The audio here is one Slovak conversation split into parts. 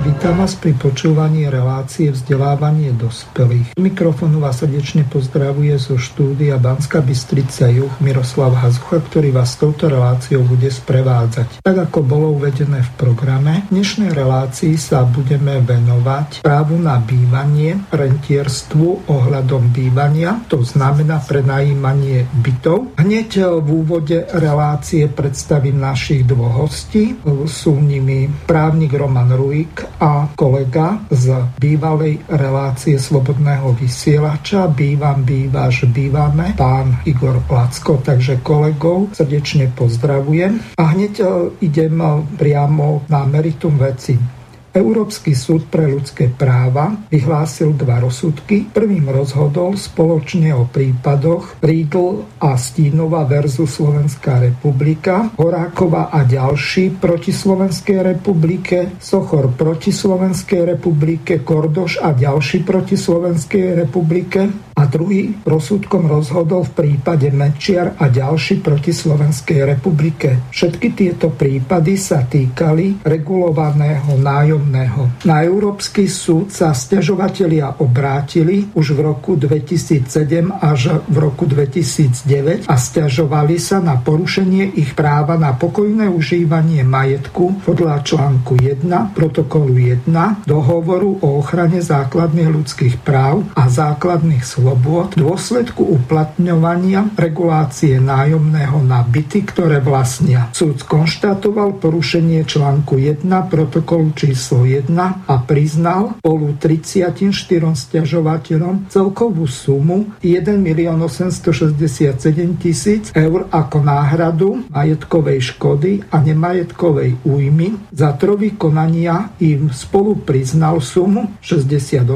Vítam vás pri počúvaní relácie vzdelávanie dospelých. Mikrofónu vás srdečne pozdravuje zo štúdia Banska Bystrica Juh Miroslav Hazucha, ktorý vás touto reláciou bude sprevádzať. Tak ako bolo uvedené v programe, v dnešnej relácii sa budeme venovať právu na bývanie, rentierstvu ohľadom bývania, to znamená prenajímanie bytov. Hneď v úvode relácie predstavím našich dvoch hostí. Sú nimi právnik Roman Ruik a kolega z bývalej relácie Slobodného vysielača. Bývam, bývaš, bývame, pán Igor Lacko. Takže kolegov srdečne pozdravujem. A hneď e, idem e, priamo na meritum veci. Európsky súd pre ľudské práva vyhlásil dva rozsudky. Prvým rozhodol spoločne o prípadoch Riedl a Stínova versus Slovenská republika, Horákova a ďalší proti Slovenskej republike, Sochor proti Slovenskej republike, Kordoš a ďalší proti Slovenskej republike, a druhý rozsudkom rozhodol v prípade Mečiar a ďalší proti Slovenskej republike. Všetky tieto prípady sa týkali regulovaného nájomného. Na Európsky súd sa stiažovatelia obrátili už v roku 2007 až v roku 2009 a stiažovali sa na porušenie ich práva na pokojné užívanie majetku podľa článku 1 protokolu 1 dohovoru o ochrane základných ľudských práv a základných slobôd v dôsledku uplatňovania regulácie nájomného na byty, ktoré vlastnia. Súd skonštatoval porušenie článku 1 protokolu číslo 1 a priznal spolu 34 stiažovateľom celkovú sumu 1 867 tisíc eur ako náhradu majetkovej škody a nemajetkovej újmy. Za trovi konania im spolu priznal sumu 68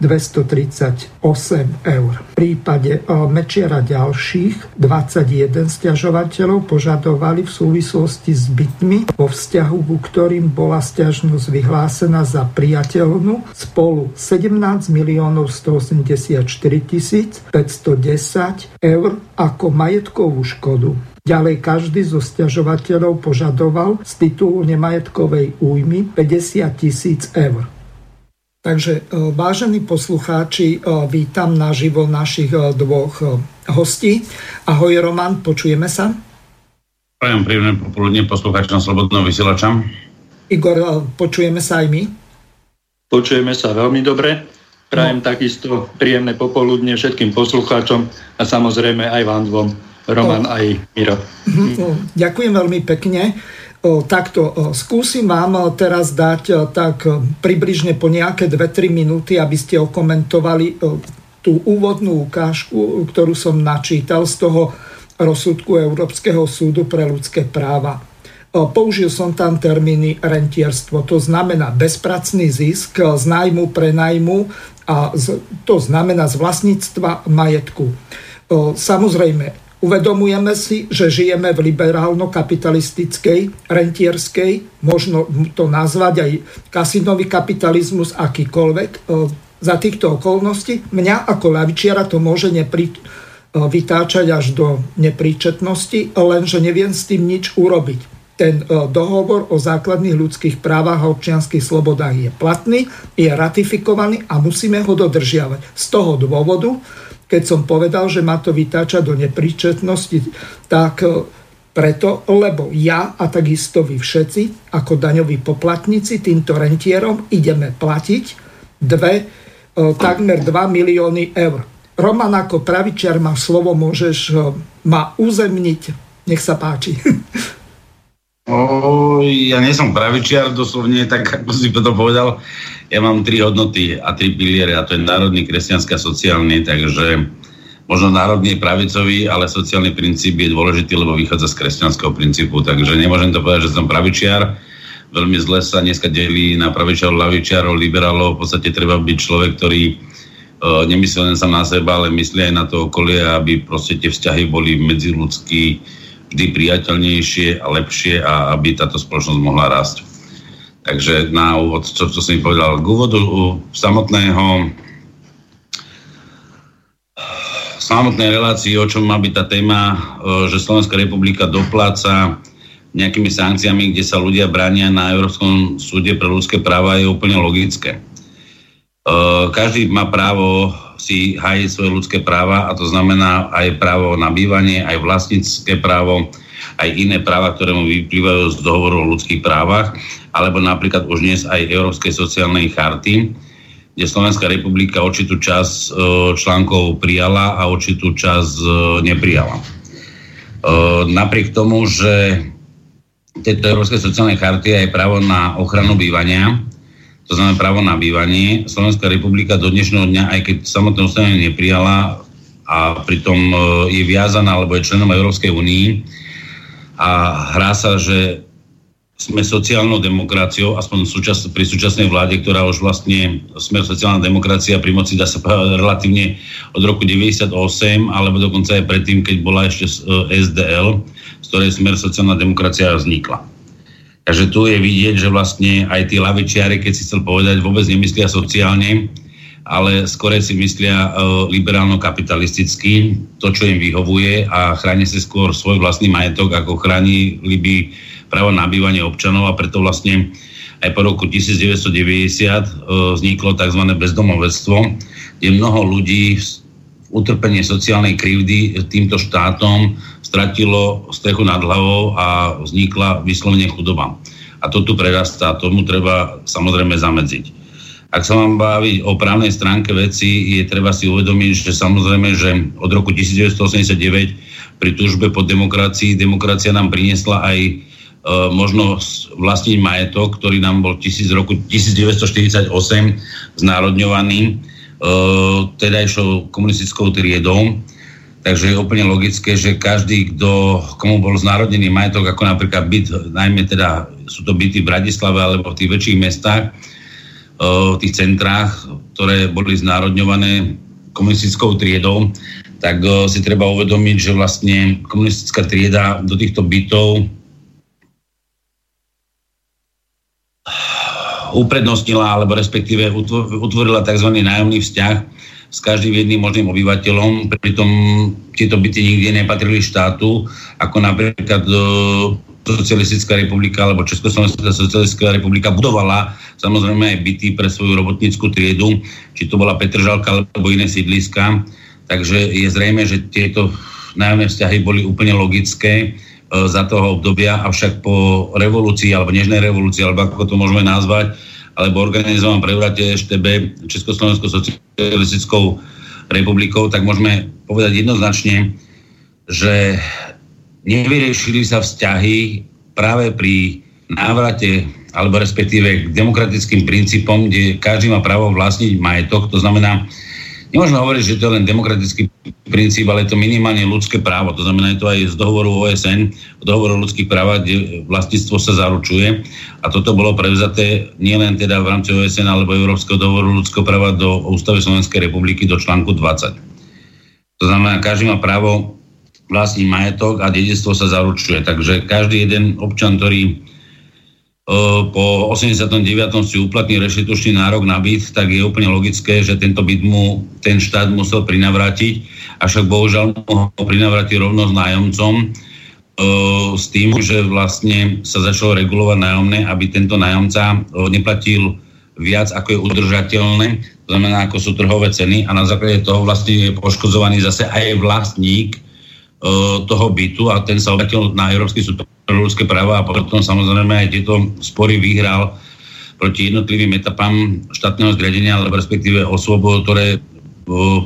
238 8 eur. V prípade e, Mečiara ďalších 21 stiažovateľov požadovali v súvislosti s bytmi vo vzťahu, ku ktorým bola stiažnosť vyhlásená za priateľnú spolu 17 miliónov 184 tisíc 510 eur ako majetkovú škodu. Ďalej každý zo stiažovateľov požadoval z titulu nemajetkovej újmy 50 tisíc eur. Takže e, vážení poslucháči, e, vítam naživo našich e, dvoch hostí. Ahoj Roman, počujeme sa? Prajem príjemné popoludne poslucháčom Slobodného vysielača. Igor, počujeme sa aj my? Počujeme sa veľmi dobre. Prajem no. takisto príjemné popoludne všetkým poslucháčom a samozrejme aj vám dvom, Roman no. aj Miro. Mhm. Ďakujem veľmi pekne. Takto skúsim vám teraz dať tak približne po nejaké 2-3 minúty, aby ste okomentovali tú úvodnú ukážku, ktorú som načítal z toho rozsudku Európskeho súdu pre ľudské práva. Použil som tam termíny rentierstvo, to znamená bezpracný zisk z nájmu pre nájmu a to znamená z vlastníctva majetku. Samozrejme, Uvedomujeme si, že žijeme v liberálno-kapitalistickej, rentierskej, možno to nazvať aj kasinový kapitalizmus akýkoľvek. Za týchto okolností mňa ako lavičiara to môže nepri, vytáčať až do nepríčetnosti, lenže neviem s tým nič urobiť. Ten e, dohovor o základných ľudských právach a občianských slobodách je platný, je ratifikovaný a musíme ho dodržiavať. Z toho dôvodu keď som povedal, že ma to vytáča do nepríčetnosti, tak e, preto, lebo ja a takisto vy všetci, ako daňoví poplatníci, týmto rentierom ideme platiť dve, e, takmer 2 milióny eur. Roman, ako pravičiar má slovo, môžeš ma uzemniť. Nech sa páči. O, ja nie som pravičiar, doslovne, tak ako si to povedal ja mám tri hodnoty a tri piliere a to je národný, kresťanský a sociálny, takže možno národný je pravicový, ale sociálny princíp je dôležitý, lebo vychádza z kresťanského princípu. Takže nemôžem to povedať, že som pravičiar. Veľmi zle sa dneska delí na pravičiarov, lavičiarov, liberálov. V podstate treba byť človek, ktorý uh, nemyslí len sa na seba, ale myslí aj na to okolie, aby proste tie vzťahy boli medziludský vždy priateľnejšie a lepšie a aby táto spoločnosť mohla rásť. Takže na úvod, čo, čo som povedal, k úvodu samotného samotnej relácii, o čom má byť tá téma, e, že Slovenská republika dopláca nejakými sankciami, kde sa ľudia bránia na Európskom súde pre ľudské práva, je úplne logické. E, každý má právo si hájiť svoje ľudské práva a to znamená aj právo na bývanie, aj vlastnícke právo, aj iné práva, ktoré mu vyplývajú z dohovoru o ľudských právach, alebo napríklad už dnes aj Európskej sociálnej charty kde Slovenská republika určitú časť e, článkov prijala a určitú časť e, neprijala. E, napriek tomu, že tieto Európske sociálne charty je právo na ochranu bývania, to znamená právo na bývanie. Slovenská republika do dnešného dňa, aj keď samotné ustanovenie neprijala a pritom je viazaná alebo je členom Európskej únii a hrá sa, že sme sociálnou demokraciou, aspoň súčas, pri súčasnej vláde, ktorá už vlastne smer sociálna demokracia pri moci dá sa povedať relatívne od roku 98, alebo dokonca aj predtým, keď bola ešte SDL, z ktorej smer sociálna demokracia vznikla. Takže tu je vidieť, že vlastne aj tí lavičiari, keď si chcel povedať, vôbec nemyslia sociálne, ale skore si myslia uh, liberálno-kapitalisticky, to, čo im vyhovuje a chráni si skôr svoj vlastný majetok, ako chráni by právo na bývanie občanov a preto vlastne aj po roku 1990 e, vzniklo tzv. bezdomovectvo, kde mnoho ľudí utrpenie sociálnej krivdy týmto štátom stratilo strechu nad hlavou a vznikla vyslovene chudoba. A to tu prerastá, tomu treba samozrejme zamedziť. Ak sa mám baviť o právnej stránke veci, je treba si uvedomiť, že samozrejme, že od roku 1989 pri túžbe po demokracii demokracia nám priniesla aj E, možno vlastniť majetok, ktorý nám bol tisíc roku 1948 znárodňovaný e, tedajšou komunistickou triedou. Takže je úplne logické, že každý, kto, komu bol znárodnený majetok, ako napríklad byt, najmä teda sú to byty v Bratislave alebo v tých väčších mestách, v tých centrách, ktoré boli znárodňované komunistickou triedou, tak si treba uvedomiť, že vlastne komunistická trieda do týchto bytov uprednostnila alebo respektíve utvorila tzv. nájomný vzťah s každým jedným možným obyvateľom, pritom tieto byty nikdy nepatrili štátu, ako napríklad e, Socialistická republika alebo Československá socialistická republika budovala samozrejme aj byty pre svoju robotníckú triedu, či to bola Petržalka alebo iné sídliska. Takže je zrejme, že tieto nájomné vzťahy boli úplne logické e, za toho obdobia, avšak po revolúcii alebo nežnej revolúcii, alebo ako to môžeme nazvať, alebo organizovanom prevrate ŠTB Československou socialistickou republikou, tak môžeme povedať jednoznačne, že nevyriešili sa vzťahy práve pri návrate alebo respektíve k demokratickým princípom, kde každý má právo vlastniť majetok, to znamená, Nemôžeme hovoriť, že to je len demokratický princíp, ale je to minimálne ľudské právo. To znamená, je to aj z dohovoru OSN, dohovoru o ľudských právach, kde vlastníctvo sa zaručuje. A toto bolo prevzaté nielen teda v rámci OSN alebo Európskeho dohovoru ľudského práva do Ústavy Slovenskej republiky do článku 20. To znamená, každý má právo vlastniť majetok a dedictvo sa zaručuje. Takže každý jeden občan, ktorý po 89. si uplatní reštitučný nárok na byt, tak je úplne logické, že tento byt mu ten štát musel prinavrátiť, avšak bohužiaľ mu ho prinavráti rovno s nájomcom s tým, že vlastne sa začalo regulovať nájomné, aby tento nájomca neplatil viac, ako je udržateľné, to znamená, ako sú trhové ceny a na základe toho vlastne je poškodzovaný zase aj vlastník toho bytu a ten sa obratil na Európsky súd ľudské práva a potom samozrejme aj tieto spory vyhral proti jednotlivým etapám štátneho zriadenia, alebo respektíve osôb, ktoré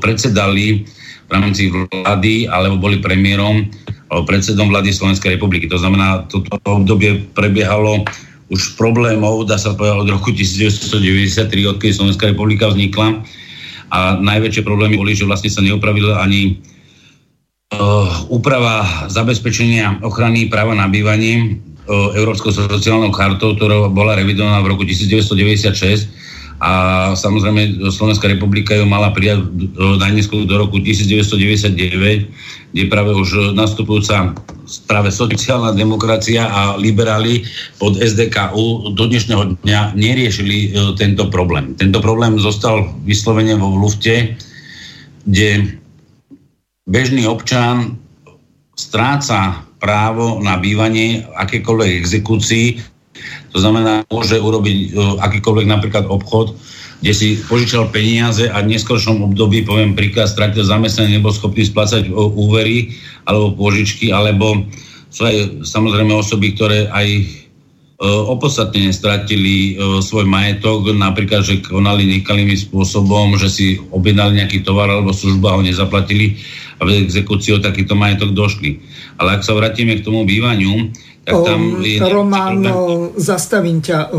predsedali v rámci vlády alebo boli premiérom alebo predsedom vlády Slovenskej republiky. To znamená, toto obdobie prebiehalo už problémov, dá sa povedať, od roku 1993, odkedy Slovenská republika vznikla. A najväčšie problémy boli, že vlastne sa neupravil ani úprava zabezpečenia ochrany práva na bývanie Európskou sociálnou chartou, ktorá bola revidovaná v roku 1996 a samozrejme Slovenská republika ju mala prijať najneskôr do roku 1999, kde práve už nastupujúca práve sociálna demokracia a liberáli pod SDKU do dnešného dňa neriešili tento problém. Tento problém zostal vyslovene vo lufte, kde bežný občan stráca právo na bývanie akékoľvek exekúcii. To znamená, môže urobiť uh, akýkoľvek napríklad obchod, kde si požičal peniaze a v neskôršom období, poviem príklad, stratil zamestnanie, nebo schopný splácať uh, úvery alebo požičky, alebo sú aj samozrejme osoby, ktoré aj opodstatne stratili uh, svoj majetok, napríklad, že konali nekalými spôsobom, že si objednali nejaký tovar alebo službu a ho nezaplatili a v exekúcii o takýto majetok došli. Ale ak sa vrátime k tomu bývaniu, tak tam je Román, zastavím ťa.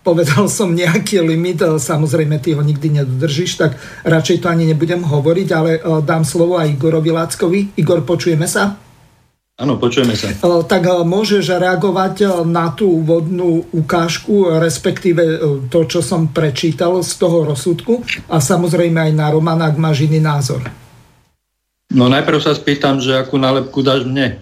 Povedal som nejaký limit, samozrejme ty ho nikdy nedodržíš, tak radšej to ani nebudem hovoriť, ale dám slovo aj Igorovi Láckovi. Igor, počujeme sa? Áno, počujeme sa. Tak môžeš reagovať na tú úvodnú ukážku, respektíve to, čo som prečítal z toho rozsudku a samozrejme aj na Romana, ak máš iný názor. No najprv sa spýtam, že akú nálepku dáš mne?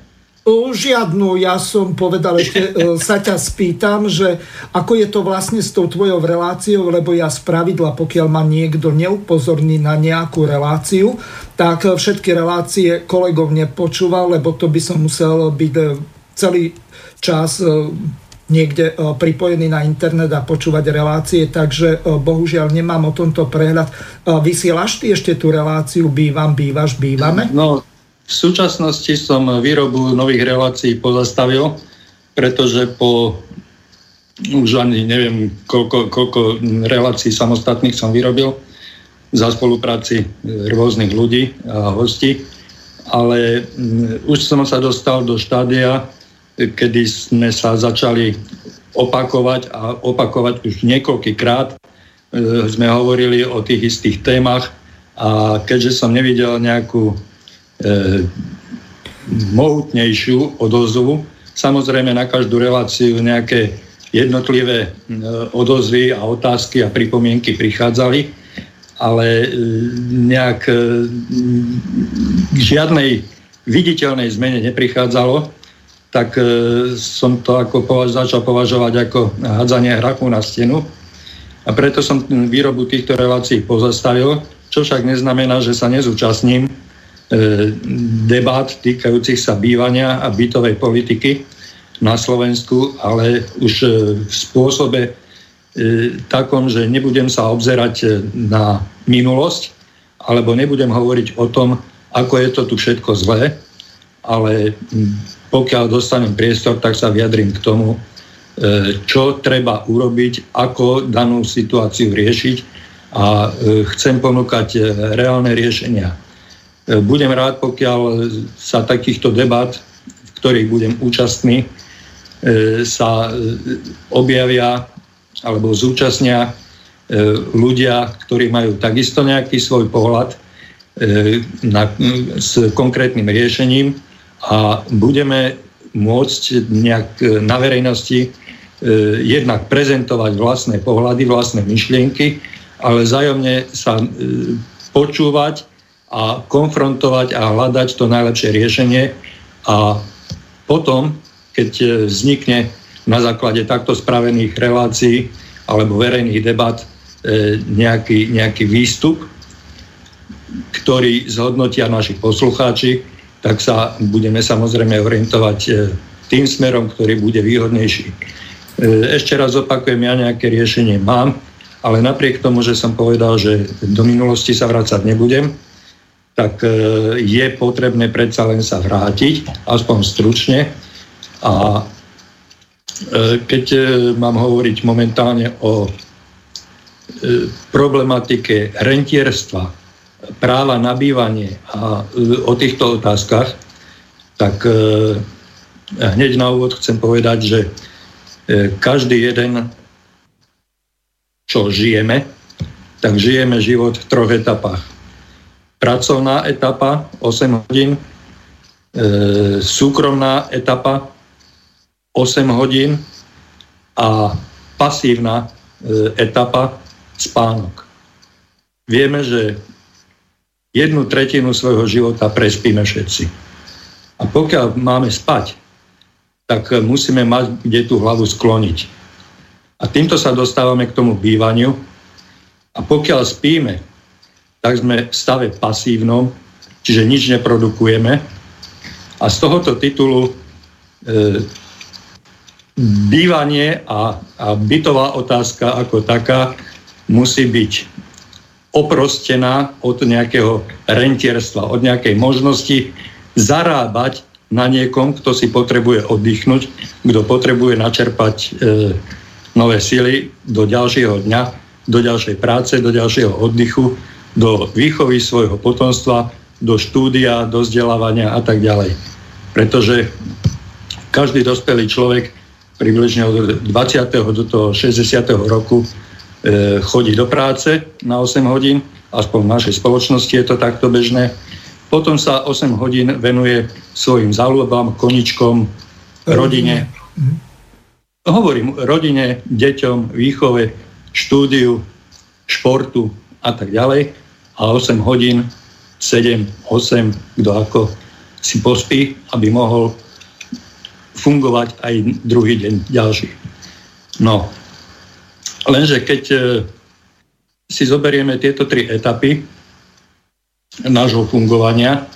Žiadnu, ja som povedal, ešte e, sa ťa spýtam, že ako je to vlastne s tou tvojou reláciou, lebo ja z pravidla, pokiaľ ma niekto neupozorní na nejakú reláciu, tak všetky relácie kolegov nepočúval, lebo to by som musel byť e, celý čas e, niekde pripojený na internet a počúvať relácie, takže bohužiaľ nemám o tomto prehľad. Vysielaš ty ešte tú reláciu Bývam, bývaš, bývame? No, v súčasnosti som výrobu nových relácií pozastavil, pretože po už ani neviem, koľko, koľko relácií samostatných som vyrobil za spolupráci rôznych ľudí a hostí. Ale mm, už som sa dostal do štádia, kedy sme sa začali opakovať a opakovať už niekoľkýkrát. E, sme hovorili o tých istých témach a keďže som nevidel nejakú mohutnejšiu odozvu. Samozrejme na každú reláciu nejaké jednotlivé e, odozvy a otázky a pripomienky prichádzali, ale e, nejak k žiadnej viditeľnej zmene neprichádzalo, tak som to ako považ- začal považovať ako hádzanie hrachu na stenu. A preto som výrobu týchto relácií pozastavil, čo však neznamená, že sa nezúčastním debát týkajúcich sa bývania a bytovej politiky na Slovensku, ale už e, v spôsobe e, takom, že nebudem sa obzerať na minulosť, alebo nebudem hovoriť o tom, ako je to tu všetko zlé, ale pokiaľ dostanem priestor, tak sa vyjadrím k tomu, čo treba urobiť, ako danú situáciu riešiť a chcem ponúkať reálne riešenia budem rád, pokiaľ sa takýchto debat, v ktorých budem účastný, e, sa e, objavia alebo zúčastnia e, ľudia, ktorí majú takisto nejaký svoj pohľad na, s konkrétnym riešením a budeme môcť nejak na verejnosti jednak prezentovať vlastné pohľady, vlastné myšlienky, ale zájomne sa počúvať a konfrontovať a hľadať to najlepšie riešenie a potom, keď e, vznikne na základe takto spravených relácií alebo verejných debat e, nejaký, nejaký výstup, ktorý zhodnotia naši poslucháči, tak sa budeme samozrejme orientovať e, tým smerom, ktorý bude výhodnejší. Ešte raz opakujem, ja nejaké riešenie mám, ale napriek tomu, že som povedal, že do minulosti sa vrácať nebudem, tak e, je potrebné predsa len sa vrátiť, aspoň stručne. A e, keď e, mám hovoriť momentálne o problematike rentierstva, práva na bývanie a o týchto otázkach, tak hneď na úvod chcem povedať, že každý jeden, čo žijeme, tak žijeme život v troch etapách pracovná etapa 8 hodín, súkromná etapa 8 hodín a pasívna e, etapa spánok. Vieme, že jednu tretinu svojho života prespíme všetci. A pokiaľ máme spať, tak musíme mať kde tú hlavu skloniť. A týmto sa dostávame k tomu bývaniu. A pokiaľ spíme, tak sme v stave pasívnom, čiže nič neprodukujeme. A z tohoto titulu e, bývanie a, a bytová otázka ako taká musí byť oprostená od nejakého rentierstva, od nejakej možnosti zarábať na niekom, kto si potrebuje oddychnúť, kto potrebuje načerpať e, nové sily do ďalšieho dňa, do ďalšej práce, do ďalšieho oddychu, do výchovy svojho potomstva, do štúdia, do vzdelávania a tak ďalej. Pretože každý dospelý človek približne od 20. do toho 60. roku e, chodí do práce na 8 hodín, aspoň v našej spoločnosti je to takto bežné potom sa 8 hodín venuje svojim záľubám, koničkom, rodine. Hovorím rodine, deťom, výchove, štúdiu, športu a tak ďalej. A 8 hodín, 7, 8, kto ako si pospí, aby mohol fungovať aj druhý deň ďalší. No, lenže keď e, si zoberieme tieto tri etapy, nášho fungovania,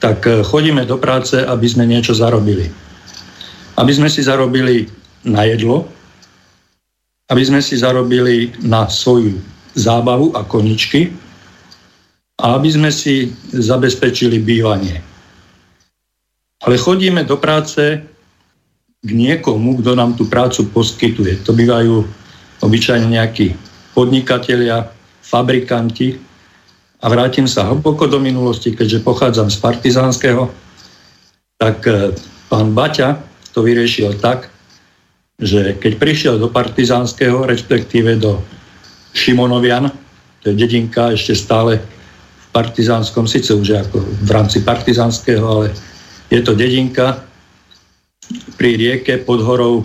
tak e, chodíme do práce, aby sme niečo zarobili. Aby sme si zarobili na jedlo, aby sme si zarobili na svoju zábavu a koničky a aby sme si zabezpečili bývanie. Ale chodíme do práce k niekomu, kto nám tú prácu poskytuje. To bývajú obyčajne nejakí podnikatelia, fabrikanti, a vrátim sa hlboko do minulosti, keďže pochádzam z partizánskeho, tak e, pán Baťa to vyriešil tak, že keď prišiel do partizánskeho, respektíve do Šimonovian, to je dedinka ešte stále partizánskom, síce už ako v rámci partizánskeho, ale je to dedinka pri rieke pod horou,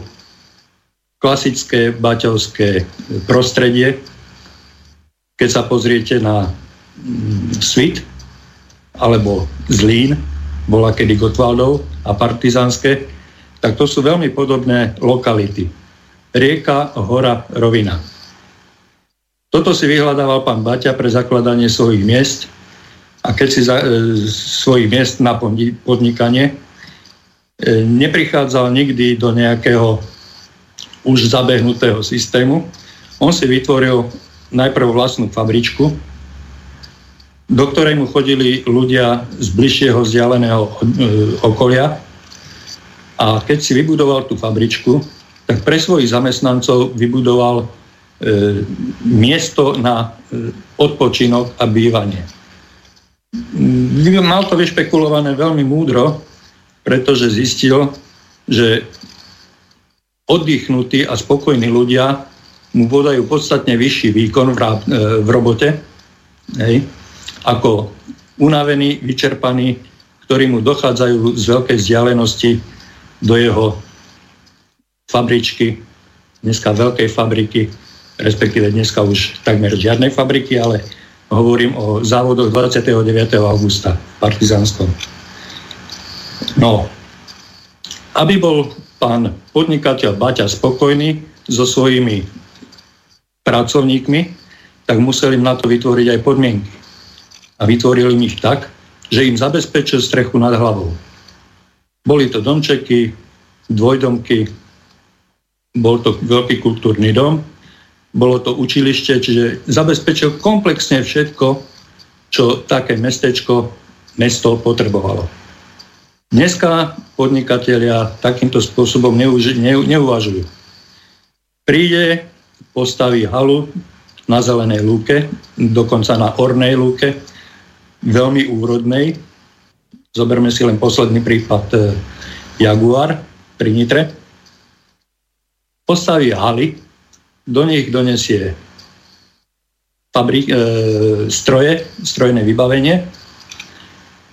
klasické baťovské prostredie. Keď sa pozriete na Svit alebo Zlín, bola kedy Gotwaldov a partizánske, tak to sú veľmi podobné lokality. Rieka, hora, rovina. Toto si vyhľadával pán Baťa pre zakladanie svojich miest a keď si za, e, svojich miest na podnikanie, e, neprichádzal nikdy do nejakého už zabehnutého systému. On si vytvoril najprv vlastnú fabričku, do ktorej mu chodili ľudia z bližšieho vzdialeného e, okolia. A keď si vybudoval tú fabričku, tak pre svojich zamestnancov vybudoval e, miesto na e, odpočinok a bývanie. Mal to vyšpekulované veľmi múdro, pretože zistil, že oddychnutí a spokojní ľudia mu podajú podstatne vyšší výkon v, e, v robote. Hej ako unavený, vyčerpaný, ktorí mu dochádzajú z veľkej vzdialenosti do jeho fabričky, dneska veľkej fabriky, respektíve dneska už takmer žiadnej fabriky, ale hovorím o závodoch 29. augusta Partizánskom. No, aby bol pán podnikateľ Baťa spokojný so svojimi pracovníkmi, tak museli na to vytvoriť aj podmienky a vytvoril im ich tak, že im zabezpečil strechu nad hlavou. Boli to domčeky, dvojdomky, bol to veľký kultúrny dom, bolo to učilište, čiže zabezpečil komplexne všetko, čo také mestečko, mesto potrebovalo. Dneska podnikatelia takýmto spôsobom neuž- ne- neuvažujú. Príde, postaví halu na zelenej lúke, dokonca na ornej lúke, veľmi úrodnej. Zoberme si len posledný prípad e, Jaguar pri Nitre. Postaví haly, do nich donesie fabrik, e, stroje, strojné vybavenie,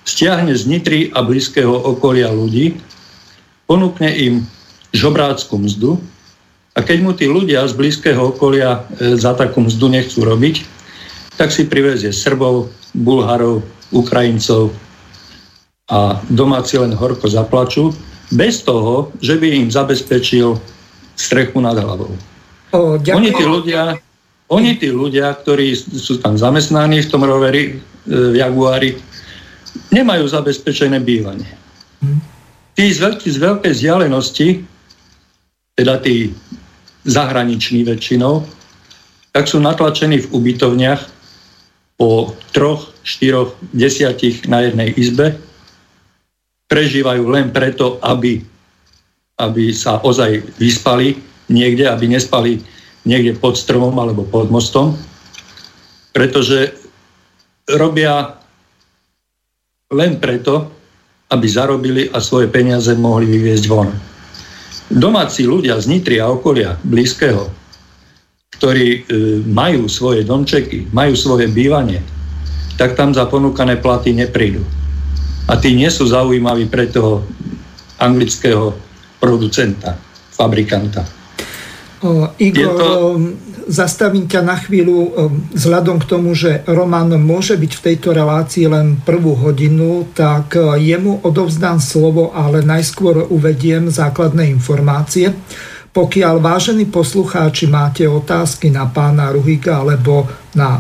stiahne z Nitry a blízkeho okolia ľudí, ponúkne im žobrácku mzdu a keď mu tí ľudia z blízkeho okolia e, za takú mzdu nechcú robiť, tak si privezie Srbov, Bulharov, Ukrajincov a domáci len horko zaplačú, bez toho, že by im zabezpečil strechu nad hlavou. O, oni, tí ľudia, oni tí ľudia, ktorí sú tam zamestnaní v tom roveri, e, v Jaguári, nemajú zabezpečené bývanie. Hm. Tí z, veľký, z veľkej vzdialenosti, teda tí zahraniční väčšinou, tak sú natlačení v ubytovniach po troch, štyroch, desiatich na jednej izbe. Prežívajú len preto, aby, aby sa ozaj vyspali niekde, aby nespali niekde pod stromom alebo pod mostom, pretože robia len preto, aby zarobili a svoje peniaze mohli vyviezť von domáci ľudia z Nitry a okolia blízkeho, ktorí e, majú svoje domčeky, majú svoje bývanie, tak tam za ponúkané platy neprídu. A tí nie sú zaujímaví pre toho anglického producenta, fabrikanta. O, Igor, to... zastavím ťa na chvíľu vzhľadom k tomu, že Roman môže byť v tejto relácii len prvú hodinu, tak e, jemu odovzdám slovo, ale najskôr uvediem základné informácie. Pokiaľ vážení poslucháči máte otázky na pána Ruhika alebo na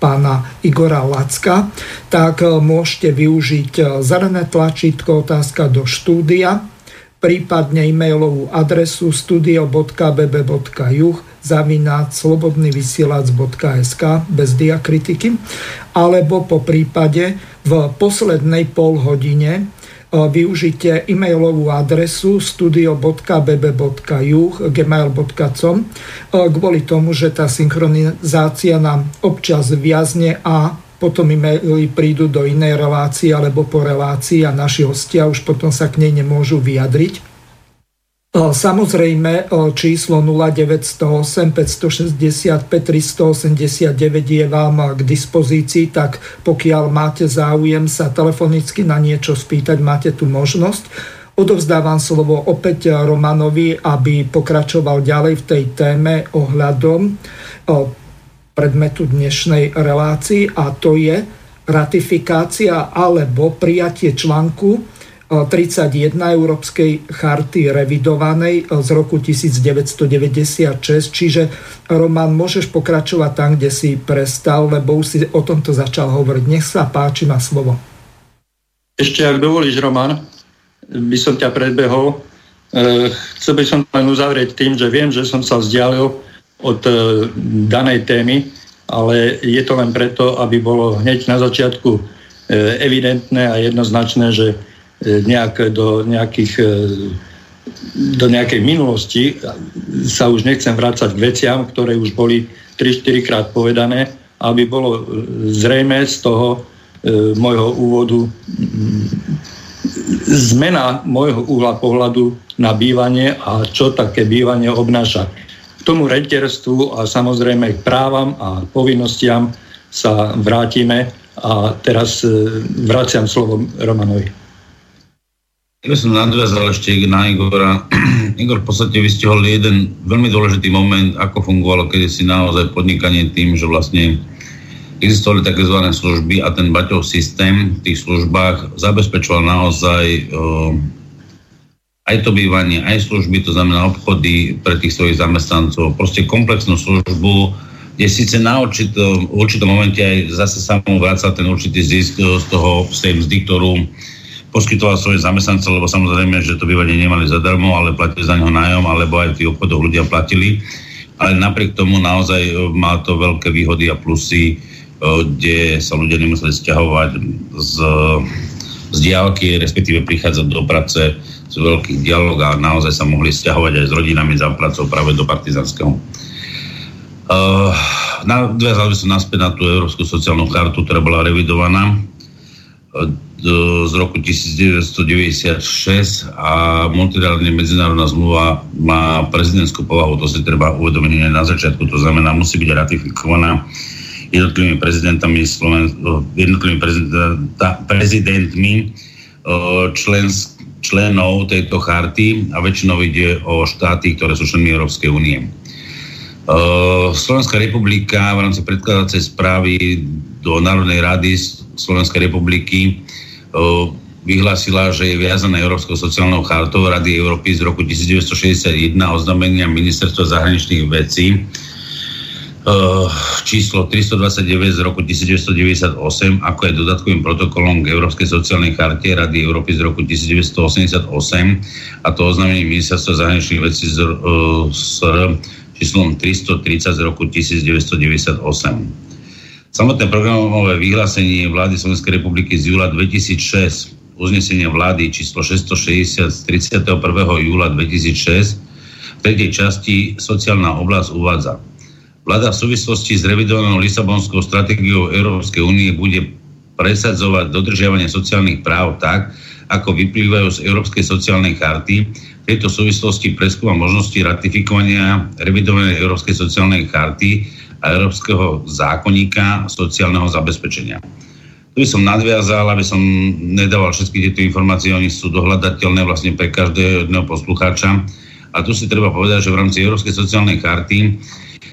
pána Igora Lacka, tak e, môžete využiť zelené tlačítko otázka do štúdia prípadne e-mailovú adresu studio.bb.juh zavináť slobodnyvysielac.sk bez diakritiky alebo po prípade v poslednej pol hodine e, využite e-mailovú adresu studio.bb.juh gmail.com e, kvôli tomu, že tá synchronizácia nám občas viazne a potom e-maily prídu do inej relácie alebo po relácii a naši hostia už potom sa k nej nemôžu vyjadriť. E, samozrejme, e, číslo 0908 565 389 je vám k dispozícii, tak pokiaľ máte záujem sa telefonicky na niečo spýtať, máte tu možnosť. Odovzdávam slovo opäť Romanovi, aby pokračoval ďalej v tej téme ohľadom e, predmetu dnešnej relácii a to je ratifikácia alebo prijatie článku 31 e, Európskej charty revidovanej e, z roku 1996. Čiže Roman, môžeš pokračovať tam, kde si prestal, lebo už si o tomto začal hovoriť. Nech sa páči, na slovo. Ešte, ak dovolíš, Roman, by som ťa predbehol. E, chcel by som len uzavrieť tým, že viem, že som sa vzdialil od e, danej témy, ale je to len preto, aby bolo hneď na začiatku e, evidentné a jednoznačné, že e, nejak do, nejakých, do nejakej minulosti sa už nechcem vrácať k veciam, ktoré už boli 3-4 krát povedané, aby bolo zrejme z toho môjho úvodu zmena môjho uhla pohľadu na bývanie a čo také bývanie obnáša tomu rentierstvu a samozrejme k právam a povinnostiam sa vrátime a teraz e, vraciam slovo Romanovi. Ja som nadviazal ešte na Igora. Igor, v podstate vystihol jeden veľmi dôležitý moment, ako fungovalo kedysi naozaj podnikanie tým, že vlastne existovali tzv. služby a ten Baťov systém v tých službách zabezpečoval naozaj aj to bývanie, aj služby, to znamená obchody pre tých svojich zamestnancov, proste komplexnú službu, kde síce na určitom, určitom momente aj zase sa mu vrácal ten určitý zisk z toho, z tej mzdy, ktorú poskytoval svoje zamestnancov, lebo samozrejme, že to bývanie nemali zadarmo, ale platili za neho nájom, alebo aj v tých obchodoch ľudia platili. Ale napriek tomu naozaj e, má to veľké výhody a plusy, e, kde sa ľudia nemuseli stiahovať z, z diálky, respektíve prichádzať do práce z veľkých dialog a naozaj sa mohli stiahovať aj s rodinami za pracou práve do partizanského. Uh, nadviazal by som naspäť na tú Európsku sociálnu chartu, ktorá bola revidovaná uh, z roku 1996 a multilaterálna medzinárodná zmluva má prezidentskú povahu, to si treba uvedomiť na začiatku, to znamená, musí byť ratifikovaná jednotlivými prezidentami Sloven, jednotlivými prezidenta, prezidentmi člen, členov tejto charty a väčšinou ide o štáty, ktoré sú členmi Európskej únie. Slovenská republika v rámci predkladacej správy do Národnej rady Slovenskej republiky vyhlásila, že je viazaná Európskou sociálnou chartou Rady Európy z roku 1961 oznámenia Ministerstva zahraničných vecí číslo 329 z roku 1998, ako je dodatkovým protokolom k Európskej sociálnej charte Rady Európy z roku 1988 a to oznámenie Ministerstva zahraničných vecí z, s číslom 330 z roku 1998. Samotné programové vyhlásenie vlády Slovenskej republiky z júla 2006 uznesenia vlády číslo 660 z 31. júla 2006 v tretej časti sociálna oblasť uvádza. Vláda v súvislosti s revidovanou Lisabonskou stratégiou Európskej únie bude presadzovať dodržiavanie sociálnych práv tak, ako vyplývajú z Európskej sociálnej charty. V tejto súvislosti preskúma možnosti ratifikovania revidovanej Európskej sociálnej charty a Európskeho zákonníka sociálneho zabezpečenia. Tu by som nadviazal, aby som nedával všetky tieto informácie, oni sú dohľadateľné vlastne pre každého poslucháča. A tu si treba povedať, že v rámci Európskej sociálnej karty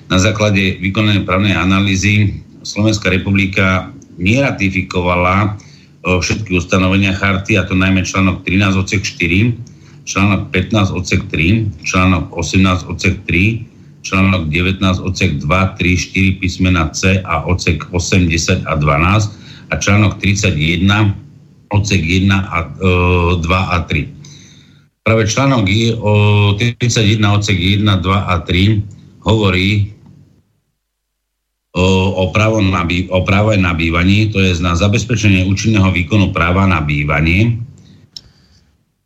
na základe vykonanej právnej analýzy Slovenská republika neratifikovala všetky ustanovenia charty, a to najmä článok 13 odsek 4, článok 15 odsek 3, článok 18 odsek 3, článok 19 odsek 2, 3, 4 písmena C a odsek 8, 10 a 12 a článok 31 odsek 1 a e, 2 a 3. Práve článok o 31 odsek 1, 2 a 3 hovorí o, právo na, o práve na bývanie, to je na zabezpečenie účinného výkonu práva na bývanie,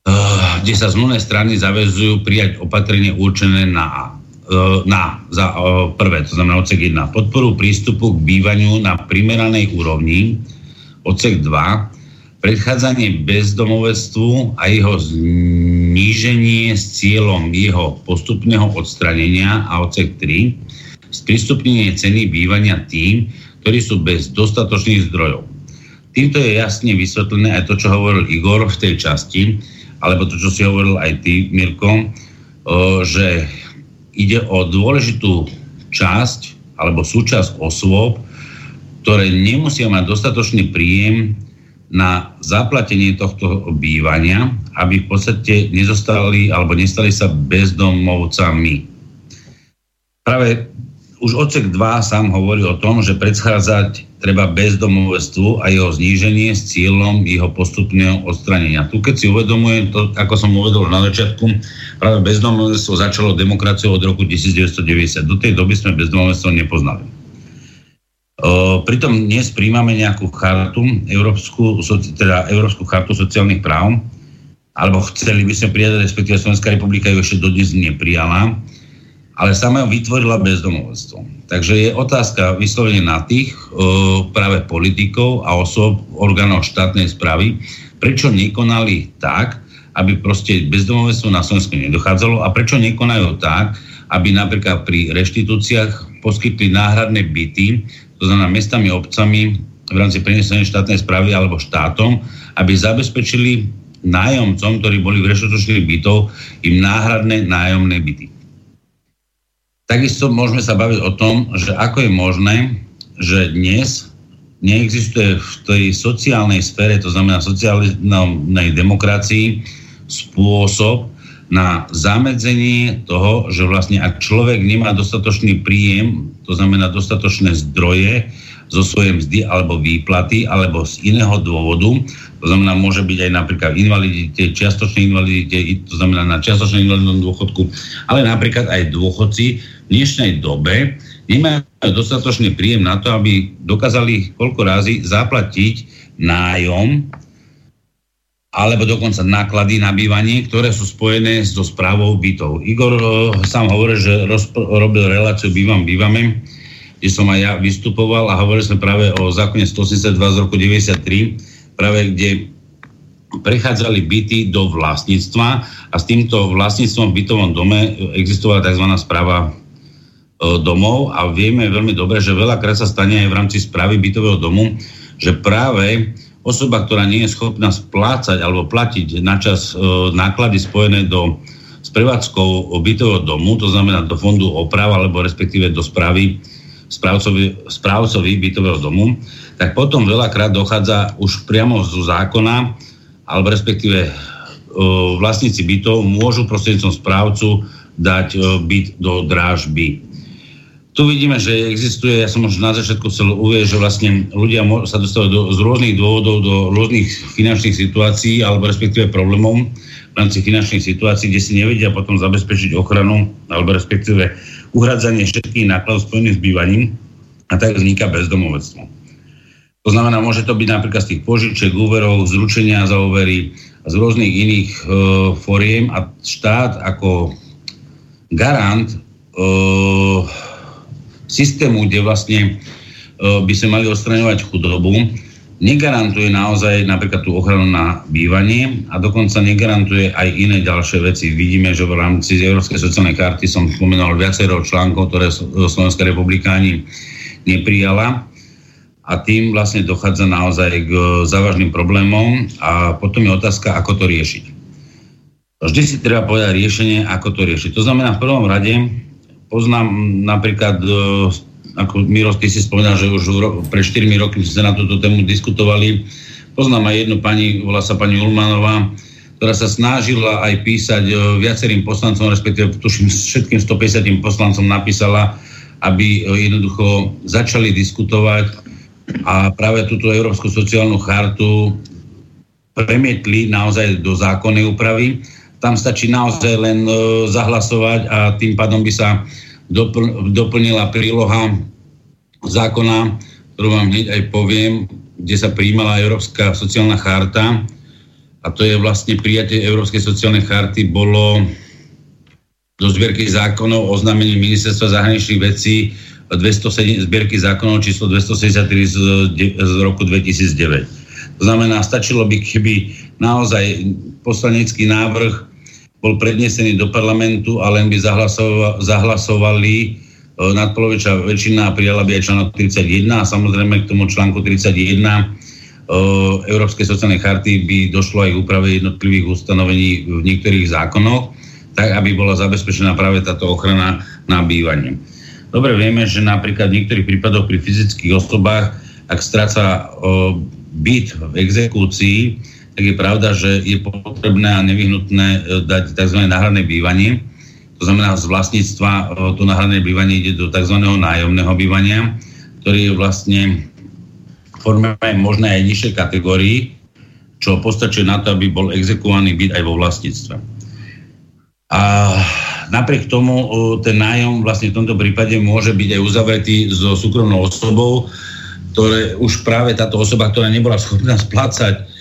e, kde sa zmluvné strany zavezujú prijať opatrenie určené na e, na, za prvé, to znamená odsek 1, podporu prístupu k bývaniu na primeranej úrovni, odsek 2, predchádzanie bezdomovectvu a jeho zníženie s cieľom jeho postupného odstranenia a odsek 3, sprístupnenie ceny bývania tým, ktorí sú bez dostatočných zdrojov. Týmto je jasne vysvetlené aj to, čo hovoril Igor v tej časti, alebo to, čo si hovoril aj ty, Mirko, že ide o dôležitú časť alebo súčasť osôb, ktoré nemusia mať dostatočný príjem na zaplatenie tohto bývania, aby v podstate nezostali alebo nestali sa bezdomovcami. Práve už odsek 2 sám hovorí o tom, že predchádzať treba bezdomovstvu a jeho zníženie s cieľom jeho postupného odstranenia. Tu keď si uvedomujem to, ako som uvedol na začiatku, práve bezdomovstvo začalo demokraciou od roku 1990. Do tej doby sme bezdomovstvo nepoznali. Pritom dnes príjmame nejakú chartu, Európsku, teda Európsku chartu sociálnych práv, alebo chceli by sme prijať, respektíve Slovenská republika ju ešte dodnes neprijala, ale sama vytvorila bezdomovstvo. Takže je otázka vyslovene na tých práve politikov a osob orgánov štátnej správy, prečo nekonali tak, aby proste bezdomovstvo na Slovensku nedochádzalo a prečo nekonajú tak, aby napríklad pri reštitúciách poskytli náhradné byty to znamená mestami, obcami v rámci prenesenej štátnej správy alebo štátom, aby zabezpečili nájomcom, ktorí boli v reštočných bytov, im náhradné nájomné byty. Takisto môžeme sa baviť o tom, že ako je možné, že dnes neexistuje v tej sociálnej sfére, to znamená sociálnej demokracii, spôsob na zamedzenie toho, že vlastne ak človek nemá dostatočný príjem to znamená dostatočné zdroje zo svojej mzdy alebo výplaty alebo z iného dôvodu. To znamená, môže byť aj napríklad invalidite, čiastočnej invalidite, to znamená na čiastočnej invalidnom dôchodku, ale napríklad aj dôchodci v dnešnej dobe nemajú dostatočný príjem na to, aby dokázali koľko razy zaplatiť nájom alebo dokonca náklady na bývanie, ktoré sú spojené so správou bytov. Igor uh, sám hovorí, že rozp- robil reláciu Bývam, bývame, kde som aj ja vystupoval a hovorili sme práve o zákone 182 z roku 93, práve kde prechádzali byty do vlastníctva a s týmto vlastníctvom v bytovom dome existovala tzv. správa domov a vieme veľmi dobre, že veľakrát sa stane aj v rámci správy bytového domu, že práve osoba, ktorá nie je schopná splácať alebo platiť na čas e, náklady spojené do s prevádzkou bytového domu, to znamená do fondu oprav alebo respektíve do správy správcovi, správcovi bytového domu, tak potom veľakrát dochádza už priamo zo zákona alebo respektíve e, vlastníci bytov môžu prostredníctvom správcu dať e, byt do drážby. Tu vidíme, že existuje, ja som už na začiatku chcel uvieť, že vlastne ľudia sa dostávajú do, z rôznych dôvodov do rôznych finančných situácií alebo respektíve problémov v rámci finančných situácií, kde si nevedia potom zabezpečiť ochranu alebo respektíve uhradzanie všetkých nákladov spojených s bývaním a tak vzniká bezdomovectvo. To znamená, môže to byť napríklad z tých požičiek, úverov, zručenia za úvery a z rôznych iných e, foriem a štát ako garant e, systému, kde vlastne e, by sme mali odstraňovať chudobu, negarantuje naozaj napríklad tú ochranu na bývanie a dokonca negarantuje aj iné ďalšie veci. Vidíme, že v rámci Európskej sociálnej karty som spomenul viacero článkov, ktoré Slovenská republika ani neprijala a tým vlastne dochádza naozaj k závažným problémom a potom je otázka, ako to riešiť. Vždy si treba povedať riešenie, ako to riešiť. To znamená v prvom rade poznám napríklad, e, ako Miro, ty si spomínal, že už pre 4 roky sme na túto tému diskutovali. Poznám aj jednu pani, volá sa pani Ulmanová, ktorá sa snažila aj písať e, viacerým poslancom, respektíve tuším všetkým 150 poslancom napísala, aby e, jednoducho začali diskutovať a práve túto Európsku sociálnu chartu premietli naozaj do zákonnej úpravy tam stačí naozaj len e, zahlasovať a tým pádom by sa dopl- doplnila príloha zákona, ktorú vám hneď aj poviem, kde sa prijímala Európska sociálna charta a to je vlastne prijatie Európskej sociálnej charty bolo do zbierky zákonov oznámení Ministerstva zahraničných vecí 207, zbierky zákonov číslo 273 z, z roku 2009. To znamená, stačilo by, keby naozaj poslanecký návrh bol prednesený do parlamentu a len by zahlasovali e, nadpolovičná väčšina a prijala by aj článok 31 a samozrejme k tomu článku 31 e, Európskej sociálnej charty by došlo aj k úprave jednotlivých ustanovení v niektorých zákonoch, tak aby bola zabezpečená práve táto ochrana na bývanie. Dobre vieme, že napríklad v niektorých prípadoch pri fyzických osobách, ak stráca byt v exekúcii, tak je pravda, že je potrebné a nevyhnutné e, dať tzv. náhradné bývanie. To znamená, z vlastníctva e, to náhradné bývanie ide do tzv. nájomného bývania, ktorý je vlastne forme možné aj nižšej kategórii, čo postačuje na to, aby bol exekuovaný byt aj vo vlastníctve. A napriek tomu e, ten nájom vlastne v tomto prípade môže byť aj uzavretý so súkromnou osobou, ktoré už práve táto osoba, ktorá nebola schopná splácať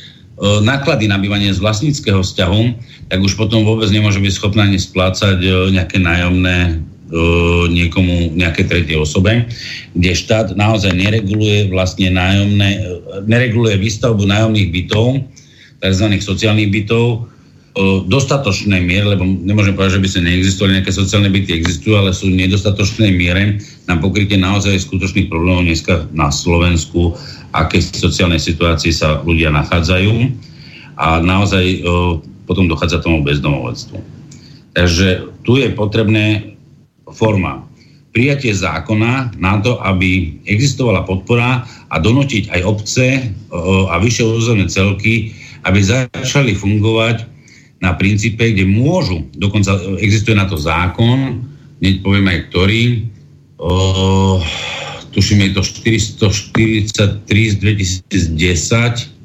náklady na bývanie z vlastníckého vzťahu, tak už potom vôbec nemôže byť schopná ani splácať e, nejaké nájomné e, niekomu, nejaké tretie osobe, kde štát naozaj nereguluje vlastne nájomné, nereguluje výstavbu nájomných bytov, tzv. sociálnych bytov, dostatočnej miere, lebo nemôžem povedať, že by sa neexistovali nejaké sociálne byty, existujú, ale sú v nedostatočnej miere na pokrytie naozaj skutočných problémov dneska na Slovensku aké sociálnej situácii sa ľudia nachádzajú. A naozaj o, potom dochádza tomu bezdomovectvu. Takže tu je potrebné forma. Prijatie zákona na to, aby existovala podpora a donútiť aj obce o, a vyššie územné celky, aby začali fungovať na princípe, kde môžu, dokonca existuje na to zákon, hneď poviem aj ktorý, tuším je to 443 z 2010,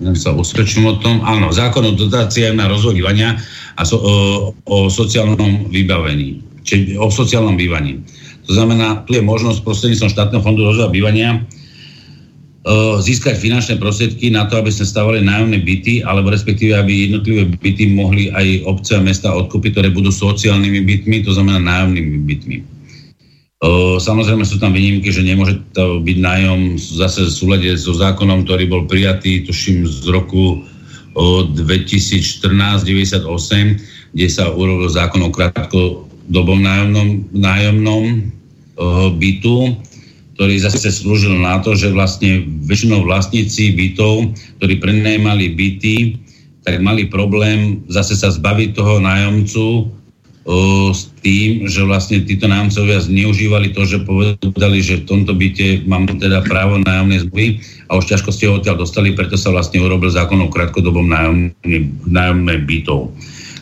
Neviem sa usvedčím o tom. Áno, zákon o dotáciách na rozvoj bývania a so, o, o sociálnom vybavení, či o sociálnom bývaní. To znamená, tu je možnosť prostredníctvom štátneho fondu rozvoja bývania získať finančné prostriedky na to, aby sme stavali nájomné byty, alebo respektíve, aby jednotlivé byty mohli aj obce a mesta odkúpiť, ktoré budú sociálnymi bytmi, to znamená nájomnými bytmi. Samozrejme sú tam výnimky, že nemôže to byť nájom zase v súlade so zákonom, ktorý bol prijatý, tuším, z roku 2014-98, kde sa urobil zákon o krátko dobom nájomnom, nájomnom bytu, ktorý zase slúžil na to, že vlastne väčšinou vlastníci bytov, ktorí prenajímali byty, tak mali problém zase sa zbaviť toho nájomcu s tým, že vlastne títo nájomcovia zneužívali to, že povedali, že v tomto byte mám teda právo nájomnej zmluvy a už ťažko ste ho odtiaľ dostali, preto sa vlastne urobil zákon o krátkodobom nájomnej bytov.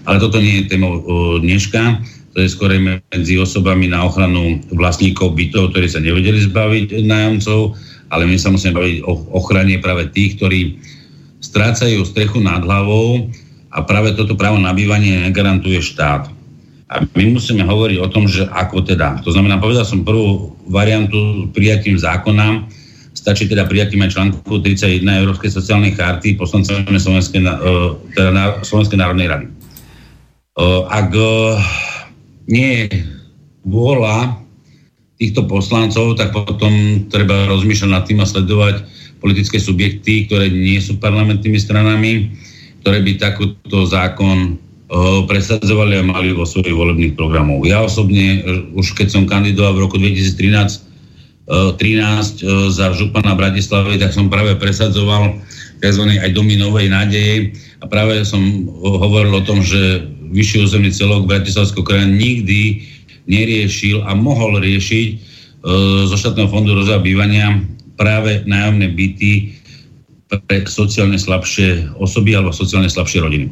Ale toto nie je témou dneška to je skôr medzi osobami na ochranu vlastníkov bytov, ktorí sa nevedeli zbaviť nájomcov, ale my sa musíme baviť o ochrane práve tých, ktorí strácajú strechu nad hlavou a práve toto právo na bývanie negarantuje štát. A my musíme hovoriť o tom, že ako teda. To znamená, povedal som prvú variantu prijatím zákona, stačí teda prijatím aj článku 31 Európskej sociálnej charty poslancami Slovenskej, e, teda Slovenskej národnej rady. E, ak nie je vôľa týchto poslancov, tak potom treba rozmýšľať nad tým a sledovať politické subjekty, ktoré nie sú parlamentnými stranami, ktoré by takúto zákon presadzovali a mali vo svojich volebných programov. Ja osobne, už keď som kandidoval v roku 2013 13 za župana Bratislavy, tak som práve presadzoval tzv. aj domy novej nádeje a práve som hovoril o tom, že vyšší územný celok Bratislavského kraja nikdy neriešil a mohol riešiť e, zo štátneho fondu rozvoja bývania práve nájomné byty pre sociálne slabšie osoby alebo sociálne slabšie rodiny.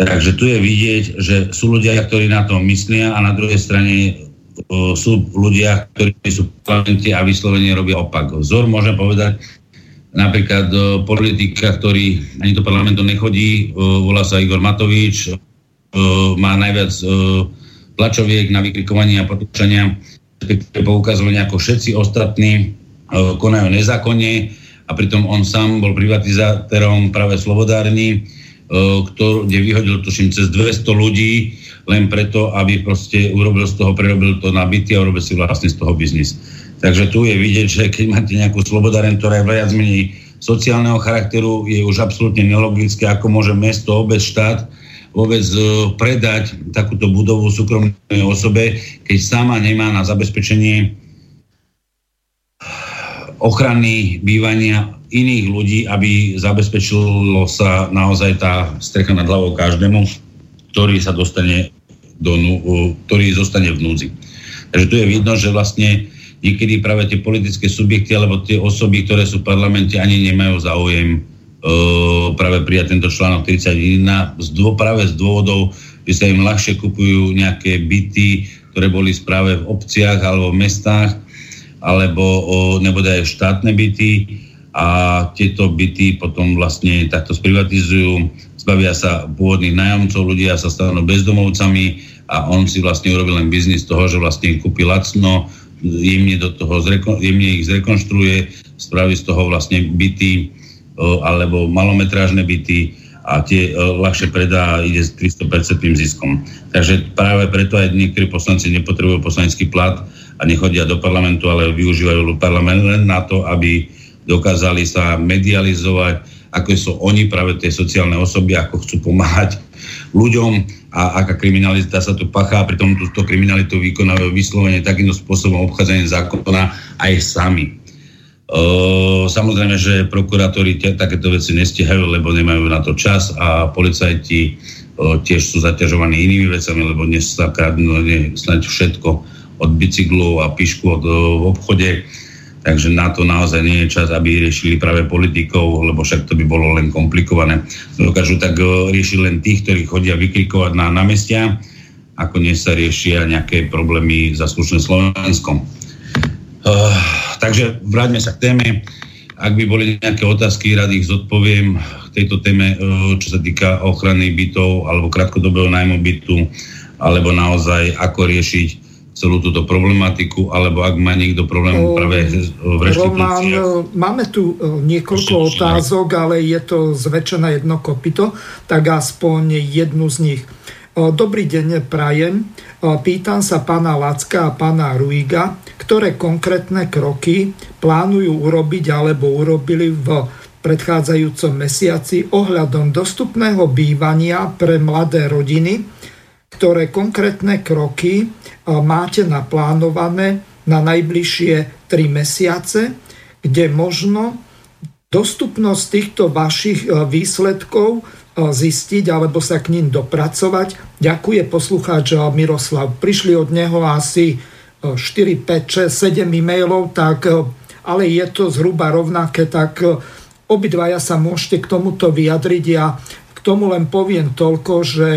Takže tu je vidieť, že sú ľudia, ktorí na to myslia a na druhej strane sú ľudia, ktorí sú v a vyslovene robia opak. Vzor môžem povedať napríklad politika, ktorý ani do parlamentu nechodí, volá sa Igor Matovič, má najviac tlačoviek na vykrikovanie a potúčania, poukazovanie ako všetci ostatní konajú nezákonne a pritom on sám bol privatizátorom práve Slovodárny, uh, ktorú, kde vyhodil tuším cez 200 ľudí len preto, aby proste urobil z toho, prerobil to na byty a urobil si vlastne z toho biznis. Takže tu je vidieť, že keď máte nejakú slobodáren, ktorá je viac menej sociálneho charakteru, je už absolútne nelogické, ako môže mesto, obec, štát vôbec e, predať takúto budovu súkromnej osobe, keď sama nemá na zabezpečenie ochrany bývania iných ľudí, aby zabezpečilo sa naozaj tá strecha nad hlavou každému, ktorý sa dostane do, ktorý zostane v núdzi. Takže tu je vidno, že vlastne niekedy práve tie politické subjekty alebo tie osoby, ktoré sú v parlamente, ani nemajú záujem práve prijať tento článok 31 z dô, práve z dôvodov, že sa im ľahšie kupujú nejaké byty, ktoré boli správe v obciach alebo v mestách, alebo o, nebude aj štátne byty a tieto byty potom vlastne takto sprivatizujú, zbavia sa pôvodných nájomcov, ľudia sa stanú bezdomovcami a on si vlastne urobil len biznis toho, že vlastne kúpi lacno, jemne, do toho zreko, jemne ich zrekonštruuje, spraví z toho vlastne byty, alebo malometrážne byty a tie ľahšie predá a ide s 300% ziskom. Takže práve preto aj niektorí poslanci nepotrebujú poslanecký plat a nechodia do parlamentu, ale využívajú parlament len na to, aby dokázali sa medializovať, ako sú oni práve tie sociálne osoby, ako chcú pomáhať ľuďom a aká kriminalita sa tu pachá, pritom túto kriminalitu vykonávajú vyslovene takýmto spôsobom obchádzania zákona aj sami. Samozrejme, že prokurátori takéto veci nestihajú, lebo nemajú na to čas a policajti tiež sú zaťažovaní inými vecami, lebo dnes sa kradnú snáď všetko od bicyklu a pišku od, v obchode. Takže na to naozaj nie je čas, aby riešili práve politikov, lebo však to by bolo len komplikované. Dokážu tak riešiť len tých, ktorí chodia vykrikovať na námestia, ako dnes sa riešia nejaké problémy za slušné Slovenskom. Uh, takže vráťme sa k téme. Ak by boli nejaké otázky, rád ich zodpoviem k tejto téme, uh, čo sa týka ochrany bytov alebo krátkodobého nájmu bytu, alebo naozaj ako riešiť celú túto problematiku, alebo ak má niekto problém uh, práve v Román, máme tu niekoľko otázok, ale je to zväčšené jedno kopito, tak aspoň jednu z nich. Dobrý deň, Prajem. Pýtam sa pána Lacka a pána Ruiga, ktoré konkrétne kroky plánujú urobiť alebo urobili v predchádzajúcom mesiaci ohľadom dostupného bývania pre mladé rodiny, ktoré konkrétne kroky máte naplánované na najbližšie 3 mesiace, kde možno dostupnosť týchto vašich výsledkov zistiť alebo sa k ním dopracovať. Ďakuje poslucháč Miroslav. Prišli od neho asi 4, 5, 6, 7 e-mailov, tak, ale je to zhruba rovnaké, tak obidvaja sa môžete k tomuto vyjadriť. Ja k tomu len poviem toľko, že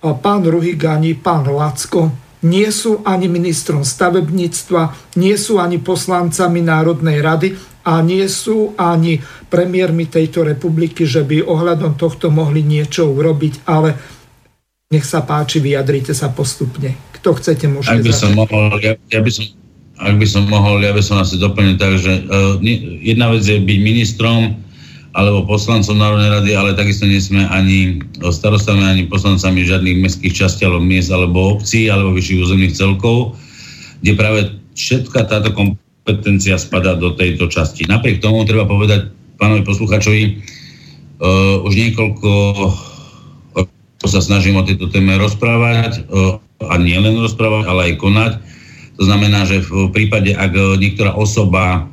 pán Ruhig ani pán Lacko nie sú ani ministrom stavebníctva, nie sú ani poslancami Národnej rady a nie sú ani premiérmi tejto republiky, že by ohľadom tohto mohli niečo urobiť, ale nech sa páči, vyjadrite sa postupne. Kto chcete, môžete ak by som mohol, ja, ja by som, Ak by som mohol, ja by som asi doplnil tak, že uh, jedna vec je byť ministrom, alebo poslancom Národnej rady, ale takisto nie sme ani starostami, ani poslancami žiadnych mestských častí alebo miest, alebo obcí, alebo vyšších územných celkov, kde práve všetka táto kompetencia spadá do tejto časti. Napriek tomu treba povedať pánovi posluchačovi, uh, už niekoľko sa snažím o tejto téme rozprávať uh, a nie len rozprávať, ale aj konať. To znamená, že v prípade, ak niektorá osoba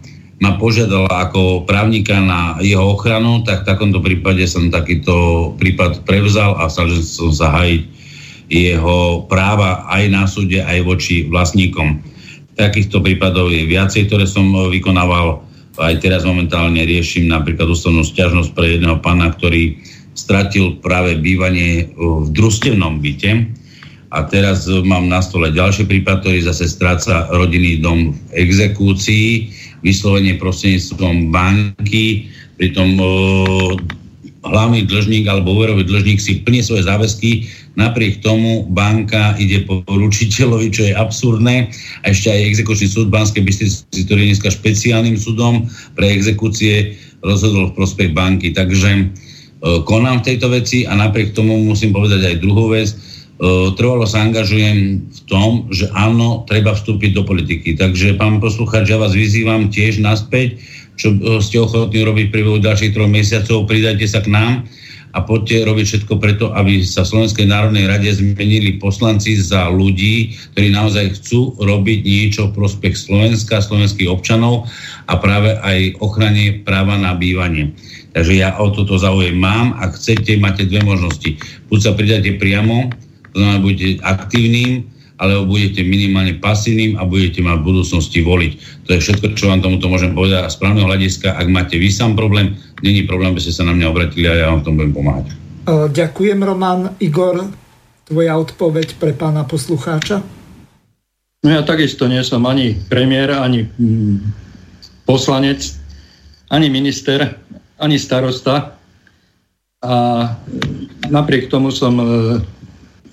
ma požiadala ako právnika na jeho ochranu, tak v takomto prípade som takýto prípad prevzal a snažil som sa hajiť jeho práva aj na súde, aj voči vlastníkom. Takýchto prípadov je viacej, ktoré som vykonával. Aj teraz momentálne riešim napríklad ústavnú stiažnosť pre jedného pána, ktorý stratil práve bývanie v družstevnom byte. A teraz mám na stole ďalší prípad, ktorý zase stráca rodinný dom v exekúcii vyslovene prostredníctvom banky, pritom o, hlavný dlžník alebo úverový dlžník si plní svoje záväzky, napriek tomu banka ide po ručiteľovi, čo je absurdné. A ešte aj exekučný súd Banskej Bystrici, ktorý je dneska špeciálnym súdom pre exekúcie, rozhodol v prospech banky. Takže konám v tejto veci a napriek tomu musím povedať aj druhú vec trvalo sa angažujem v tom, že áno, treba vstúpiť do politiky. Takže, pán poslucháč, ja vás vyzývam tiež naspäť, čo ste ochotní robiť priebehu ďalších troch mesiacov, pridajte sa k nám a poďte robiť všetko preto, aby sa v Slovenskej národnej rade zmenili poslanci za ľudí, ktorí naozaj chcú robiť niečo v prospech Slovenska, slovenských občanov a práve aj ochrane práva na bývanie. Takže ja o toto záujem mám. Ak chcete, máte dve možnosti. Buď sa pridáte priamo to znamená, budete aktívnym, alebo budete minimálne pasívnym a budete mať v budúcnosti voliť. To je všetko, čo vám tomuto môžem povedať. A z právneho hľadiska, ak máte vy sám problém, není problém, aby ste sa na mňa obratili a ja vám v tom budem pomáhať. Ďakujem, Roman. Igor, tvoja odpoveď pre pána poslucháča? No ja takisto nie som ani premiér, ani mm, poslanec, ani minister, ani starosta. A napriek tomu som e,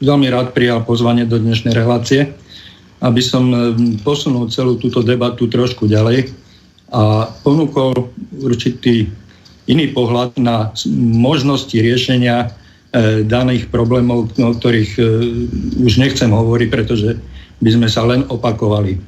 veľmi rád prijal pozvanie do dnešnej relácie, aby som e, posunul celú túto debatu trošku ďalej a ponúkol určitý iný pohľad na možnosti riešenia e, daných problémov, o ktorých e, už nechcem hovoriť, pretože by sme sa len opakovali.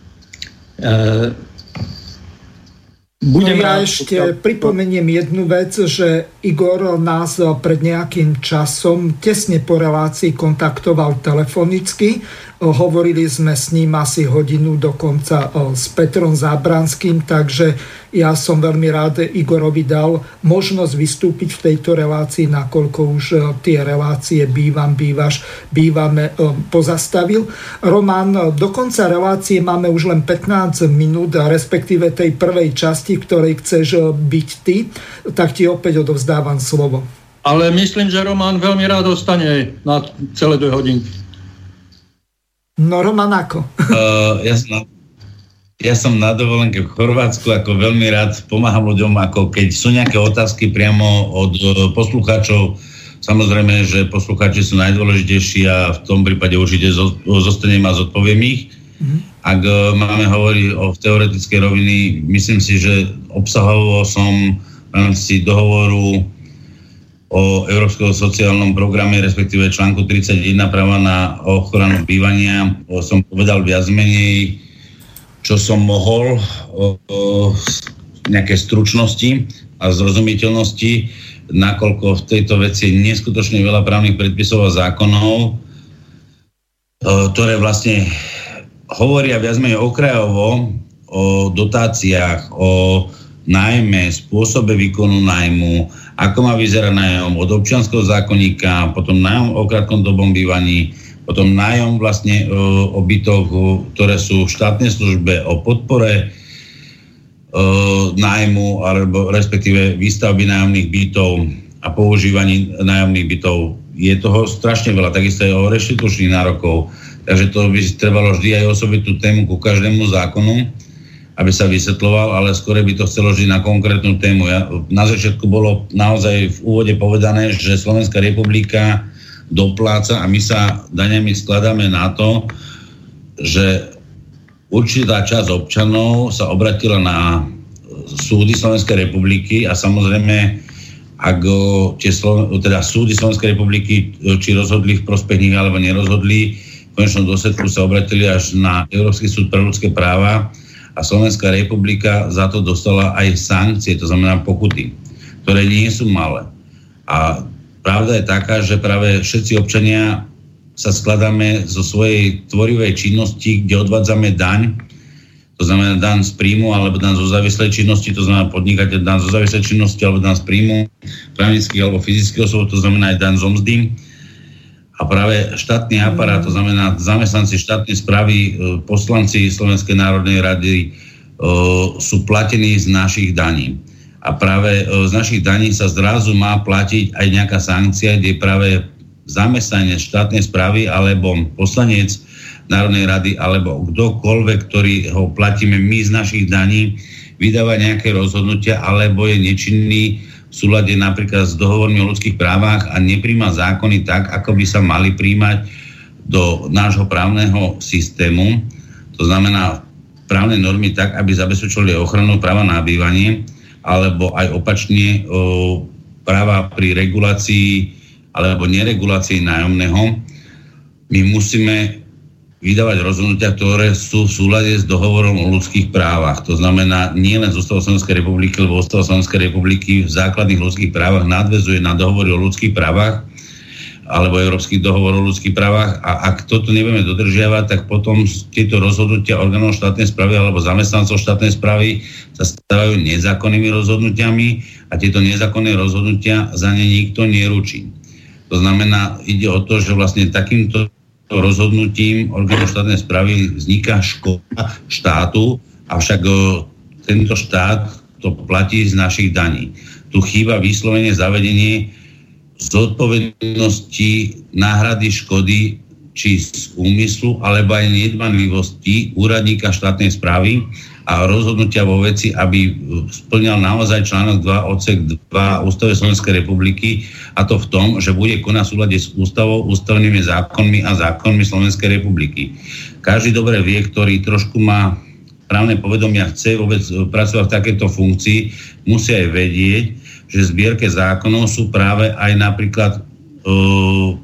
Budem no ja ešte pokiaľ... pripomeniem jednu vec, že Igor nás pred nejakým časom tesne po relácii kontaktoval telefonicky Hovorili sme s ním asi hodinu dokonca s Petrom Zábranským, takže ja som veľmi rád Igorovi dal možnosť vystúpiť v tejto relácii, nakoľko už tie relácie bývam, bývaš, bývame pozastavil. Roman, do konca relácie máme už len 15 minút, respektíve tej prvej časti, ktorej chceš byť ty, tak ti opäť odovzdávam slovo. Ale myslím, že Roman veľmi rád ostane na celé dve hodinky. No Roman ako? uh, ja, som na, ja som na dovolenke v Chorvátsku, ako veľmi rád pomáham ľuďom, ako keď sú nejaké otázky priamo od uh, poslucháčov, samozrejme, že poslucháči sú najdôležitejší a v tom prípade určite zostanem a zodpoviem ich. Mm-hmm. Ak uh, máme hovoriť o teoretickej roviny, myslím si, že obsahovo som v rámci dohovoru o Európskom sociálnom programe, respektíve článku 31 práva na ochranu bývania. Som povedal viac menej, čo som mohol o, o nejaké stručnosti a zrozumiteľnosti, nakoľko v tejto veci je neskutočne veľa právnych predpisov a zákonov ktoré vlastne hovoria viac menej okrajovo o dotáciách, o najmä spôsobe výkonu najmu, ako má vyzerať nájom od občianského zákonníka, potom nájom o krátkodobom bývaní, potom nájom vlastne o bytoch, ktoré sú v štátnej službe, o podpore nájmu alebo respektíve výstavby nájomných bytov a používaní nájomných bytov. Je toho strašne veľa, takisto aj o reštitučných nárokov. Takže to by trebalo vždy aj osobitú tému ku každému zákonu aby sa vysvetloval, ale skôr by to chcelo žiť na konkrétnu tému. Ja, na začiatku bolo naozaj v úvode povedané, že Slovenská republika dopláca a my sa daňami skladáme na to, že určitá časť občanov sa obratila na súdy Slovenskej republiky a samozrejme ak tie teda súdy Slovenskej republiky či rozhodli v prospech nich alebo nerozhodli, v konečnom dôsledku sa obratili až na Európsky súd pre ľudské práva, a Slovenská republika za to dostala aj sankcie, to znamená pokuty, ktoré nie sú malé. A pravda je taká, že práve všetci občania sa skladáme zo svojej tvorivej činnosti, kde odvádzame daň, to znamená daň z príjmu alebo daň zo závislej činnosti, to znamená podnikateľ daň zo závislej činnosti alebo daň z príjmu právnických alebo fyzických osôb, to znamená aj daň zo mzdy a práve štátny aparát, to znamená zamestnanci štátnej správy, e, poslanci Slovenskej národnej rady e, sú platení z našich daní. A práve e, z našich daní sa zrazu má platiť aj nejaká sankcia, kde práve zamestnanie štátnej správy alebo poslanec Národnej rady alebo kdokoľvek, ktorý ho platíme my z našich daní, vydáva nejaké rozhodnutia alebo je nečinný v súlade napríklad s dohovormi o ľudských právach a nepríjma zákony tak, ako by sa mali príjmať do nášho právneho systému. To znamená právne normy tak, aby zabezpečili ochranu práva na bývanie, alebo aj opačne o, práva pri regulácii alebo neregulácii nájomného. My musíme vydávať rozhodnutia, ktoré sú v súlade s dohovorom o ľudských právach. To znamená, nie len z Ústavu Slovenskej republiky, lebo Ústav Slovenskej republiky v základných ľudských právach nadvezuje na dohovory o ľudských právach alebo Európsky dohovor o ľudských právach a ak toto nebudeme dodržiavať, tak potom tieto rozhodnutia orgánov štátnej správy alebo zamestnancov štátnej správy sa stávajú nezákonnými rozhodnutiami a tieto nezákonné rozhodnutia za ne nikto neručí. To znamená, ide o to, že vlastne takýmto rozhodnutím orgánu štátnej správy vzniká škoda štátu, avšak tento štát to platí z našich daní. Tu chýba vyslovene zavedenie zodpovednosti náhrady škody či z úmyslu, alebo aj nedbanlivosti úradníka štátnej správy, a rozhodnutia vo veci, aby splňal naozaj článok 2 odsek 2 Ústavy Slovenskej republiky a to v tom, že bude konať súľade s ústavou, ústavnými zákonmi a zákonmi Slovenskej republiky. Každý dobre vie, ktorý trošku má právne povedomia chce vôbec pracovať v takéto funkcii, musí aj vedieť, že zbierke zákonov sú práve aj napríklad e,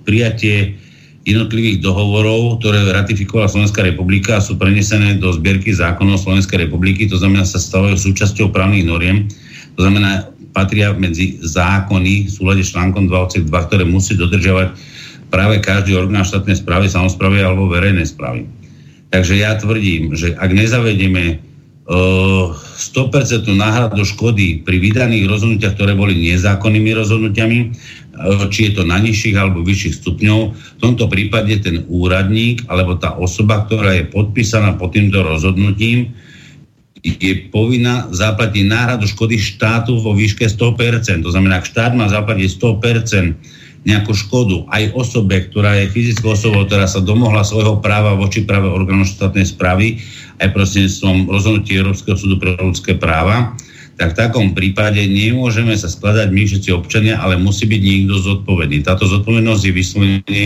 prijatie jednotlivých dohovorov, ktoré ratifikovala Slovenská republika a sú prenesené do zbierky zákonov Slovenskej republiky, to znamená sa stavajú súčasťou právnych noriem, to znamená patria medzi zákony v súlade s článkom 2 2, ktoré musí dodržiavať práve každý orgán štátnej správy, samozprávy alebo verejnej správy. Takže ja tvrdím, že ak nezavedieme 100% náhradu škody pri vydaných rozhodnutiach, ktoré boli nezákonnými rozhodnutiami, či je to na nižších alebo vyšších stupňov. V tomto prípade ten úradník alebo tá osoba, ktorá je podpísaná pod týmto rozhodnutím, je povinná zaplatiť náhradu škody štátu vo výške 100%. To znamená, ak štát má zaplatiť 100% nejakú škodu aj osobe, ktorá je fyzickou osobou, ktorá sa domohla svojho práva voči práve orgánu štátnej správy, aj prostredníctvom rozhodnutí Európskeho súdu pre ľudské práva, tak v takom prípade nemôžeme sa skladať my všetci občania, ale musí byť niekto zodpovedný. Táto zodpovednosť je vyslovene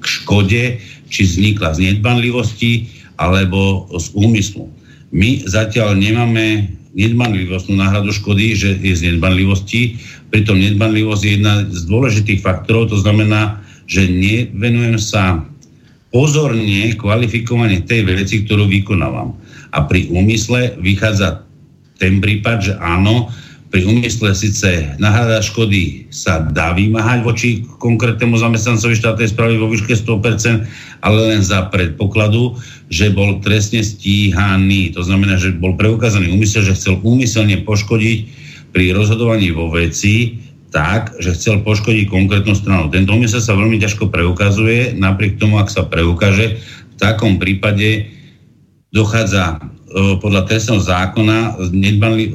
k škode, či vznikla z nedbanlivosti alebo z úmyslu. My zatiaľ nemáme nedbanlivostnú náhradu škody, že je z nedbanlivosti, pritom nedbanlivosť je jedna z dôležitých faktorov, to znamená, že nevenujem sa pozorne kvalifikovanie tej veci, ktorú vykonávam. A pri úmysle vychádza ten prípad, že áno, pri úmysle síce nahrada škody sa dá vymáhať voči konkrétnemu zamestnancovi štátnej správy vo výške 100%, ale len za predpokladu, že bol trestne stíhaný. To znamená, že bol preukázaný úmysel, že chcel úmyselne poškodiť pri rozhodovaní vo veci tak, že chcel poškodiť konkrétnu stranu. Tento úmysel sa veľmi ťažko preukazuje, napriek tomu, ak sa preukáže, v takom prípade dochádza podľa trestného zákona, nedbali, e,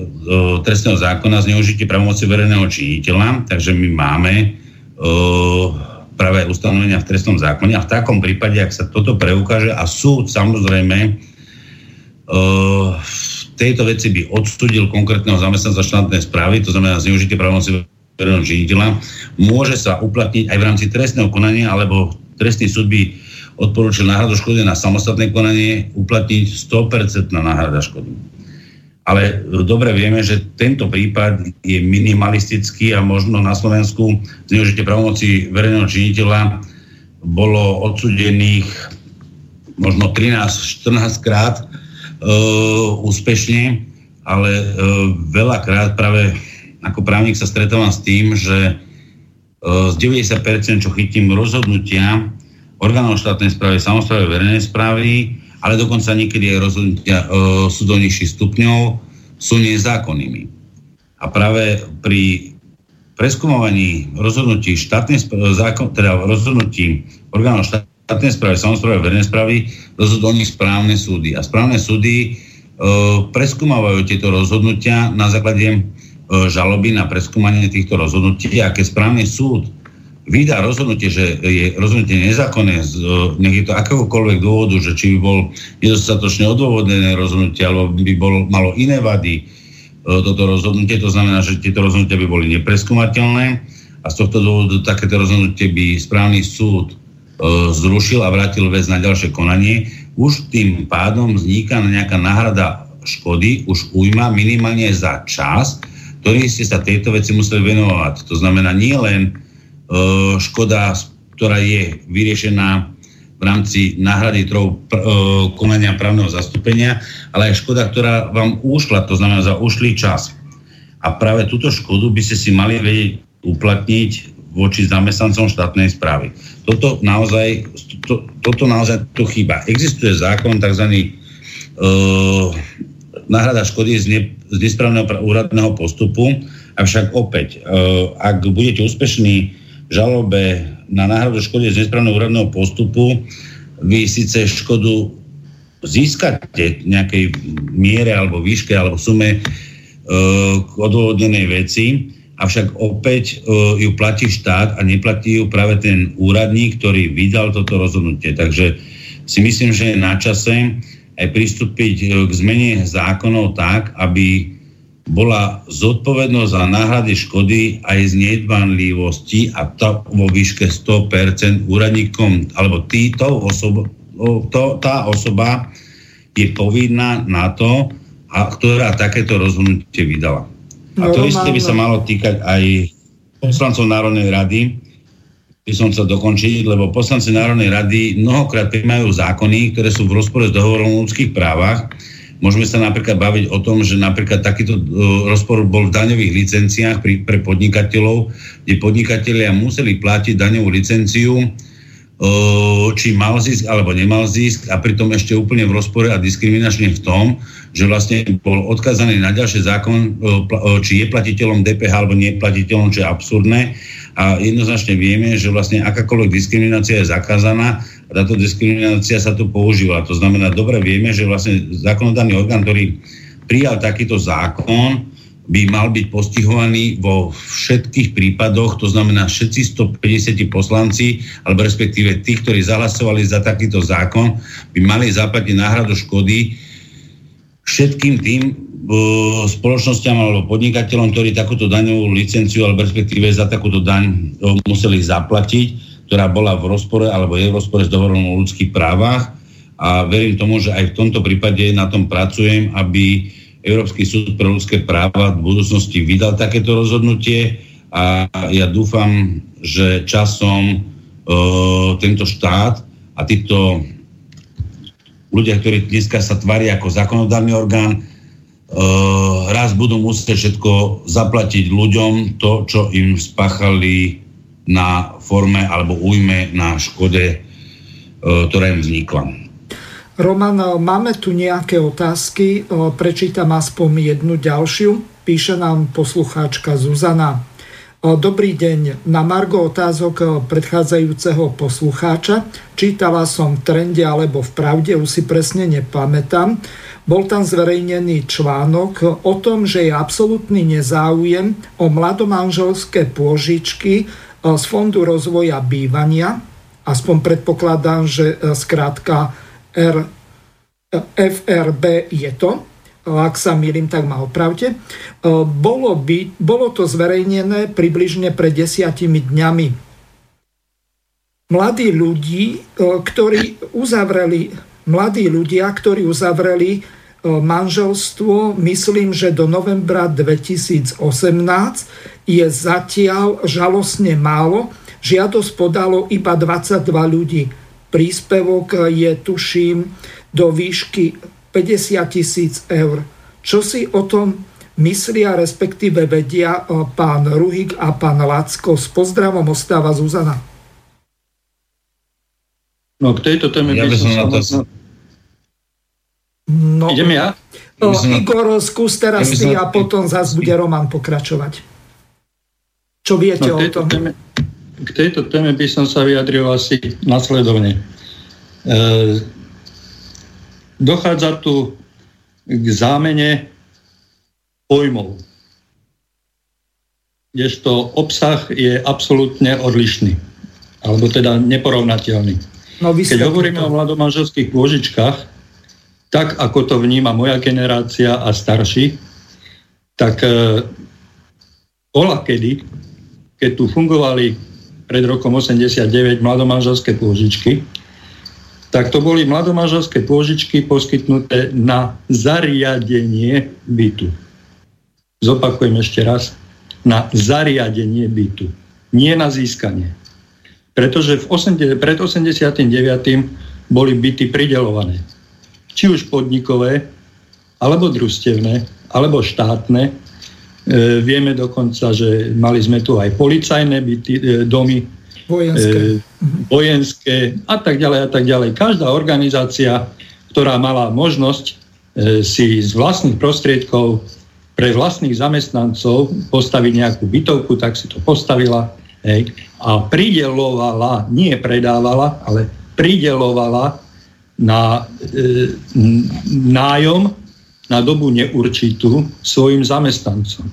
trestného zákona zneužitie pravomoci verejného činiteľa, takže my máme e, práve ustanovenia v trestnom zákone. A v takom prípade, ak sa toto preukáže a súd samozrejme v tejto veci by odsudil konkrétneho zamestnanca štátnej správy, to znamená zneužitie pravomoci verejného činiteľa, môže sa uplatniť aj v rámci trestného konania, alebo trestný súd by odporúčil náhradu škody na samostatné konanie uplatniť 100% na náhrada škody. Ale dobre vieme, že tento prípad je minimalistický a možno na Slovensku zneužitie pravomoci verejného činiteľa bolo odsudených možno 13-14 krát e, úspešne, ale e, veľakrát práve ako právnik sa stretávam s tým, že e, z 90% čo chytím rozhodnutia orgánov štátnej správy, samozprávy, verejnej správy, ale dokonca niekedy aj rozhodnutia e, súdov nižších stupňov sú nezákonnými. A práve pri preskúmovaní rozhodnutí štátnej správy, zákon, teda rozhodnutí orgánov štátnej správy, samozprávy, verejnej správy, rozhodujú nich správne súdy. A správne súdy e, preskúmavajú tieto rozhodnutia na základe e, žaloby na preskúmanie týchto rozhodnutí a keď správny súd vydá rozhodnutie, že je rozhodnutie nezákonné, z, nech je to akéhokoľvek dôvodu, že či by bol nedostatočne odôvodnené rozhodnutie, alebo by bol, malo iné vady toto rozhodnutie, to znamená, že tieto rozhodnutia by boli nepreskúmateľné a z tohto dôvodu takéto rozhodnutie by správny súd zrušil a vrátil vec na ďalšie konanie, už tým pádom vzniká nejaká náhrada škody, už ujma minimálne za čas, ktorý ste sa tejto veci museli venovať. To znamená nie len škoda, ktorá je vyriešená v rámci náhrady trov pr- eh, konania právneho zastúpenia, ale aj škoda, ktorá vám ušla, to znamená za ušlý čas. A práve túto škodu by ste si mali vedieť uplatniť voči zamestnancom štátnej správy. Toto naozaj, to, toto naozaj tu chýba. Existuje zákon tzv. Uh, náhrada škody z, ne, z nesprávneho úradného postupu, avšak opäť, uh, ak budete úspešní žalobe na náhradu škody z nesprávneho úradného postupu vy síce škodu získate v nejakej miere alebo výške alebo sume e, k odôvodnenej veci, avšak opäť e, ju platí štát a neplatí ju práve ten úradník, ktorý vydal toto rozhodnutie. Takže si myslím, že je na čase aj pristúpiť e, k zmene zákonov tak, aby bola zodpovednosť za náhrady škody aj z nedbanlivosti a to vo výške 100% úradníkom, alebo týto osob, to, tá osoba je povinná na to, a, ktorá takéto rozhodnutie vydala. A to isté by sa malo týkať aj poslancov Národnej rady, by som chcel dokončiť, lebo poslanci Národnej rady mnohokrát prijímajú zákony, ktoré sú v rozpore s dohovorom o ľudských právach Môžeme sa napríklad baviť o tom, že napríklad takýto uh, rozpor bol v daňových licenciách pri, pre podnikateľov, kde podnikatelia museli platiť daňovú licenciu, uh, či mal zisk alebo nemal zisk a pritom ešte úplne v rozpore a diskriminačne v tom, že vlastne bol odkazaný na ďalší zákon, uh, či je platiteľom DPH alebo nie je platiteľom, čo je absurdné. A jednoznačne vieme, že vlastne akákoľvek diskriminácia je zakázaná a táto diskriminácia sa tu používa. To znamená, dobre vieme, že vlastne zákonodárny orgán, ktorý prijal takýto zákon, by mal byť postihovaný vo všetkých prípadoch, to znamená všetci 150 poslanci, alebo respektíve tí, ktorí zahlasovali za takýto zákon, by mali zaplatiť náhradu škody všetkým tým uh, spoločnosťam alebo podnikateľom, ktorí takúto daňovú licenciu alebo respektíve za takúto daň uh, museli zaplatiť ktorá bola v rozpore alebo je v rozpore s dohovorom o ľudských právach. A verím tomu, že aj v tomto prípade na tom pracujem, aby Európsky súd pre ľudské práva v budúcnosti vydal takéto rozhodnutie. A ja dúfam, že časom e, tento štát a títo ľudia, ktorí dneska sa tvária ako zákonodárny orgán, e, raz budú musieť všetko zaplatiť ľuďom to, čo im spáchali na forme alebo ujme na škode, e, ktorá im vznikla. Roman, máme tu nejaké otázky, prečítam aspoň jednu ďalšiu. Píše nám poslucháčka Zuzana. Dobrý deň. Na Margo otázok predchádzajúceho poslucháča čítala som v trende alebo v pravde, už si presne nepamätám. Bol tam zverejnený článok o tom, že je absolútny nezáujem o mladomanželské pôžičky z Fondu rozvoja bývania. Aspoň predpokladám, že skrátka R, FRB je to ak sa milím, tak ma opravte. E, bolo, by, bolo to zverejnené približne pred desiatimi dňami. Mladí ľudí, e, ktorí uzavreli, mladí ľudia, ktorí uzavreli e, manželstvo, myslím, že do novembra 2018 je zatiaľ žalostne málo. Žiadosť podalo iba 22 ľudí. Príspevok je, tuším, do výšky 50 tisíc eur. Čo si o tom myslia, respektíve vedia e, pán Ruhik a pán Lacko. S pozdravom ostáva Zuzana. No k tejto téme ja by som sa... To... No, Idem ja? No, Igor, skús teraz ty a potom zase bude Roman pokračovať. Čo viete no, o tom? Téme, k tejto téme by som sa vyjadril asi nasledovne. E, dochádza tu k zámene pojmov. Kdežto obsah je absolútne odlišný, alebo teda neporovnateľný. No, Keď hovoríme to. o mladomanželských pôžičkách, tak ako to vníma moja generácia a starší, tak e, bola kedy, keď tu fungovali pred rokom 89 mladomanželské pôžičky, tak to boli mladomanželské pôžičky poskytnuté na zariadenie bytu. Zopakujem ešte raz. Na zariadenie bytu. Nie na získanie. Pretože v 80, pred 89. boli byty pridelované. Či už podnikové, alebo družstevné, alebo štátne. E, vieme dokonca, že mali sme tu aj policajné byty, e, domy, vojenské. E, vojenské a tak ďalej a tak ďalej. Každá organizácia, ktorá mala možnosť e, si z vlastných prostriedkov pre vlastných zamestnancov postaviť nejakú bytovku, tak si to postavila hej, a pridelovala, nie predávala, ale pridelovala na e, nájom na dobu neurčitú svojim zamestnancom,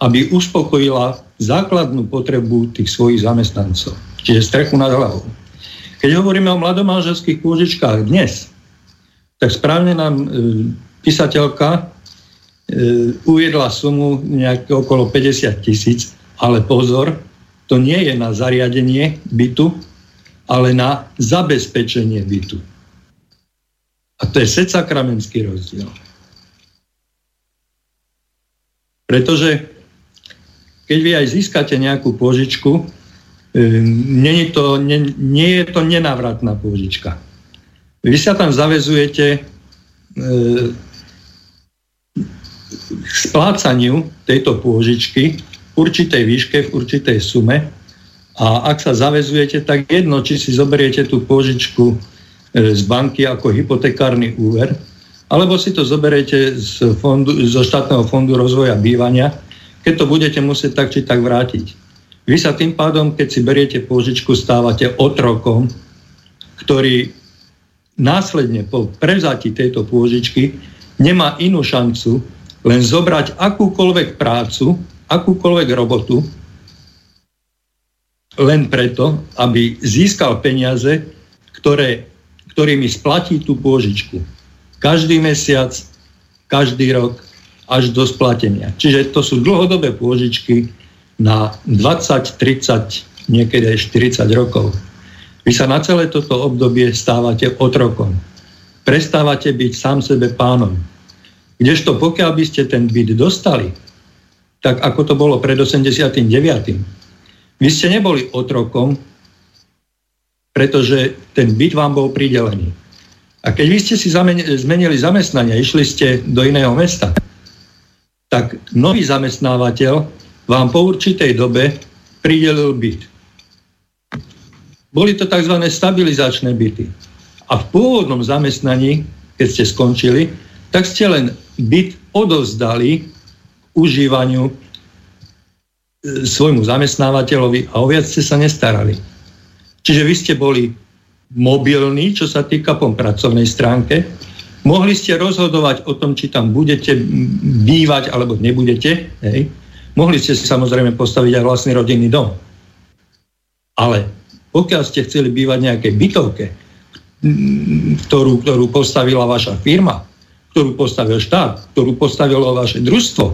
aby uspokojila základnú potrebu tých svojich zamestnancov, čiže strechu nad hlavou. Keď hovoríme o mladomáželských pôžičkách dnes, tak správne nám e, písateľka e, uviedla sumu nejaké okolo 50 tisíc, ale pozor, to nie je na zariadenie bytu, ale na zabezpečenie bytu. A to je secakramenský rozdiel. Pretože keď vy aj získate nejakú pôžičku, nie je to, nie, nie je to nenávratná pôžička. Vy sa tam zavezujete e, k splácaniu tejto pôžičky v určitej výške, v určitej sume a ak sa zavezujete, tak jedno, či si zoberiete tú pôžičku z banky ako hypotekárny úver, alebo si to zoberiete z fondu, zo štátneho fondu rozvoja bývania, keď to budete musieť tak či tak vrátiť. Vy sa tým pádom, keď si beriete pôžičku, stávate otrokom, ktorý následne po prevzati tejto pôžičky nemá inú šancu len zobrať akúkoľvek prácu, akúkoľvek robotu, len preto, aby získal peniaze, ktoré, ktorými splatí tú pôžičku. Každý mesiac, každý rok, až do splatenia. Čiže to sú dlhodobé pôžičky na 20, 30, niekedy aj 40 rokov. Vy sa na celé toto obdobie stávate otrokom. Prestávate byť sám sebe pánom. Kdežto pokiaľ by ste ten byt dostali, tak ako to bolo pred 89. Vy ste neboli otrokom, pretože ten byt vám bol pridelený. A keď vy ste si zmenili zamestnanie, išli ste do iného mesta, tak nový zamestnávateľ vám po určitej dobe pridelil byt. Boli to tzv. stabilizačné byty. A v pôvodnom zamestnaní, keď ste skončili, tak ste len byt odovzdali užívaniu e, svojmu zamestnávateľovi a o viac ste sa nestarali. Čiže vy ste boli mobilní, čo sa týka po pracovnej stránke. Mohli ste rozhodovať o tom, či tam budete bývať alebo nebudete. Hej. Mohli ste si samozrejme postaviť aj vlastný rodinný dom. Ale pokiaľ ste chceli bývať nejaké bytovke, ktorú, ktorú postavila vaša firma, ktorú postavil štát, ktorú postavilo vaše družstvo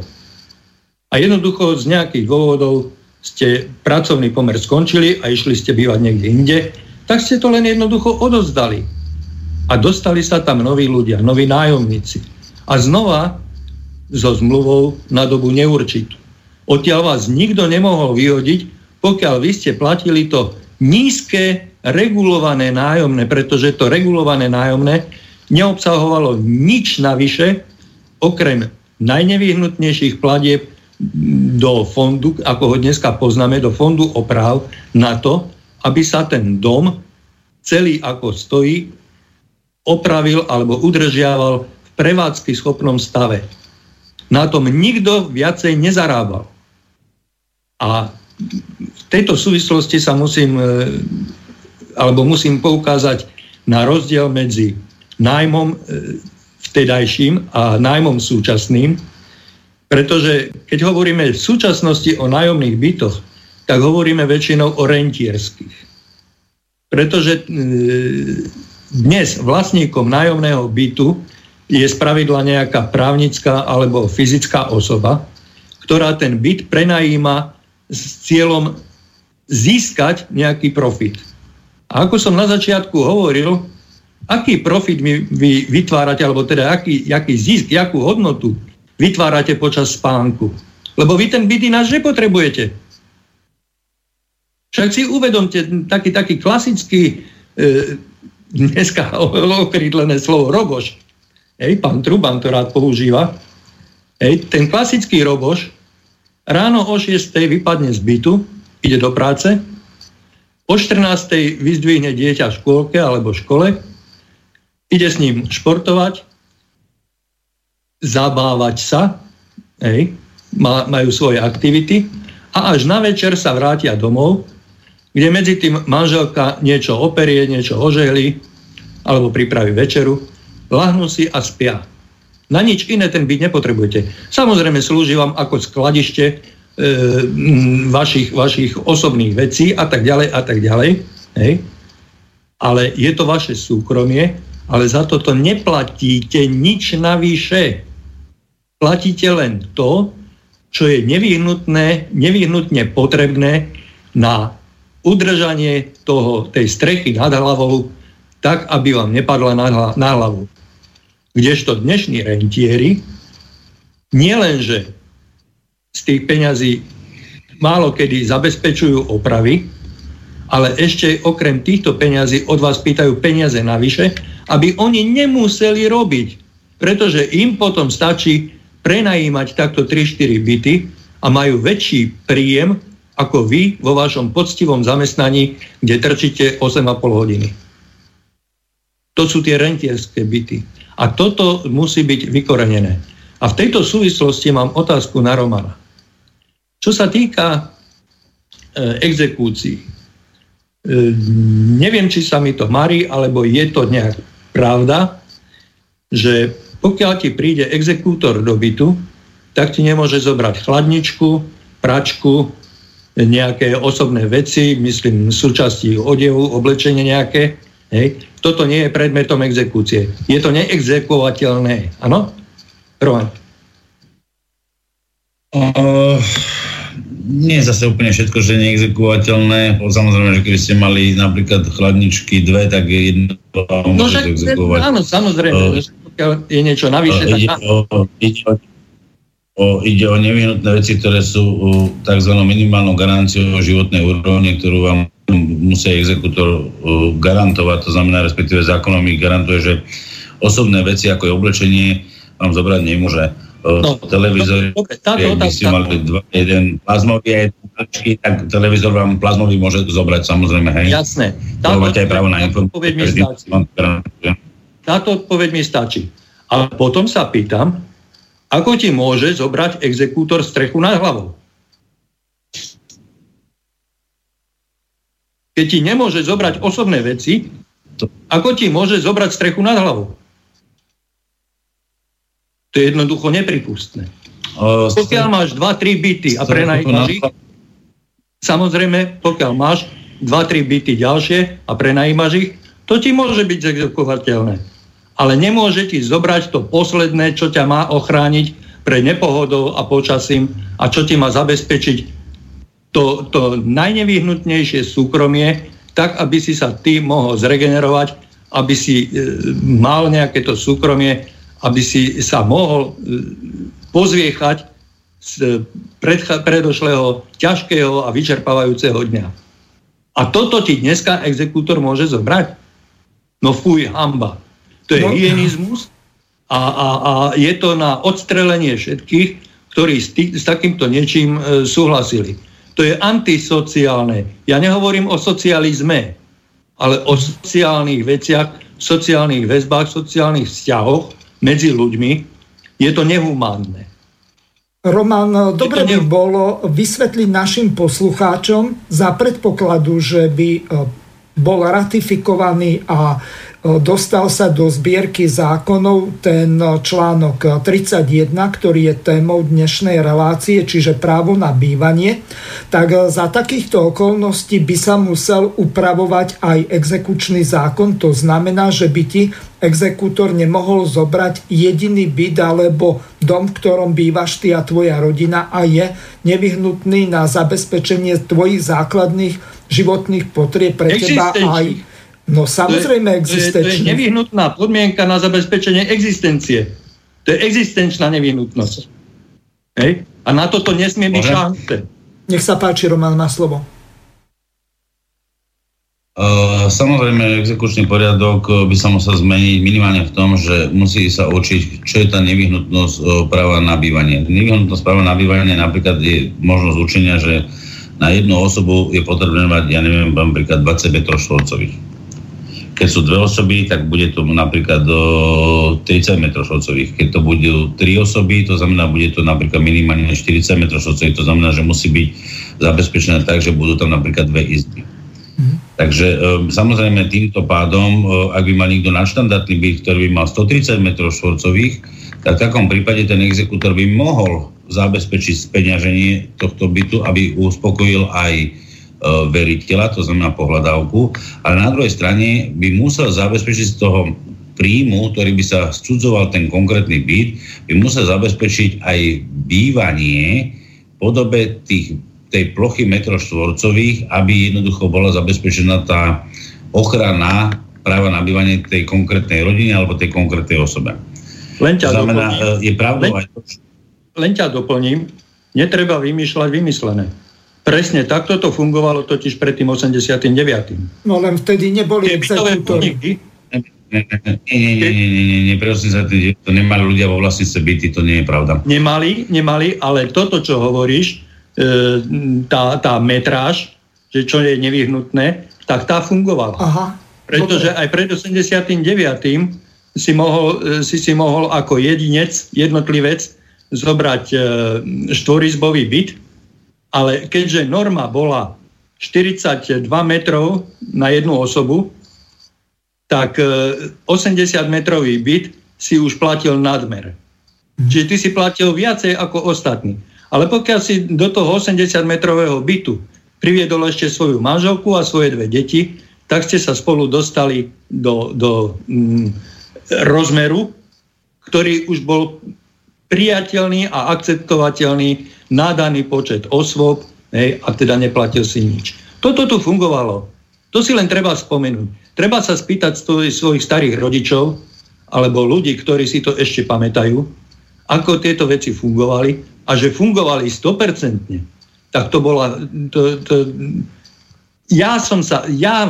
a jednoducho z nejakých dôvodov ste pracovný pomer skončili a išli ste bývať niekde inde, tak ste to len jednoducho odozdali. A dostali sa tam noví ľudia, noví nájomníci. A znova so zmluvou na dobu neurčitú. Odtiaľ vás nikto nemohol vyhodiť, pokiaľ vy ste platili to nízke regulované nájomné, pretože to regulované nájomné neobsahovalo nič navyše, okrem najnevyhnutnejších platieb do fondu, ako ho dneska poznáme, do fondu oprav na to, aby sa ten dom celý ako stojí opravil alebo udržiaval v prevádzky schopnom stave. Na tom nikto viacej nezarábal. A v tejto súvislosti sa musím, e, alebo musím poukázať na rozdiel medzi nájmom e, vtedajším a nájmom súčasným, pretože keď hovoríme v súčasnosti o nájomných bytoch, tak hovoríme väčšinou o rentierských. Pretože e, dnes vlastníkom nájomného bytu je spravidla nejaká právnická alebo fyzická osoba, ktorá ten byt prenajíma s cieľom získať nejaký profit. A ako som na začiatku hovoril, aký profit vy, vy vytvárate, alebo teda aký, aký zisk, akú hodnotu vytvárate počas spánku. Lebo vy ten byt ináč nepotrebujete. Však si uvedomte taký, taký klasický e, dneska okrídlené slovo roboš. Hej, pán Truban to rád používa. Hej, ten klasický roboš ráno o 6. vypadne z bytu, ide do práce, o 14. vyzdvihne dieťa v škôlke alebo v škole, ide s ním športovať, zabávať sa, hej, majú svoje aktivity a až na večer sa vrátia domov kde medzi tým manželka niečo operie, niečo ožehli, alebo pripraví večeru, lahnú si a spia. Na nič iné ten byt nepotrebujete. Samozrejme slúži vám ako skladište e, vašich, vašich osobných vecí a tak ďalej a tak ďalej. Hej. Ale je to vaše súkromie, ale za toto neplatíte nič navyše. Platíte len to, čo je nevyhnutné, nevyhnutne potrebné na udržanie toho, tej strechy nad hlavou tak, aby vám nepadla na, hlavu. Kdežto dnešní rentieri nielenže z tých peňazí málo kedy zabezpečujú opravy, ale ešte okrem týchto peňazí od vás pýtajú peniaze navyše, aby oni nemuseli robiť, pretože im potom stačí prenajímať takto 3-4 byty a majú väčší príjem, ako vy vo vašom poctivom zamestnaní, kde trčíte 8,5 hodiny. To sú tie rentierské byty. A toto musí byť vykorenené. A v tejto súvislosti mám otázku na Romana. Čo sa týka e, exekúcií, e, neviem, či sa mi to marí, alebo je to nejak pravda, že pokiaľ ti príde exekútor do bytu, tak ti nemôže zobrať chladničku, pračku, nejaké osobné veci, myslím súčasti odevu, oblečenie nejaké. Hej. Toto nie je predmetom exekúcie. Je to neexekuovateľné. Áno? Roman. Uh, nie je zase úplne všetko, že neexekuovateľné. Samozrejme, že keby ste mali napríklad chladničky dve, tak je jedno no, exekuovať. Áno, samozrejme. Uh, je niečo navyše. Uh, ide, tak... o, ide, o, o, ide o nevyhnutné veci, ktoré sú tzv. minimálnou garanciou životnej úrovne, ktorú vám musí exekutor garantovať, to znamená, respektíve zákonom ich garantuje, že osobné veci ako je oblečenie vám zobrať nemôže. no, televízor, dobre, táto by si mali dva, jeden plazmový tak televízor vám plazmový môže zobrať samozrejme, hej? Jasné. Táto, aj právo na stačí. Táto odpoveď mi stačí. Ale potom sa pýtam, ako ti môže zobrať exekútor strechu nad hlavou? Keď ti nemôže zobrať osobné veci, ako ti môže zobrať strechu nad hlavou? To je jednoducho nepripustné. Uh, pokiaľ máš 2-3 byty a prenajímaš ich, samozrejme, pokiaľ máš 2-3 byty ďalšie a prenajímaš ich, to ti môže byť exekuovateľné. Ale nemôže ti zobrať to posledné, čo ťa má ochrániť pred nepohodou a počasím a čo ti má zabezpečiť to, to najnevyhnutnejšie súkromie, tak, aby si sa ty mohol zregenerovať, aby si e, mal nejaké to súkromie, aby si sa mohol e, pozviechať z predcha- predošlého ťažkého a vyčerpávajúceho dňa. A toto ti dneska exekútor môže zobrať? No fuj, hamba. To je no. hyenizmus a, a, a je to na odstrelenie všetkých, ktorí s, tý, s takýmto niečím e, súhlasili. To je antisociálne. Ja nehovorím o socializme, ale o sociálnych veciach, sociálnych väzbách, sociálnych vzťahoch medzi ľuďmi. Je to nehumánne. Roman, dobre by bolo vysvetliť našim poslucháčom za predpokladu, že by e, bol ratifikovaný a dostal sa do zbierky zákonov ten článok 31, ktorý je témou dnešnej relácie, čiže právo na bývanie, tak za takýchto okolností by sa musel upravovať aj exekučný zákon. To znamená, že by ti exekútor nemohol zobrať jediný byt alebo dom, v ktorom bývaš ty a tvoja rodina a je nevyhnutný na zabezpečenie tvojich základných životných potrieb pre teba aj No samozrejme existenčná. To je, to je nevyhnutná podmienka na zabezpečenie existencie. To je existenčná nevyhnutnosť. Hej? A na toto nesmie byť šance. Nech sa páči, Roman, má slovo. Uh, samozrejme, exekučný poriadok by sa musel zmeniť minimálne v tom, že musí sa učiť, čo je tá nevyhnutnosť uh, práva na bývanie. Nevyhnutnosť práva na bývanie napríklad je možnosť učenia, že na jednu osobu je potrebné mať, ja neviem, napríklad 20 m štvorcových keď sú dve osoby, tak bude to napríklad do 30 m štvorcových. Keď to budú tri osoby, to znamená, bude to napríklad minimálne 40 m štvorcových. To znamená, že musí byť zabezpečené tak, že budú tam napríklad dve izby. Mm. Takže e, samozrejme týmto pádom, e, ak by mal niekto nadštandardný byt, ktorý by mal 130 m štvorcových, tak v takom prípade ten exekútor by mohol zabezpečiť speňaženie tohto bytu, aby uspokojil aj veriteľa, to znamená pohľadávku, ale na druhej strane by musel zabezpečiť z toho príjmu, ktorý by sa scudzoval ten konkrétny byt, by musel zabezpečiť aj bývanie v podobe tých, tej plochy metrov štvorcových, aby jednoducho bola zabezpečená tá ochrana práva na bývanie tej konkrétnej rodiny alebo tej konkrétnej osobe. Len ťa znamená, doplním. je pravdou len, aj to, len ťa doplním, netreba vymýšľať vymyslené. Presne, takto to fungovalo totiž pred tým 89. No len vtedy neboli exekútory. Nie, nie, nie, nie, nie, nie, prosím sa, to nemali ľudia vo vlastníctve byty, to nie je pravda. Nemali, nemali, ale toto, čo hovoríš, e, tá, tá metráž, že čo je nevyhnutné, tak tá fungovala. Aha, Pretože dobre. aj pred 89. si mohol, e, si si mohol ako jedinec, jednotlivec zobrať e, štvorizbový byt, ale keďže norma bola 42 metrov na jednu osobu, tak 80 e, metrový byt si už platil nadmer. Mhm. Čiže ty si platil viacej ako ostatní. Ale pokiaľ si do toho 80 metrového bytu priviedol ešte svoju manželku a svoje dve deti, tak ste sa spolu dostali do, do mm, rozmeru, ktorý už bol priateľný a akceptovateľný na daný počet osôb hej, a teda neplatil si nič. Toto tu fungovalo. To si len treba spomenúť. Treba sa spýtať svojich starých rodičov alebo ľudí, ktorí si to ešte pamätajú, ako tieto veci fungovali a že fungovali 100%, tak to bola... To, to, ja som sa, ja,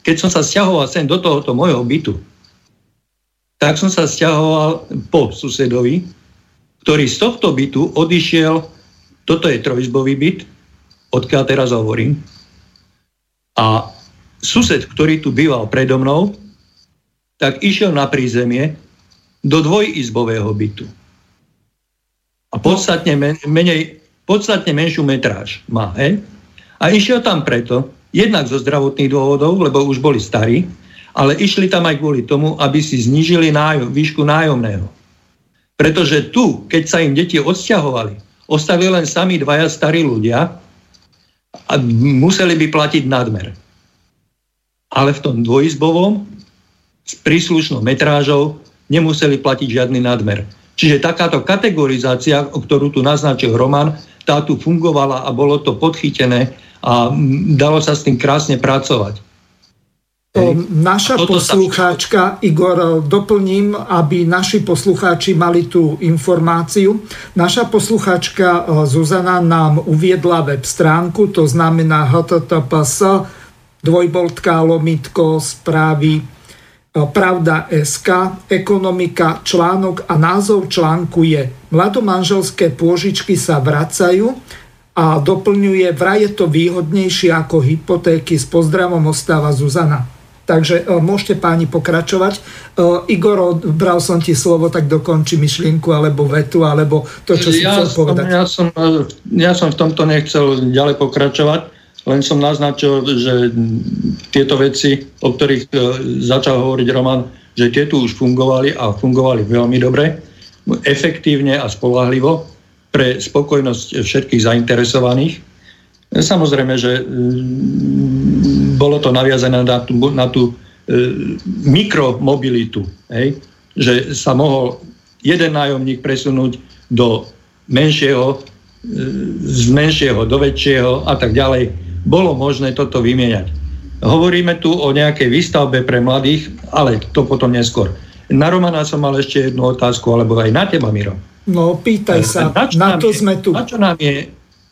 keď som sa stiahoval sem do tohoto môjho bytu, tak som sa stiahoval po susedovi ktorý z tohto bytu odišiel, toto je trojizbový byt, odkiaľ teraz hovorím, a sused, ktorý tu býval predo mnou, tak išiel na prízemie do dvojizbového bytu. A podstatne, men, menej, podstatne menšiu metráž má. He? A išiel tam preto, jednak zo zdravotných dôvodov, lebo už boli starí, ale išli tam aj kvôli tomu, aby si znížili nájom, výšku nájomného. Pretože tu, keď sa im deti odsťahovali, ostali len sami dvaja starí ľudia a museli by platiť nadmer. Ale v tom dvojizbovom s príslušnou metrážou nemuseli platiť žiadny nadmer. Čiže takáto kategorizácia, o ktorú tu naznačil Roman, tá tu fungovala a bolo to podchytené a dalo sa s tým krásne pracovať. Naša poslucháčka, Igor, doplním, aby naši poslucháči mali tú informáciu. Naša poslucháčka Zuzana nám uviedla web stránku, to znamená https dvojboltka lomitko správy Pravda SK, ekonomika, článok a názov článku je Mladomanželské pôžičky sa vracajú a doplňuje, vraj je to výhodnejšie ako hypotéky. S pozdravom ostáva Zuzana. Takže e, môžete páni pokračovať. E, Igor, bral som ti slovo, tak dokonči myšlienku alebo vetu, alebo to, čo si ja chcel som, povedať. Ja som, ja som v tomto nechcel ďalej pokračovať. Len som naznačil, že tieto veci, o ktorých e, začal hovoriť Roman, že tieto už fungovali a fungovali veľmi dobre, efektívne a spolahlivo pre spokojnosť všetkých zainteresovaných. Samozrejme, že mm, bolo to naviazané na tú, na tú e, mikromobilitu, hej? že sa mohol jeden nájomník presunúť do menšieho, e, z menšieho do väčšieho a tak ďalej bolo možné toto vymieňať. Hovoríme tu o nejakej výstavbe pre mladých, ale to potom neskôr. Na Romana som mal ešte jednu otázku, alebo aj na teba, Miro. No, pýtaj sa, na, na to je, sme tu. Na čo, nám je,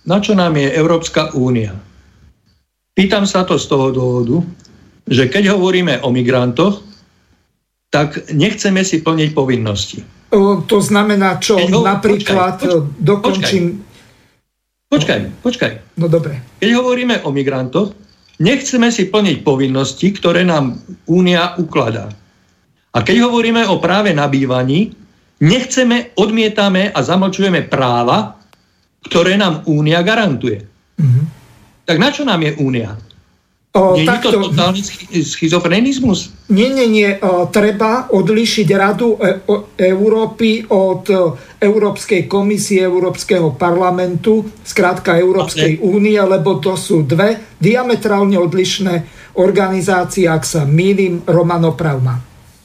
na čo nám je Európska únia? Pýtam sa to z toho dôvodu, že keď hovoríme o migrantoch, tak nechceme si plniť povinnosti. O, to znamená čo? Ho, Napríklad počkaj, počkaj, dokončím Počkaj, počkaj. No dobre. Keď hovoríme o migrantoch, nechceme si plniť povinnosti, ktoré nám Únia ukladá. A keď hovoríme o práve na bývaní, nechceme, odmietame a zamlčujeme práva, ktoré nám Únia garantuje. Mm-hmm. Tak na čo nám je Únia? O, nie takto, je to totálny schizofrenizmus? Nie, nie, nie. O, treba odlišiť Radu e- o, Európy od o, Európskej komisie, Európskeho parlamentu, skrátka Európskej únie, lebo to sú dve diametrálne odlišné organizácie, ak sa mýlim, Romano Pravma.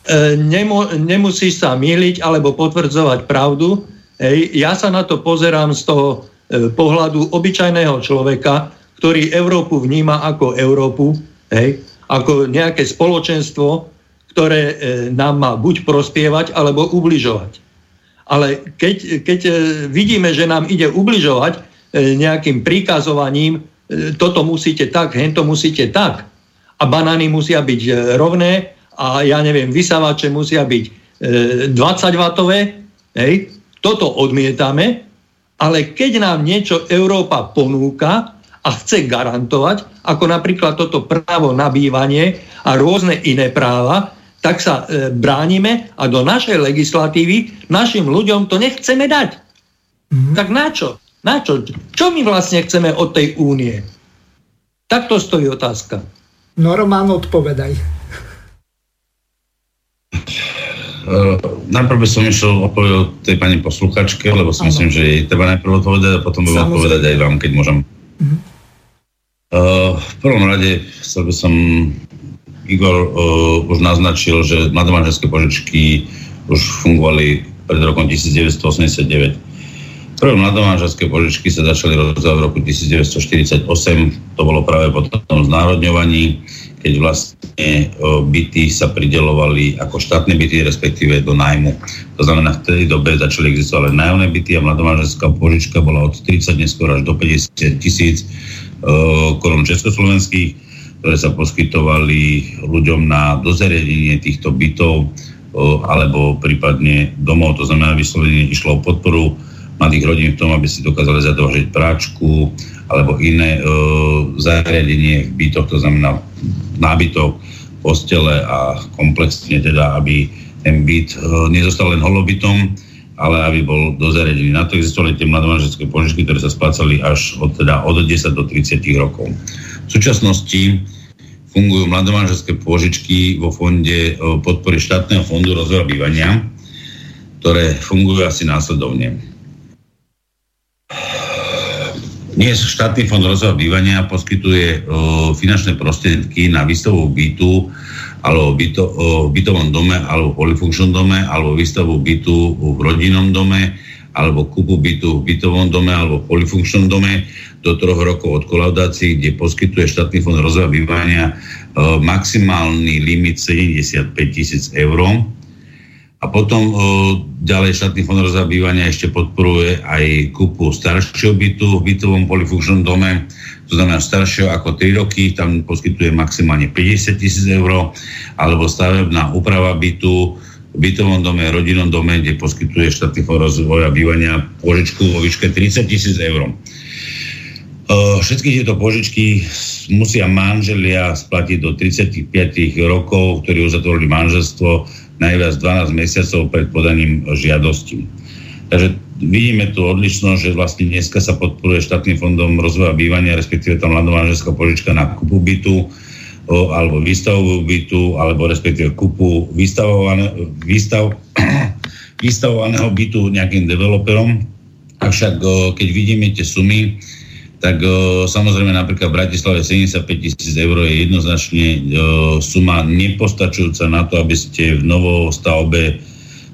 E, nemu, nemusíš sa míliť alebo potvrdzovať pravdu. Ej, ja sa na to pozerám z toho e, pohľadu obyčajného človeka, ktorý Európu vníma ako Európu, hej, ako nejaké spoločenstvo, ktoré e, nám má buď prospievať, alebo ubližovať. Ale keď, keď e, vidíme, že nám ide ubližovať e, nejakým príkazovaním, e, toto musíte tak, hento musíte tak, a banány musia byť e, rovné, a ja neviem, vysávače musia byť e, 20 W, hej, toto odmietame, ale keď nám niečo Európa ponúka, a chce garantovať, ako napríklad toto právo na bývanie a rôzne iné práva, tak sa e, bránime a do našej legislatívy našim ľuďom to nechceme dať. Mm-hmm. Tak na čo? Na čo? Čo my vlastne chceme od tej únie? Takto stojí otázka. No Román, odpovedaj. Uh, najprv by som išiel odpovedať tej pani posluchačke, lebo si ano. myslím, že jej treba najprv odpovedať a potom budem odpovedať aj vám, keď môžem. Mm-hmm. Uh, v prvom rade chcel by som, Igor uh, už naznačil, že mladomanželské požičky už fungovali pred rokom 1989. Prvé mladomanželské požičky sa začali rozdávať v roku 1948. To bolo práve po tom znárodňovaní, keď vlastne uh, byty sa pridelovali ako štátne byty, respektíve do nájmu. To znamená, v tej dobe začali existovať nájomné byty a mladomanželská požička bola od 30 neskôr až do 50 tisíc Eh, korun československých, ktoré sa poskytovali ľuďom na dozariadenie týchto bytov alebo prípadne domov, to znamená vyslovene išlo o podporu mladých rodín v tom, aby si dokázali zadlžiť práčku alebo iné e, zariadenie v bytoch, to znamená nábytok, postele a komplexne teda, aby ten byt e, nezostal len holobytom, ale aby bol dozariadený. Na to existovali tie mladomanželské požičky, ktoré sa splácali až od, teda, od 10 do 30 rokov. V súčasnosti fungujú mladomanželské pôžičky vo fonde podpory štátneho fondu rozvoja bývania, ktoré fungujú asi následovne. Dnes štátny fond rozvoja bývania poskytuje o, finančné prostriedky na výstavu bytu alebo byto, o, bytovom dome alebo polifunkčnom dome alebo výstavu bytu v rodinnom dome alebo kúpu bytu v bytovom dome alebo polifunkčnom dome do troch rokov od kolaudácií, kde poskytuje štátny fond rozvoja bývania e, maximálny limit 75 tisíc eur. A potom e, ďalej štátny fond rozvoja bývania ešte podporuje aj kúpu staršieho bytu v bytovom polifunkčnom dome, to znamená staršieho ako 3 roky, tam poskytuje maximálne 50 tisíc eur, alebo stavebná úprava bytu v bytovom dome, rodinnom dome, kde poskytuje štátny fond rozvoja bývania požičku vo výške 30 tisíc eur. Všetky tieto požičky musia manželia splatiť do 35 rokov, ktorí uzatvorili manželstvo najviac 12 mesiacov pred podaním žiadosti. Takže vidíme tu odlišnosť, že vlastne dneska sa podporuje štátnym fondom rozvoja bývania, respektíve tá mladomanželská požička na kupu bytu, o, alebo výstavovú bytu, alebo respektíve kupu vystavované, výstav, vystavovaného bytu nejakým developerom. Avšak keď vidíme tie sumy, tak o, samozrejme napríklad v Bratislave 75 tisíc eur je jednoznačne o, suma nepostačujúca na to, aby ste v novostavbe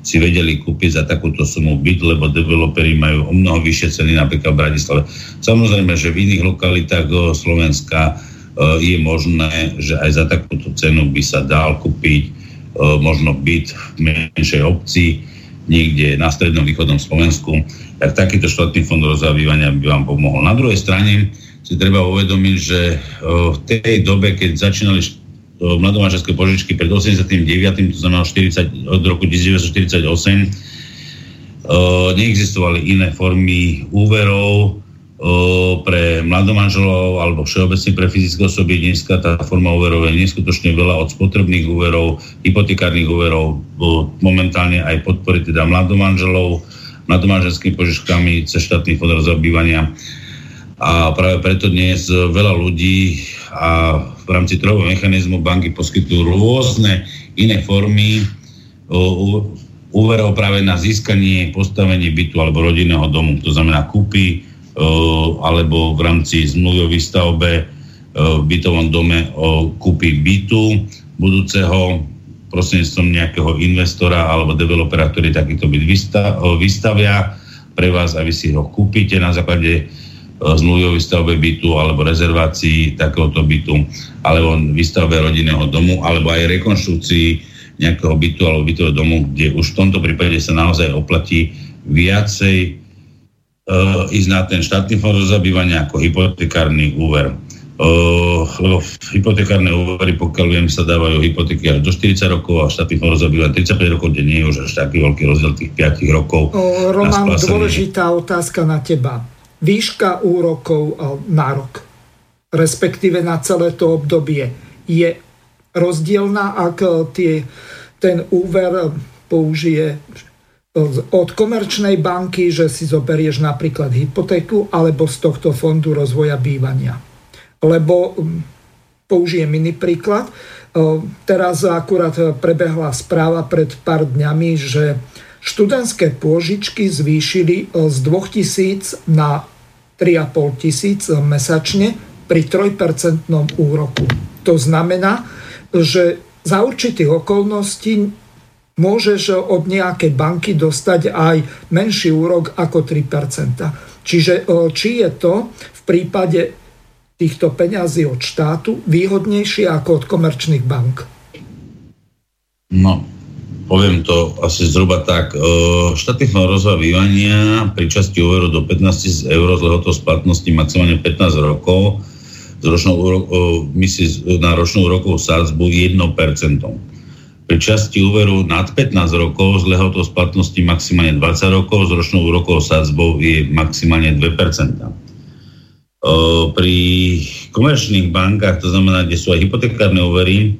si vedeli kúpiť za takúto sumu byt, lebo developeri majú o mnoho vyššie ceny napríklad v Bratislave. Samozrejme, že v iných lokalitách o, Slovenska o, je možné, že aj za takúto cenu by sa dal kúpiť o, možno byt v menšej obci, niekde na strednom východnom Slovensku, tak takýto štátny fond rozvývania by vám pomohol. Na druhej strane si treba uvedomiť, že v tej dobe, keď začínali mladomáčarské požičky pred 89. to znamená 40, od roku 1948, neexistovali iné formy úverov pre mladomanželov alebo všeobecne pre fyzické osoby. Dneska tá forma úverov je neskutočne veľa od spotrebných úverov, hypotekárnych úverov, momentálne aj podpory teda mladomanželov, mladomanželskými požičkami cez štátny fond rozobývania. A práve preto dnes veľa ľudí a v rámci trhového mechanizmu banky poskytujú rôzne iné formy úverov práve na získanie, postavenie bytu alebo rodinného domu. To znamená kúpy alebo v rámci zmluvy o výstavbe v bytovom dome o kúpy bytu budúceho prostredníctvom nejakého investora alebo developera, ktorý takýto byt vystavia pre vás a vy si ho kúpite na základe zmluvy o výstavbe bytu alebo rezervácii takéhoto bytu alebo výstavbe rodinného domu alebo aj rekonštrukcii nejakého bytu alebo bytového domu, kde už v tomto prípade sa naozaj oplatí viacej ísť na ten štátny fond zabývania ako hypotekárny úver. Uh, lebo hypotekárne úvery, pokiaľ viem, sa dávajú hypotéky až do 40 rokov a štátny fond zabýva 35 rokov, kde nie je už až taký veľký rozdiel tých 5 rokov. Uh, Roman, dôležitá otázka na teba. Výška úrokov na rok, respektíve na celé to obdobie, je rozdielna, ak tie, ten úver použije od komerčnej banky, že si zoberieš napríklad hypotéku, alebo z tohto fondu rozvoja bývania. Lebo mm, použijem iný príklad. Teraz akurát prebehla správa pred pár dňami, že študentské pôžičky zvýšili z 2000 na 3,5 tisíc mesačne pri 3% úroku. To znamená, že za určitých okolností môžeš od nejakej banky dostať aj menší úrok ako 3%. Čiže či je to v prípade týchto peňazí od štátu výhodnejšie ako od komerčných bank? No, poviem to asi zhruba tak. Štátny fond rozvoja bývania pri časti úveru do 15 000 eur z lehotou splatnosti maximálne 15 rokov z ročnou, my si na ročnú úrokovú sádzbu 1% pri časti úveru nad 15 rokov z lehotou splatnosti maximálne 20 rokov, s ročnou úrokovou sadzbou je maximálne 2%. Pri komerčných bankách, to znamená, kde sú aj hypotekárne úvery,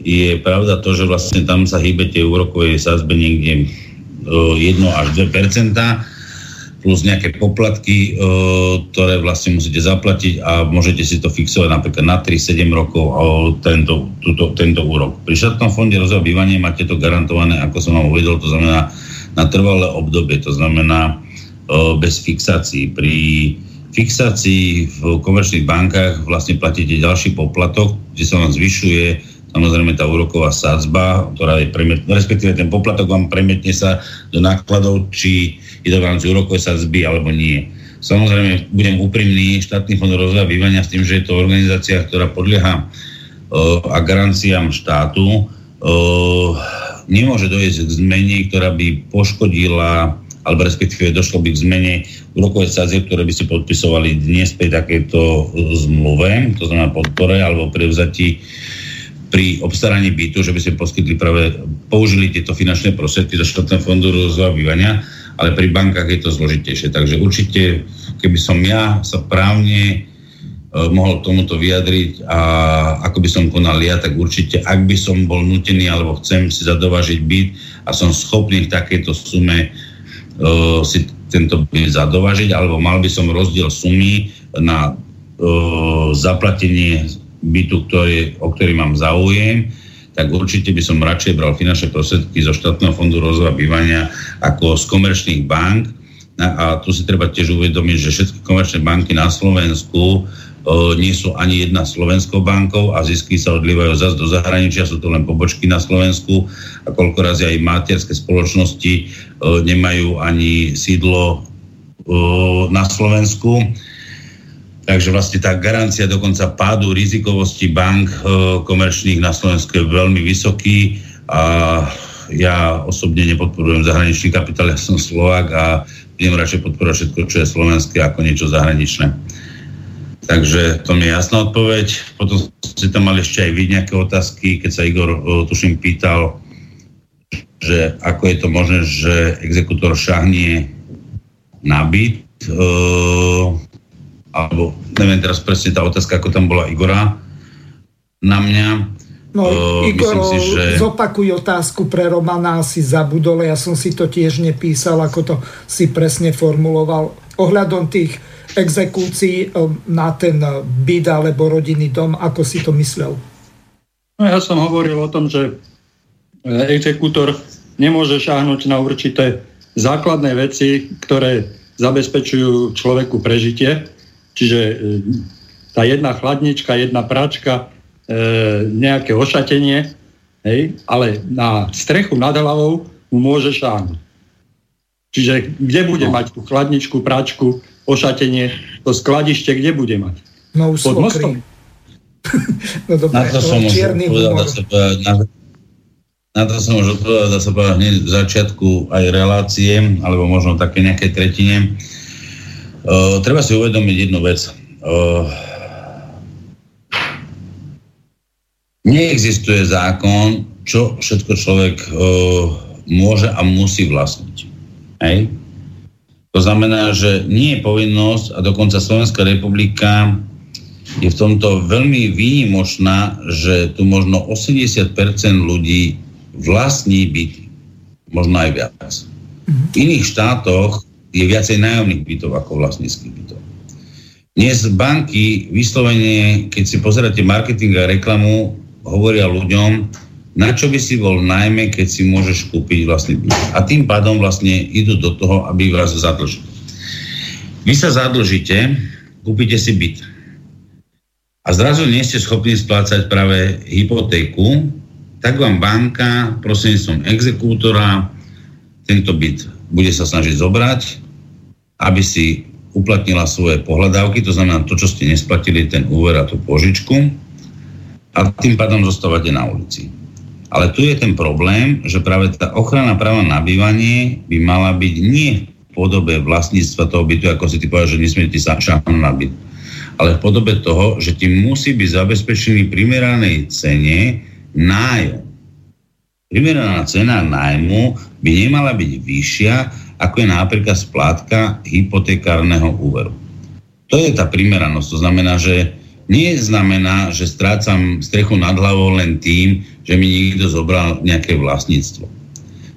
je pravda to, že vlastne tam sa hýbe tie úrokové sadzbe niekde 1 až 2 plus nejaké poplatky, e, ktoré vlastne musíte zaplatiť a môžete si to fixovať napríklad na 3-7 rokov tento, túto, tento úrok. Pri štátnom fonde rozvoja bývania máte to garantované, ako som vám uvedol, to znamená na trvalé obdobie, to znamená e, bez fixácií. Pri fixácii v komerčných bankách vlastne platíte ďalší poplatok, kde sa vám zvyšuje samozrejme tá úroková sadzba, ktorá je premiet, respektíve ten poplatok vám premietne sa do nákladov, či je to v rámci úrokovej sadzby alebo nie. Samozrejme, budem úprimný, štátny fond rozvoja bývania s tým, že je to organizácia, ktorá podlieha uh, a garanciám štátu, uh, nemôže dojsť k zmene, ktorá by poškodila alebo respektíve došlo by k zmene úrokovej sadzie, ktoré by si podpisovali dnes pri takéto zmluve, to znamená podpore alebo prevzati pri obstaraní bytu, že by sme poskytli práve, použili tieto finančné prostriedky zo štátneho fondu rozvoja bývania, ale pri bankách je to zložitejšie. Takže určite, keby som ja sa právne e, mohol tomuto vyjadriť a ako by som konal ja, tak určite, ak by som bol nutený alebo chcem si zadovažiť byt a som schopný v takejto sume uh, si tento byt zadovažiť, alebo mal by som rozdiel sumy na uh, zaplatenie bytu, ktorý, o ktorý mám záujem, tak určite by som radšej bral finančné prostriedky zo štátneho fondu rozvoja bývania ako z komerčných bank. A tu si treba tiež uvedomiť, že všetky komerčné banky na Slovensku o, nie sú ani jedna slovenskou bankou a zisky sa odlievajú zase do zahraničia, sú to len pobočky na Slovensku a koľko razy aj materské spoločnosti o, nemajú ani sídlo o, na Slovensku Takže vlastne tá garancia dokonca pádu rizikovosti bank e, komerčných na Slovensku je veľmi vysoký a ja osobne nepodporujem zahraničný kapitál, ja som Slovák a budem radšej podporovať všetko, čo je slovenské, ako niečo zahraničné. Takže to mi je jasná odpoveď. Potom si tam mali ešte aj vy nejaké otázky, keď sa Igor, e, tuším, pýtal, že ako je to možné, že exekutor šahnie na byt. E, alebo neviem teraz presne tá otázka, ako tam bola Igora na mňa. No, uh, Igor, si, že... zopakuj otázku pre Romana, asi zabudol, ja som si to tiež nepísal, ako to si presne formuloval. Ohľadom tých exekúcií na ten byt alebo rodinný dom, ako si to myslel? No, ja som hovoril o tom, že exekútor nemôže šáhnuť na určité základné veci, ktoré zabezpečujú človeku prežitie Čiže e, tá jedna chladnička, jedna práčka, e, nejaké ošatenie, hej, ale na strechu nad hlavou mu môže šáhnuť. Čiže kde bude no. mať tú chladničku, práčku, ošatenie, to skladište, kde bude mať? No už Pod mostom? no dobre, na to som povedať, na, na to som už odpovedal, dá sa povedať hneď v začiatku aj relácie, alebo možno také nejaké tretine. Uh, treba si uvedomiť jednu vec. Uh, neexistuje zákon, čo všetko človek uh, môže a musí vlastniť. Hej? To znamená, že nie je povinnosť a dokonca Slovenská republika je v tomto veľmi výnimočná, že tu možno 80% ľudí vlastní byty. Možno aj viac. V iných štátoch je viacej nájomných bytov ako vlastníckých bytov. Dnes banky vyslovene, keď si pozeráte marketing a reklamu, hovoria ľuďom, na čo by si bol najmä, keď si môžeš kúpiť vlastný byt. A tým pádom vlastne idú do toho, aby vás zadlžili. Vy sa zadlžíte, kúpite si byt. A zrazu nie ste schopní splácať práve hypotéku, tak vám banka prostredníctvom exekútora tento byt bude sa snažiť zobrať, aby si uplatnila svoje pohľadávky, to znamená to, čo ste nesplatili, ten úver a tú požičku a tým pádom zostávate na ulici. Ale tu je ten problém, že práve tá ochrana práva na bývanie by mala byť nie v podobe vlastníctva toho bytu, ako si ty povedal, že nesmiete sa šáhnuť na byt, ale v podobe toho, že ti musí byť zabezpečený primeranej cene nájom. Primeraná cena nájmu by nemala byť vyššia, ako je napríklad splátka hypotekárneho úveru. To je tá primeranosť. To znamená, že nie znamená, že strácam strechu nad hlavou len tým, že mi niekto zobral nejaké vlastníctvo.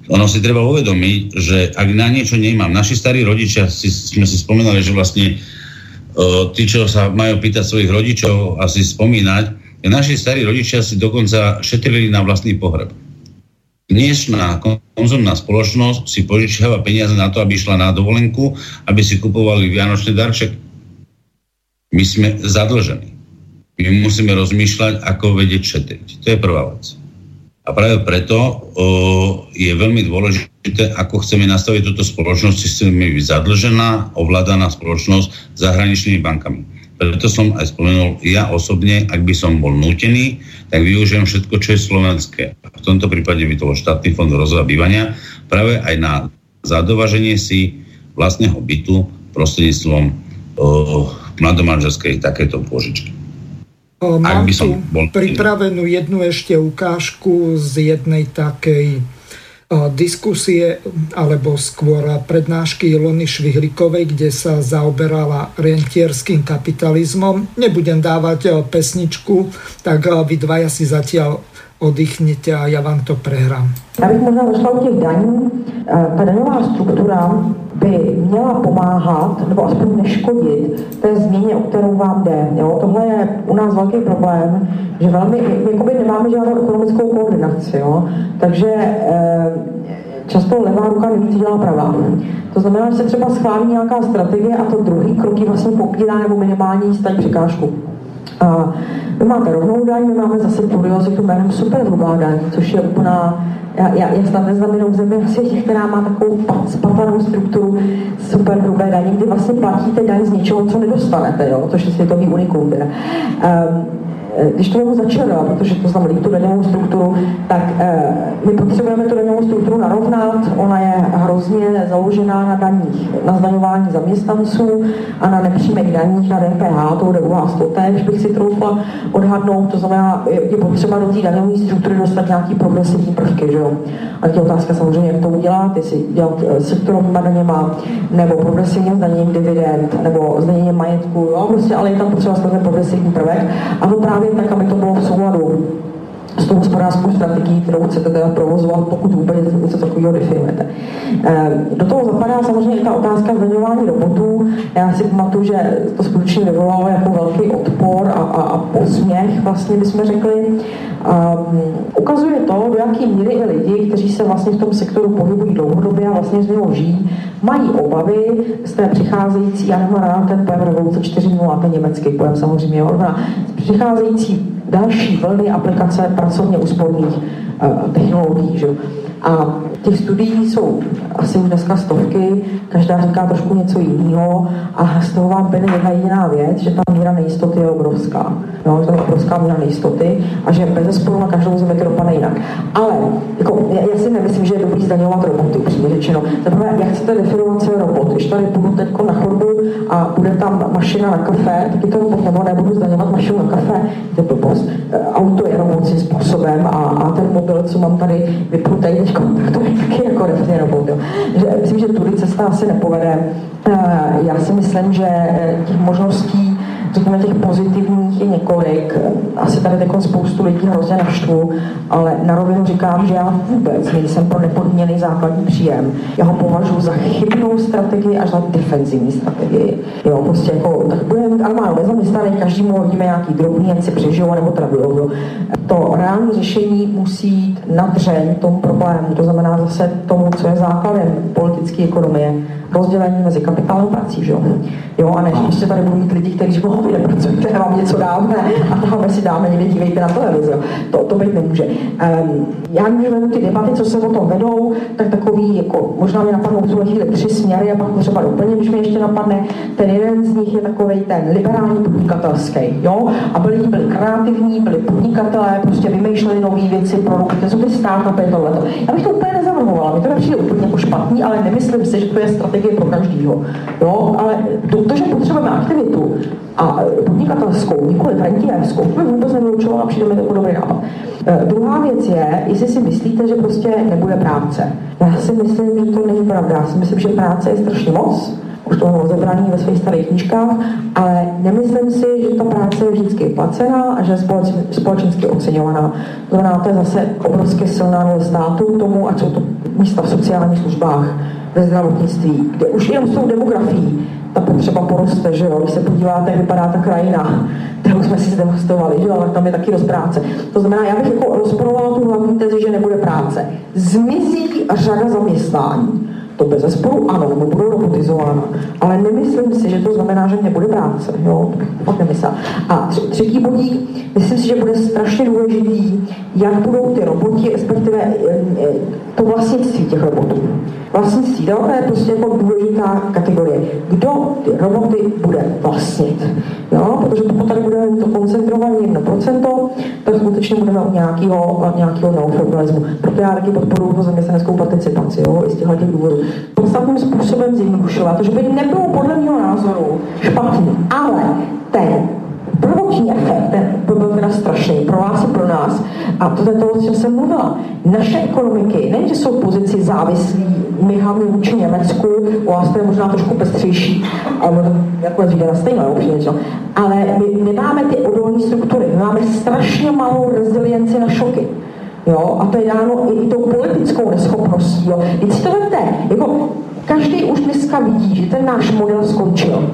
Ono si treba uvedomiť, že ak na niečo nemám, naši starí rodičia, si, sme si spomenali, že vlastne o, tí, čo sa majú pýtať svojich rodičov, asi spomínať, naši starí rodičia si dokonca šetrili na vlastný pohreb dnešná konzumná spoločnosť si požičiava peniaze na to, aby išla na dovolenku, aby si kupovali vianočný darček. My sme zadlžení. My musíme rozmýšľať, ako vedieť šetriť. To je prvá vec. A práve preto o, je veľmi dôležité, ako chceme nastaviť túto spoločnosť, či chceme byť zadlžená, ovládaná spoločnosť zahraničnými bankami. Preto som aj spomenul, ja osobne, ak by som bol nútený, tak využijem všetko, čo je slovenské. V tomto prípade by to bol štátny fond rozvoja bývania, práve aj na zadovaženie si vlastného bytu prostredníctvom mladomanželskej takéto pôžičky. Mám tu pripravenú jednu ešte ukážku z jednej takej diskusie alebo skôr prednášky Ilony Švihlikovej, kde sa zaoberala rentierským kapitalizmom. Nebudem dávať pesničku, tak vy dvaja si zatiaľ oddychnete a já vám to prehrám. Já bych možná začala u těch daní. Ta daňová struktura by měla pomáhat, nebo aspoň neškodit té změně, o kterou vám jde. Jo? Tohle je u nás velký problém, že velmi, my nemáme žádnou ekonomickou koordinaci. Jo? Takže eh, často levá ruka neví, co dělá pravá. To znamená, že se třeba schválí nějaká strategie a to druhý krok ji vlastně popírá nebo minimální staň překážku. A vy máte rovnou daň, my máme zase kuriozitu jménem superhrubá daň, což je úplná já, já, já snad neznám jenom zemi na světě, která má takovou spatanou strukturu superhrubé daně, kdy vlastně platíte daň z něčeho, co nedostanete, jo? což je světový unikum. Um, když to vezmu začala, protože to znamená tu daňovou strukturu, tak eh, my potřebujeme tu daňovou strukturu narovnat. Ona je hrozně založená na daních, na zdaňování zaměstnanců a na nepřímých daních, na DPH, to bude u vás to tež, bych si troufla odhadnout. To znamená, je potřeba do té daňové struktury dostat nějaký progresivní prvky. Že jo? A je otázka samozřejmě, jak to udělat, jestli dělat eh, sektorovýma daněma, nebo progresivním zdaněním dividend, nebo zdaněním majetku, jo? Prostě, ale je tam potřeba ten progresivní prvek. A to právě tak, aby to bylo v souladu s tou hospodářskou strategií, kterou chcete teda provozovat, pokud vůbec něco takového definujete. Ehm, do toho zapadá samozřejmě i ta otázka zdaňování robotů. Já si pamatuju, že to skutečně vyvolalo jako velký odpor a, a, a posměch, vlastně bychom řekli. Um, ukazuje to, do jaké míry i lidi, kteří se vlastně v tom sektoru pohybují dlouhodobě a vlastně z něho žijí, mají obavy z té přicházející, já nemám rád ten pojem revoluce 4.0, ten německý pojem samozřejmě, přicházející další vlny aplikace pracovně úsporných uh, technologií. Že? A těch studií jsou asi už dneska stovky, každá říká trošku něco jiného a z toho vám plyne jedna jediná věc, že ta míra nejistoty je obrovská. Že to je obrovská míra nejistoty a že bez sporu na každou zemi to dopadne jinak. Ale jako, já, já, si nemyslím, že je dobrý zdaňovat roboty, upřímně řečeno. Zaprvé, jak chcete definovat co je robot? Když tady půjdu teď na chodbu a bude tam mašina na kafe, tak je to robot, nebo nebudu zdaňovat mašinu na kafe, to je blbost. Auto je robot svým způsobem a, a ten mobil, co mám tady vypnutý tak to je taky jako refně robot. Jo. Že, myslím, že tudy cesta asi nepovede. E, já si myslím, že těch možností řekněme, těch pozitivních je několik. Asi tady teď spoustu lidí hrozně naštvu, ale na rovinu říkám, že já vůbec nejsem pro nepodmíněný základní příjem. Já ho považuji za chybnou strategii až za defenzivní strategii. Jo, prostě jako, tak budeme mít armádu nezaměstnaný, každému hodíme nějaký drobný, ať si přežijou nebo tradujou. To reální řešení musí jít na dřeň tomu problému, to znamená zase tomu, co je základem politické ekonomie, rozdělení mezi kapitálem a prací, že jo? jo? A než ještě tady budou mít lidi, kteří říkají, vy nepracujete, vám něco dáme a dáme si dáme, někde dívejte na televizi. To, to být nemůže. Um, já když vedu ty debaty, co se o tom vedou, tak takový, jako, možná mi napadnou v tuhle chvíli tři směry a pak třeba doplním, když mi ještě napadne. Ten jeden z nich je takový ten liberální podnikatelský, jo? A byli, byli kreativní, byli podnikatelé, prostě vymýšleli nové věci, produkty, co ty startupy, tohle. Já bych to úplně nezavrhovala, mi to nepřijde úplně jako špatný, ale nemyslím si, že to je strategie pro každýho. Jo? Ale to, to že potřebujeme aktivitu a podnikatelskou, nikoli rentierskou, by vůbec nevylučovala, přijde mi to dobrý nápad. E, druhá věc je, jestli si myslíte, že prostě nebude práce. Já si myslím, že to není pravda. Já si myslím, že práce je strašně moc, už to rozebraný ve svých starých knížkách, ale nemyslím si, že ta práce je vždycky placená a že je společensky oceňovaná. To znamená, to je zase obrovské silná státu tomu, ať jsou to místa v sociálních službách, ve zdravotnictví, kde už jenom s tou demografií ta potřeba poroste, že jo, když se podíváte, jak vypadá ta krajina, kterou jsme si zdevastovali, že jo, ale tam je taky dost práce. To znamená, já bych jako rozporovala tu hlavní tezi, že nebude práce. Zmizí řada zaměstnání. To bez zesporu ano, nebo budou robotizována. Ale nemyslím si, že to znamená, že nebude práce. Jo? Fakt nemyslel. A třetí bodík, myslím si, že bude strašně důležitý, jak budou ty roboti, respektive eh, eh, to vlastnictví těch robotů. Vlastnictví, to je prostě jako důležitá kategorie. Kdo ty roboty bude vlastnit? Jo? Protože pokud tady bude to koncentrované 1%, tak skutečně budeme u nějakého, nějakého neofeudalismu. Proto já taky podporuji to zaměstnaneckou participaci, jo? i z těchto důvodů. Podstatným způsobem zjednodušovat, že by nebylo podle mého názoru špatný, ale ten prvotní efekt by byl teda strašný pro vás i pro nás. A to je to, o čem jsem mluvila. Naše ekonomiky, nejen, že jsou pozici závislí, my máme vůči Německu, u vás to je možná trošku pestřejší, ale jako je na stejno, upřímně ale my, my máme ty odolní struktury, my máme strašně malou rezilienci na šoky. Jo? A to je dáno i tou politickou neschopností. Jo? Když si to vemte, jako každý už dneska vidí, že ten náš model skončil.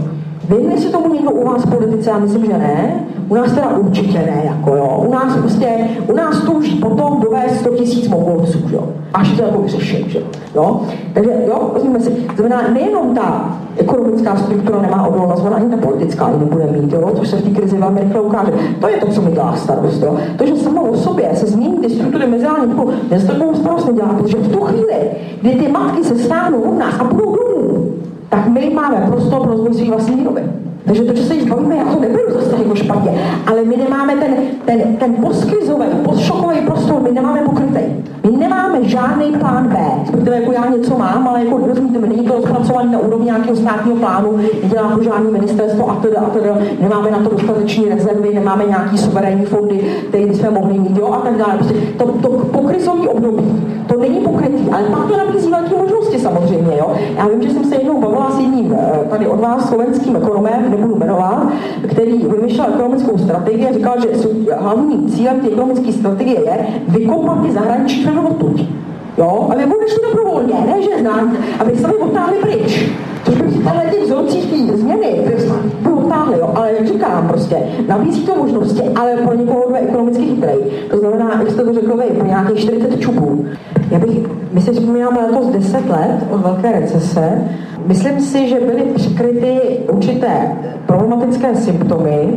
Věnuje se tomu někdo u vás politice? Já myslím, že ne. U nás teda určitě ne, jako jo. U nás prostě, u nás touží potom dovést 100 tisíc mogolců, jo. Až to jako vyřešit, že jo. Takže jo, rozumíme si. Znamená, nejenom ta ekonomická struktura nemá odolnost, ona ani ta politická ji nebude mít, jo, což se v té krizi velmi rychle ukáže. To je to, co mi dělá starost. Jo. To, že samo o sobě se změní ty struktury mezinárodní, mě takovou starost nedělá, protože v tu chvíli, kdy ty matky se stáhnou od nás a budou domů, tak my máme prostor pro rozvoj vlastní výroby. Takže to, že se jich bavíme, já to neberu zase jako špatně, ale my nemáme ten, ten, ten postkrizový, postšokový prostor, my nemáme pokrytý. My nemáme žádný plán B, respektive jako já něco mám, ale jako rozumíte, není to zpracované na úrovni nějakého státního plánu, nedělá to žádný ministerstvo a teda, a teda, nemáme na to dostatečné rezervy, nemáme nějaký suverénní fondy, které bychom mohli mít, jo, a tak dále. Prostě to, to pokrizový období, není pokrytý, ale to nabízí velké možnosti samozřejmě, jo. Já vím, že jsem se jednou bavila s jedním eh, tady od vás slovenským ekonomem, nebudu jmenovat, který vymýšlel ekonomickou strategii a říkal, že hlavním cílem té ekonomické strategie je vykopat ty zahraniční odtud. Jo? A vy budeš dobrovolně, ne že znám, aby se otáhli pryč. Což by tahle těch vzorcích změny by otáhli, jo? ale jak říkám prostě, nabízí to možnosti, ale pro někoho, kdo je ekonomicky chytrý. To znamená, jak jste to řekl vy, pro nějakých 40 čupů. Já bych, my si vzpomínáme letos 10 let od velké recese, Myslím si, že byly přikryty určité problematické symptomy,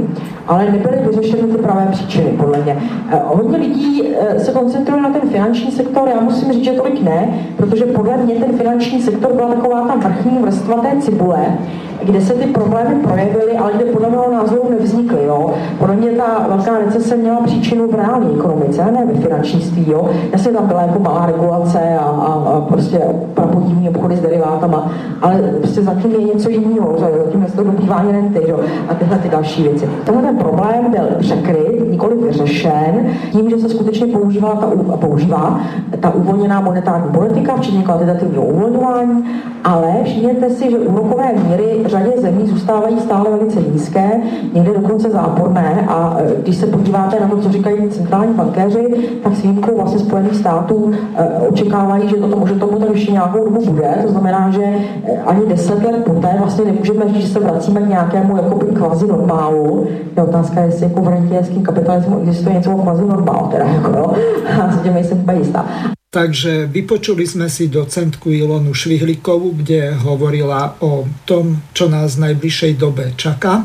ale nebyly vyřešeny ty pravé příčiny, podle mě. Eh, hodně lidí eh, se koncentruje na ten finanční sektor, já musím říct, že tolik ne, protože podle mě ten finanční sektor byla taková ta vrchní vrstva té cibule, kde se ty problémy projevily, ale kde podle mého názoru nevznikly. Jo. Podle mě ta velká recese měla příčinu v reální ekonomice, ne ve finančnictví. Jo. Jasně tam byla jako malá regulace a, a, a prostě prapodivní obchody s derivátama, ale prostě zatím je něco jiného, zatím je to dobývání renty jo, a tyhle ty další věci. Tenhle ten problém byl překryt, nikoli vyřešen, tím, že se skutečně používala ta, používá ta uvolněná monetární politika, včetně kvantitativního uvolňování, ale všimněte si, že úrokové míry řadě zemí zůstávají stále velice nízké, někde dokonce záporné a e, když se podíváte na to, co říkají centrální bankéři, tak s výjimkou vlastně Spojených států e, očekávají, že toto možná tomu ještě nějakou dobu bude. To znamená, že e, ani deset let poté vlastně nemůžeme říct, že se vracíme k nějakému jakoby kvazi normálu. Je otázka, jestli jako v rentierském kapitalismu existuje něco kvazi normálu, teda jako jo. A s tím úplně jistá. Takže vypočuli sme si docentku Ilonu Švihlíkovú, kde hovorila o tom, čo nás v najbližšej dobe čaká. E,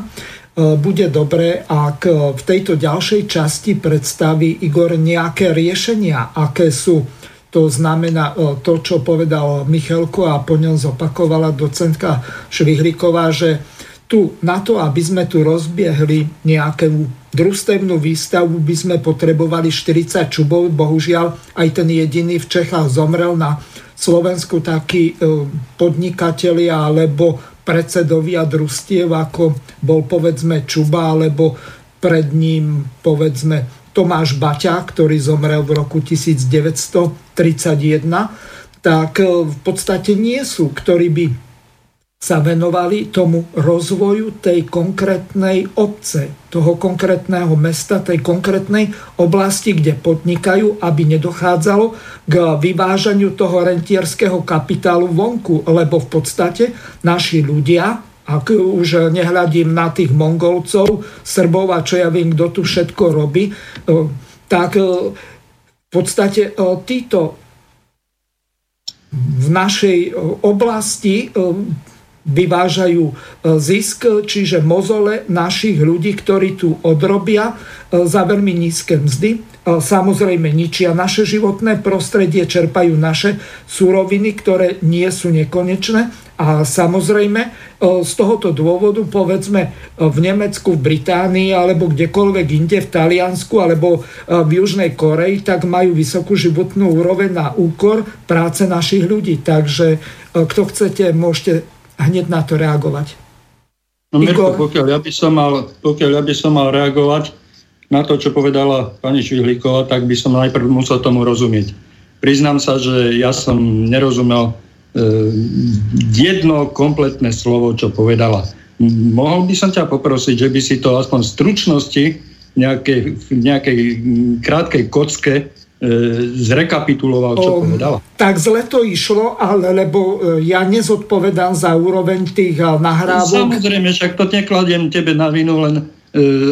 bude dobré, ak v tejto ďalšej časti predstaví Igor nejaké riešenia, aké sú. To znamená e, to, čo povedal Michalko a po ňom zopakovala docentka Švihlíková, že tu na to, aby sme tu rozbiehli nejakú družstevnú výstavu, by sme potrebovali 40 čubov. Bohužiaľ, aj ten jediný v Čechách zomrel na Slovensku taký e, podnikatelia alebo predsedovia družstiev, ako bol povedzme Čuba, alebo pred ním povedzme Tomáš Baťa, ktorý zomrel v roku 1931, tak v podstate nie sú, ktorí by sa venovali tomu rozvoju tej konkrétnej obce, toho konkrétneho mesta, tej konkrétnej oblasti, kde podnikajú, aby nedochádzalo k vyvážaniu toho rentierského kapitálu vonku, lebo v podstate naši ľudia, ak už nehľadím na tých Mongolcov, Srbov a čo ja viem, kto tu všetko robí, tak v podstate títo v našej oblasti vyvážajú e, zisk, čiže mozole našich ľudí, ktorí tu odrobia e, za veľmi nízke mzdy. E, samozrejme ničia naše životné prostredie, čerpajú naše súroviny, ktoré nie sú nekonečné. A samozrejme z tohoto dôvodu, povedzme v Nemecku, v Británii alebo kdekoľvek inde, v Taliansku alebo v Južnej Koreji, tak majú vysokú životnú úroveň na úkor práce našich ľudí. Takže kto chcete, môžete hneď na to reagovať. No Mirko, pokiaľ ja, by som mal, pokiaľ ja by som mal reagovať na to, čo povedala pani Švihlíková, tak by som najprv musel tomu rozumieť. Priznám sa, že ja som nerozumel e, jedno kompletné slovo, čo povedala. Mohol by som ťa poprosiť, že by si to aspoň v stručnosti v nejakej, v nejakej krátkej kocke zrekapituloval, čo o, povedala. Tak zle to išlo, ale lebo e, ja nezodpovedám za úroveň tých e, nahrávok. Samozrejme, však to nekladiem tebe na vinu, len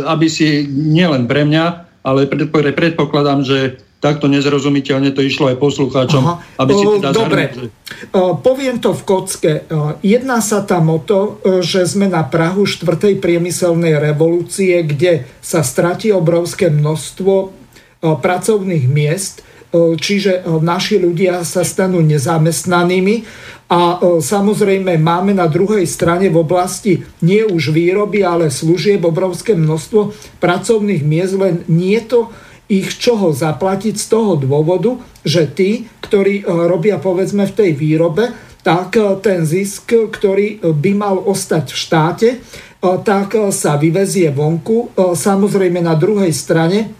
aby si nielen pre mňa, ale predpokladám, že takto nezrozumiteľne to išlo aj poslucháčom. Aha. Aby si teda Dobre, zhrnul, poviem to v kocke. Jedná sa tam o to, že sme na Prahu 4. priemyselnej revolúcie, kde sa stratí obrovské množstvo pracovných miest, čiže naši ľudia sa stanú nezamestnanými a samozrejme máme na druhej strane v oblasti nie už výroby, ale služieb obrovské množstvo pracovných miest, len nie to ich čoho zaplatiť z toho dôvodu, že tí, ktorí robia povedzme v tej výrobe, tak ten zisk, ktorý by mal ostať v štáte, tak sa vyvezie vonku. Samozrejme na druhej strane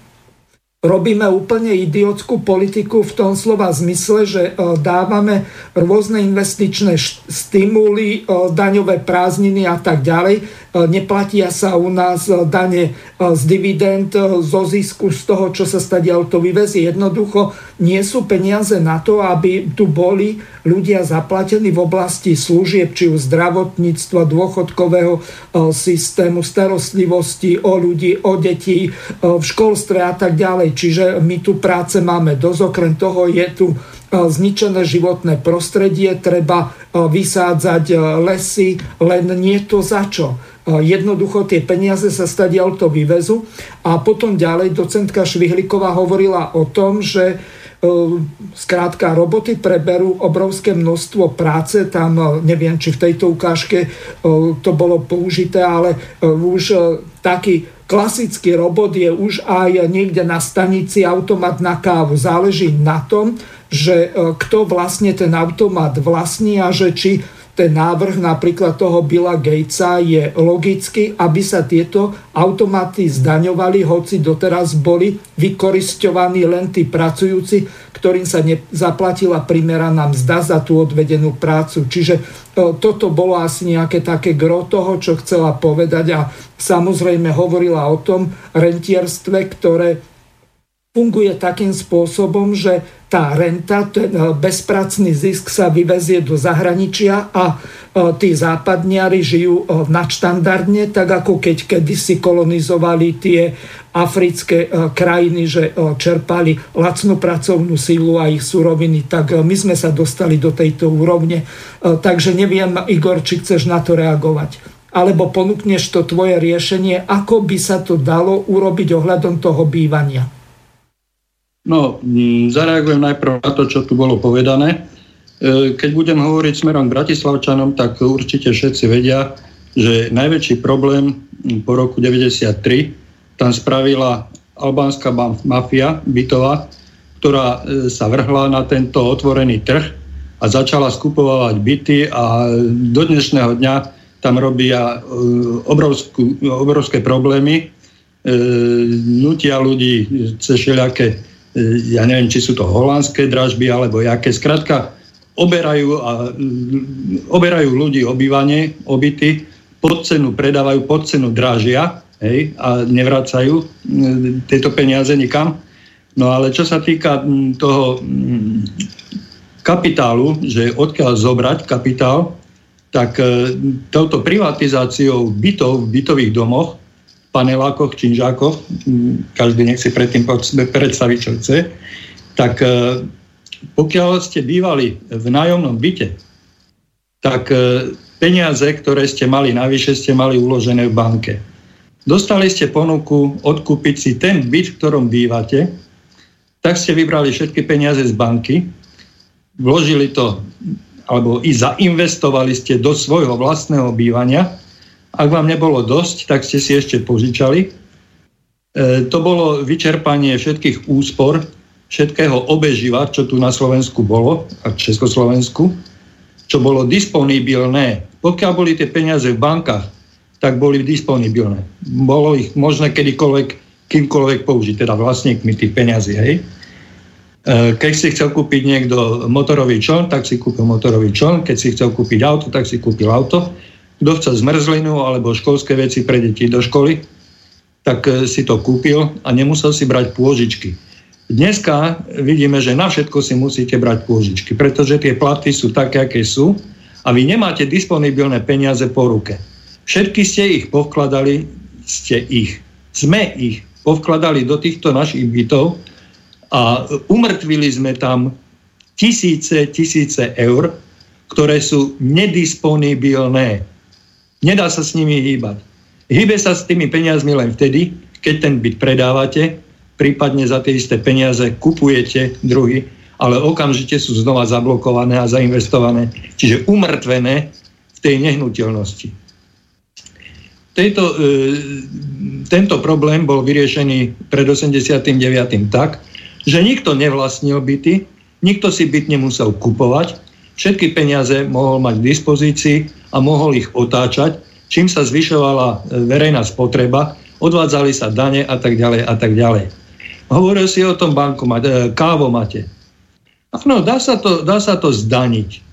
robíme úplne idiotskú politiku v tom slova zmysle, že e, dávame rôzne investičné stimuly, e, daňové prázdniny a tak ďalej neplatia sa u nás dane z dividend, zo zisku, z toho, čo sa stadiaľ to vyvezie. Jednoducho nie sú peniaze na to, aby tu boli ľudia zaplatení v oblasti služieb, či už zdravotníctva, dôchodkového systému, starostlivosti o ľudí, o deti, v školstve a tak ďalej. Čiže my tu práce máme dosť, okrem toho je tu zničené životné prostredie, treba vysádzať lesy, len nie to za čo jednoducho tie peniaze sa stadiaľ to vyvezú. A potom ďalej docentka Švihliková hovorila o tom, že Skrátka, roboty preberú obrovské množstvo práce, tam neviem, či v tejto ukážke to bolo použité, ale už taký klasický robot je už aj niekde na stanici automat na kávu. Záleží na tom, že kto vlastne ten automat vlastní a že či ten návrh napríklad toho Billa Gatesa je logicky, aby sa tieto automaty zdaňovali, hoci doteraz boli vykoristovaní len tí pracujúci, ktorým sa nezaplatila primeraná mzda za tú odvedenú prácu. Čiže e, toto bolo asi nejaké také gro toho, čo chcela povedať a samozrejme hovorila o tom rentierstve, ktoré funguje takým spôsobom, že tá renta, ten e, bezpracný zisk sa vyvezie do zahraničia a e, tí západniari žijú e, nadštandardne, tak ako keď kedysi kolonizovali tie africké krajiny, že čerpali lacnú pracovnú sílu a ich suroviny, tak my sme sa dostali do tejto úrovne. Takže neviem, Igor, či chceš na to reagovať. Alebo ponúkneš to tvoje riešenie, ako by sa to dalo urobiť ohľadom toho bývania. No, mm, zareagujem najprv na to, čo tu bolo povedané. E, keď budem hovoriť smerom k Bratislavčanom, tak určite všetci vedia, že najväčší problém po roku 93 tam spravila albánska mafia bytová, ktorá e, sa vrhla na tento otvorený trh a začala skupovať byty a do dnešného dňa tam robia obrovskú, obrovské problémy, nutia ľudí cez všelijaké, ja neviem, či sú to holandské dražby, alebo jaké. Skrátka, oberajú, a, oberajú ľudí obývanie, obyty, pod cenu predávajú, pod cenu dražia hej, a nevracajú tieto peniaze nikam. No ale čo sa týka toho kapitálu, že odkiaľ zobrať kapitál, tak e, touto privatizáciou bytov v bytových domoch, panelákoch, činžákoch, každý nech si predtým predstaviť, čo chce, tak e, pokiaľ ste bývali v nájomnom byte, tak e, peniaze, ktoré ste mali navyše, ste mali uložené v banke. Dostali ste ponuku odkúpiť si ten byt, v ktorom bývate, tak ste vybrali všetky peniaze z banky, vložili to alebo i zainvestovali ste do svojho vlastného bývania. Ak vám nebolo dosť, tak ste si ešte požičali. E, to bolo vyčerpanie všetkých úspor, všetkého obeživa, čo tu na Slovensku bolo, a Československu, čo bolo disponibilné. Pokiaľ boli tie peniaze v bankách, tak boli disponibilné. Bolo ich možné kedykoľvek, kýmkoľvek použiť, teda vlastníkmi tých peniazí. Hej? E, keď si chcel kúpiť niekto motorový čln, tak si kúpil motorový čln. Keď si chcel kúpiť auto, tak si kúpil auto. Kto chce zmrzlinu alebo školské veci pre deti do školy, tak e, si to kúpil a nemusel si brať pôžičky. Dneska vidíme, že na všetko si musíte brať pôžičky, pretože tie platy sú také, aké sú a vy nemáte disponibilné peniaze po ruke. Všetky ste ich povkladali, ste ich, sme ich povkladali do týchto našich bytov, a umrtvili sme tam tisíce, tisíce eur, ktoré sú nedisponibilné. Nedá sa s nimi hýbať. Hýbe sa s tými peniazmi len vtedy, keď ten byt predávate, prípadne za tie isté peniaze kupujete druhý, ale okamžite sú znova zablokované a zainvestované, čiže umrtvené v tej nehnuteľnosti. Tejto, e, tento problém bol vyriešený pred 89. tak, že nikto nevlastnil byty, nikto si byt nemusel kupovať, všetky peniaze mohol mať k dispozícii a mohol ich otáčať, čím sa zvyšovala e, verejná spotreba, odvádzali sa dane a tak ďalej a tak ďalej. Hovoril si o tom bankomate, kávomate. Áno, dá sa, to, dá sa to zdaniť,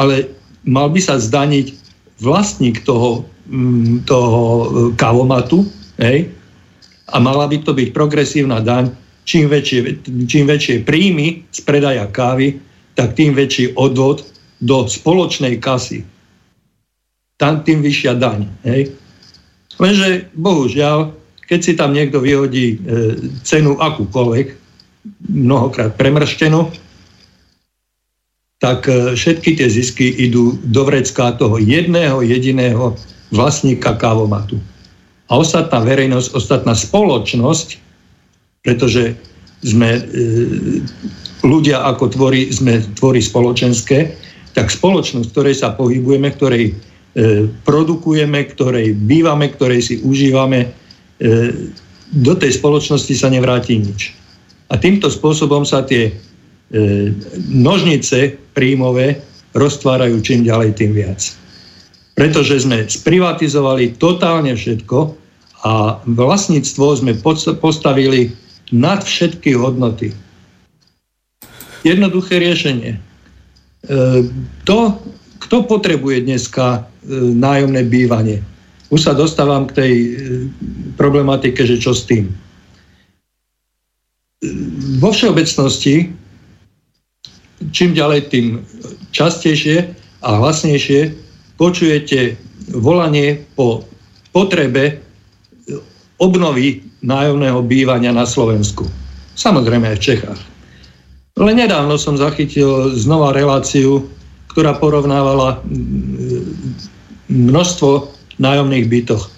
ale mal by sa zdaniť vlastník toho, mm, toho e, kávomatu, hej? a mala by to byť progresívna daň čím väčšie, čím väčšie príjmy z predaja kávy, tak tým väčší odvod do spoločnej kasy. Tam tým vyššia daň. Hej? Lenže, bohužiaľ, keď si tam niekto vyhodí e, cenu akúkoľvek, mnohokrát premrštenú, tak e, všetky tie zisky idú do vrecka toho jedného jediného vlastníka kávomatu. A ostatná verejnosť, ostatná spoločnosť pretože sme e, ľudia ako tvorí, sme tvorí spoločenské, tak spoločnosť, v ktorej sa pohybujeme, ktorej produkujeme, ktorej bývame, ktorej si užívame, e, do tej spoločnosti sa nevráti nič. A týmto spôsobom sa tie e, nožnice príjmové roztvárajú čím ďalej, tým viac. Pretože sme sprivatizovali totálne všetko a vlastníctvo sme postavili nad všetky hodnoty. Jednoduché riešenie. E, to, kto potrebuje dneska e, nájomné bývanie? Už sa dostávam k tej e, problematike, že čo s tým. Vo všeobecnosti, čím ďalej, tým častejšie a hlasnejšie počujete volanie po potrebe obnovy nájomného bývania na Slovensku. Samozrejme aj v Čechách. Ale nedávno som zachytil znova reláciu, ktorá porovnávala množstvo nájomných bytoch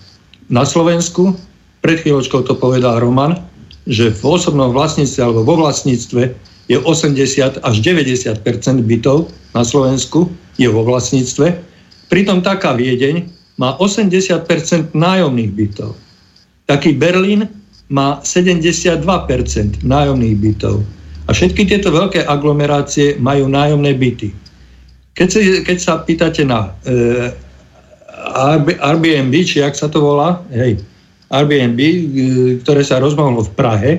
na Slovensku. Pred chvíľočkou to povedal Roman, že v osobnom vlastníctve alebo vo vlastníctve je 80 až 90% bytov na Slovensku je vo vlastníctve. Pritom taká Viedeň má 80% nájomných bytov. Taký Berlín má 72% nájomných bytov. A všetky tieto veľké aglomerácie majú nájomné byty. Keď, si, keď sa pýtate na e, Airbnb, či jak sa to volá, hej, Airbnb, e, ktoré sa rozmohlo v Prahe,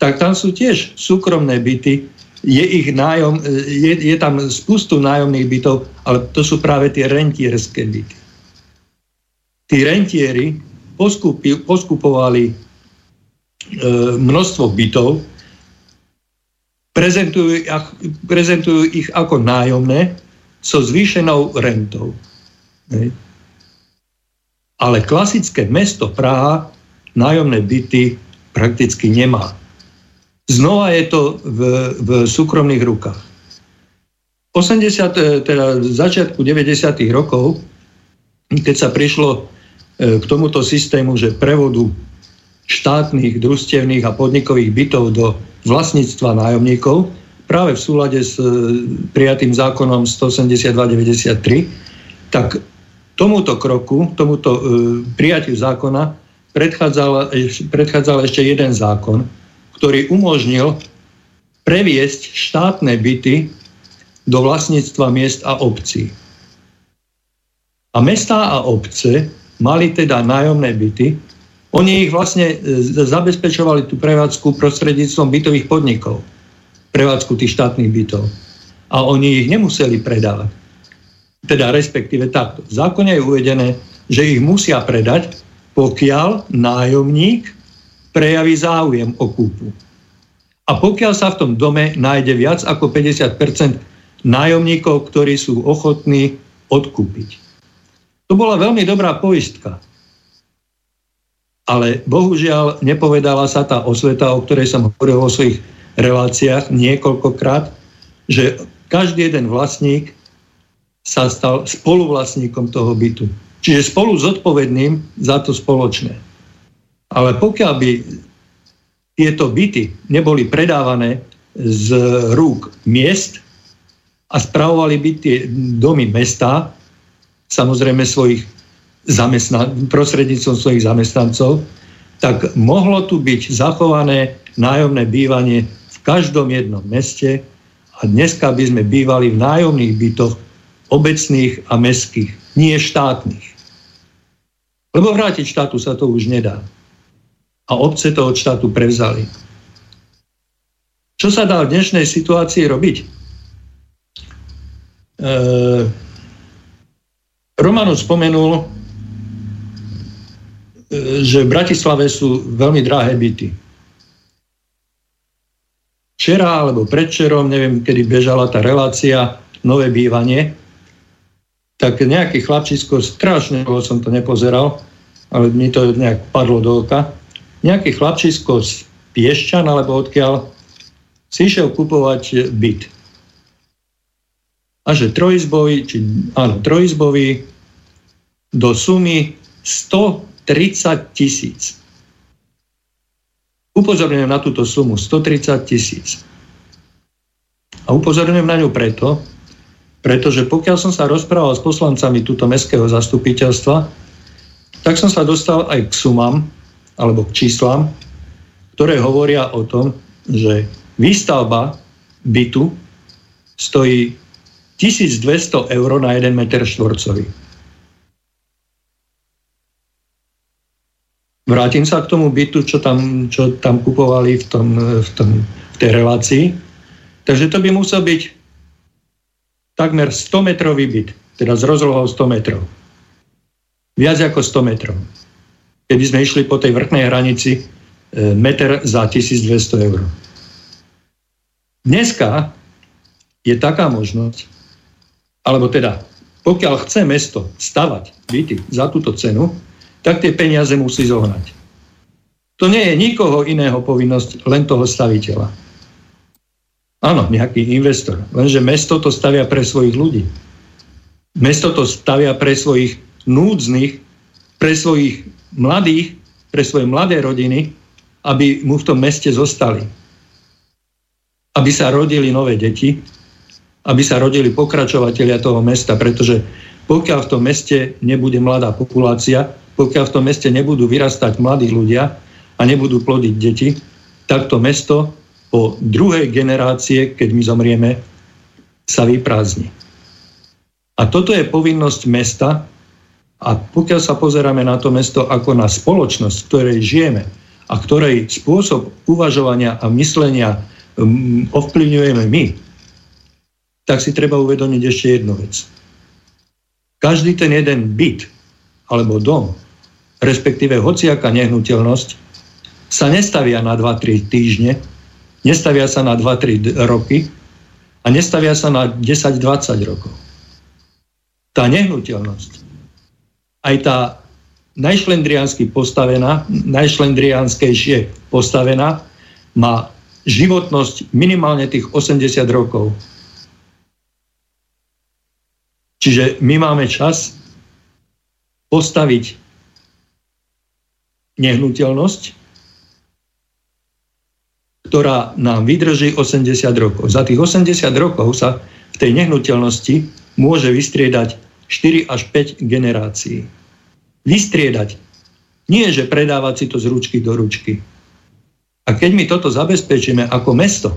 tak tam sú tiež súkromné byty, je, ich nájom, e, je, je tam spustu nájomných bytov, ale to sú práve tie rentierské byty. Tí rentieri poskupi, poskupovali e, množstvo bytov, prezentujú, prezentujú ich ako nájomné so zvýšenou rentou. Hej. Ale klasické mesto Praha nájomné byty prakticky nemá. Znova je to v, v súkromných rukách. 80, e, teda začiatku 90. rokov, keď sa prišlo e, k tomuto systému, že prevodu štátnych, družstevných a podnikových bytov do vlastníctva nájomníkov, práve v súlade s e, prijatým zákonom 182-93, tak tomuto kroku, tomuto prijatiu zákona predchádzal, predchádzal ešte jeden zákon, ktorý umožnil previesť štátne byty do vlastníctva miest a obcí. A mestá a obce mali teda nájomné byty. Oni ich vlastne e, zabezpečovali tú prevádzku prostredníctvom bytových podnikov. Prevádzku tých štátnych bytov. A oni ich nemuseli predávať. Teda respektíve takto. V zákone je uvedené, že ich musia predať, pokiaľ nájomník prejaví záujem o kúpu. A pokiaľ sa v tom dome nájde viac ako 50 nájomníkov, ktorí sú ochotní odkúpiť. To bola veľmi dobrá poistka. Ale bohužiaľ nepovedala sa tá osveta, o ktorej som hovoril vo svojich reláciách niekoľkokrát, že každý jeden vlastník sa stal spoluvlastníkom toho bytu. Čiže spolu zodpovedným za to spoločné. Ale pokiaľ by tieto byty neboli predávané z rúk miest a spravovali by tie domy mesta, samozrejme svojich prostredníctvom svojich zamestnancov, tak mohlo tu byť zachované nájomné bývanie v každom jednom meste a dneska by sme bývali v nájomných bytoch obecných a mestských, nie štátnych. Lebo vrátiť štátu sa to už nedá a obce to od štátu prevzali. Čo sa dá v dnešnej situácii robiť? E, Romano spomenul, e, že v Bratislave sú veľmi drahé byty. Včera alebo predčerom, neviem, kedy bežala tá relácia Nové bývanie, tak nejaký chlapčisko, strašne dlho som to nepozeral, ale mi to nejak padlo do oka, nejaký chlapčisko z Piešťan alebo odkiaľ si išiel kupovať byt. A že trojizbový, či, áno, trojizbový do sumy 130 tisíc. Upozorňujem na túto sumu 130 tisíc. A upozorňujem na ňu preto, pretože pokiaľ som sa rozprával s poslancami túto mestského zastupiteľstva, tak som sa dostal aj k sumám, alebo k číslam, ktoré hovoria o tom, že výstavba bytu stojí 1200 eur na 1 meter štvorcový. Vrátim sa k tomu bytu, čo tam, čo tam kupovali v, tom, v, tom, v tej relácii. Takže to by musel byť takmer 100 metrový byt, teda s rozlohou 100 metrov. Viac ako 100 metrov keby sme išli po tej vrchnej hranici e, meter za 1200 eur. Dneska je taká možnosť, alebo teda, pokiaľ chce mesto stavať byty za túto cenu, tak tie peniaze musí zohnať. To nie je nikoho iného povinnosť, len toho staviteľa. Áno, nejaký investor. Lenže mesto to stavia pre svojich ľudí. Mesto to stavia pre svojich núdznych, pre svojich mladých, pre svoje mladé rodiny, aby mu v tom meste zostali. Aby sa rodili nové deti, aby sa rodili pokračovateľia toho mesta, pretože pokiaľ v tom meste nebude mladá populácia, pokiaľ v tom meste nebudú vyrastať mladí ľudia a nebudú plodiť deti, tak to mesto po druhej generácie, keď my zomrieme, sa vyprázdni. A toto je povinnosť mesta, A pokiaľ sa pozeráme na to mesto ako na spoločnosť, v ktorej žijeme a ktorej spôsob uvažovania a myslenia um, ovplyvňujeme my, tak si treba uvedomiť ešte jednu vec. Každý ten jeden byt alebo dom, respektíve hociaká nehnuteľnosť, sa nestavia na 2-3 týždne, nestavia sa na 2-3 roky a nestavia sa na 10-20 rokov. Tá nehnuteľnosť aj tá najšlendriansky postavená, najšlendrianskejšie postavená, má životnosť minimálne tých 80 rokov. Čiže my máme čas postaviť nehnuteľnosť, ktorá nám vydrží 80 rokov. Za tých 80 rokov sa v tej nehnuteľnosti môže vystriedať 4 až 5 generácií. Vystriedať. Nie, že predávať si to z ručky do ručky. A keď my toto zabezpečíme ako mesto,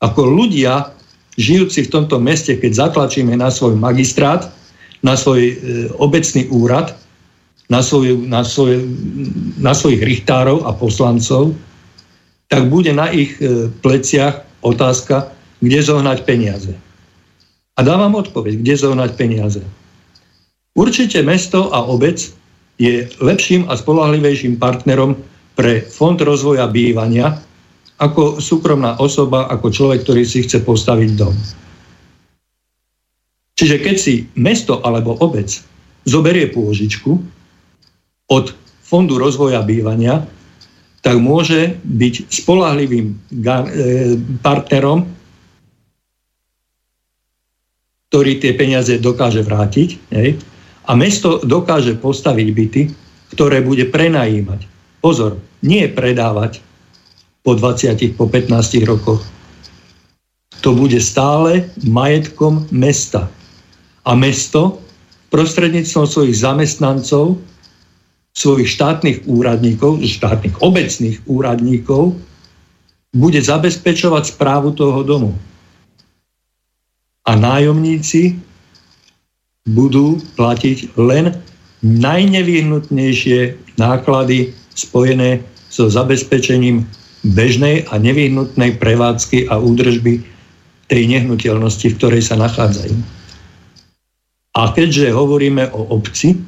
ako ľudia, žijúci v tomto meste, keď zatlačíme na svoj magistrát, na svoj e, obecný úrad, na, svoj, na, svoj, na svojich richtárov a poslancov, tak bude na ich e, pleciach otázka, kde zohnať peniaze. A dávam odpoveď, kde zohnať peniaze. Určite mesto a obec je lepším a spolahlivejším partnerom pre Fond rozvoja bývania ako súkromná osoba, ako človek, ktorý si chce postaviť dom. Čiže keď si mesto alebo obec zoberie pôžičku od Fondu rozvoja bývania, tak môže byť spolahlivým e, partnerom ktorý tie peniaze dokáže vrátiť. Hej? A mesto dokáže postaviť byty, ktoré bude prenajímať. Pozor, nie predávať po 20, po 15 rokoch. To bude stále majetkom mesta. A mesto prostredníctvom svojich zamestnancov, svojich štátnych úradníkov, štátnych obecných úradníkov, bude zabezpečovať správu toho domu a nájomníci budú platiť len najnevyhnutnejšie náklady spojené so zabezpečením bežnej a nevyhnutnej prevádzky a údržby tej nehnuteľnosti, v ktorej sa nachádzajú. A keďže hovoríme o obci,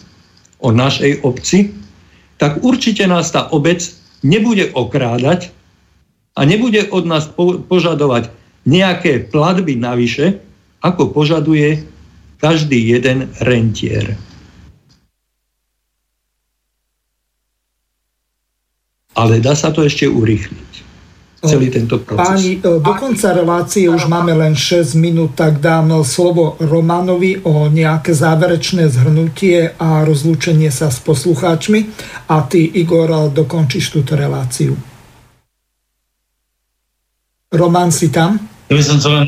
o našej obci, tak určite nás tá obec nebude okrádať a nebude od nás požadovať nejaké platby navyše, ako požaduje každý jeden rentier. Ale dá sa to ešte urýchliť. Celý tento proces. Páni, e, do konca relácie už máme len 6 minút, tak dám slovo Romanovi o nejaké záverečné zhrnutie a rozlúčenie sa s poslucháčmi. A ty, Igor, dokončíš túto reláciu. Roman, si tam? Ja by som chcel len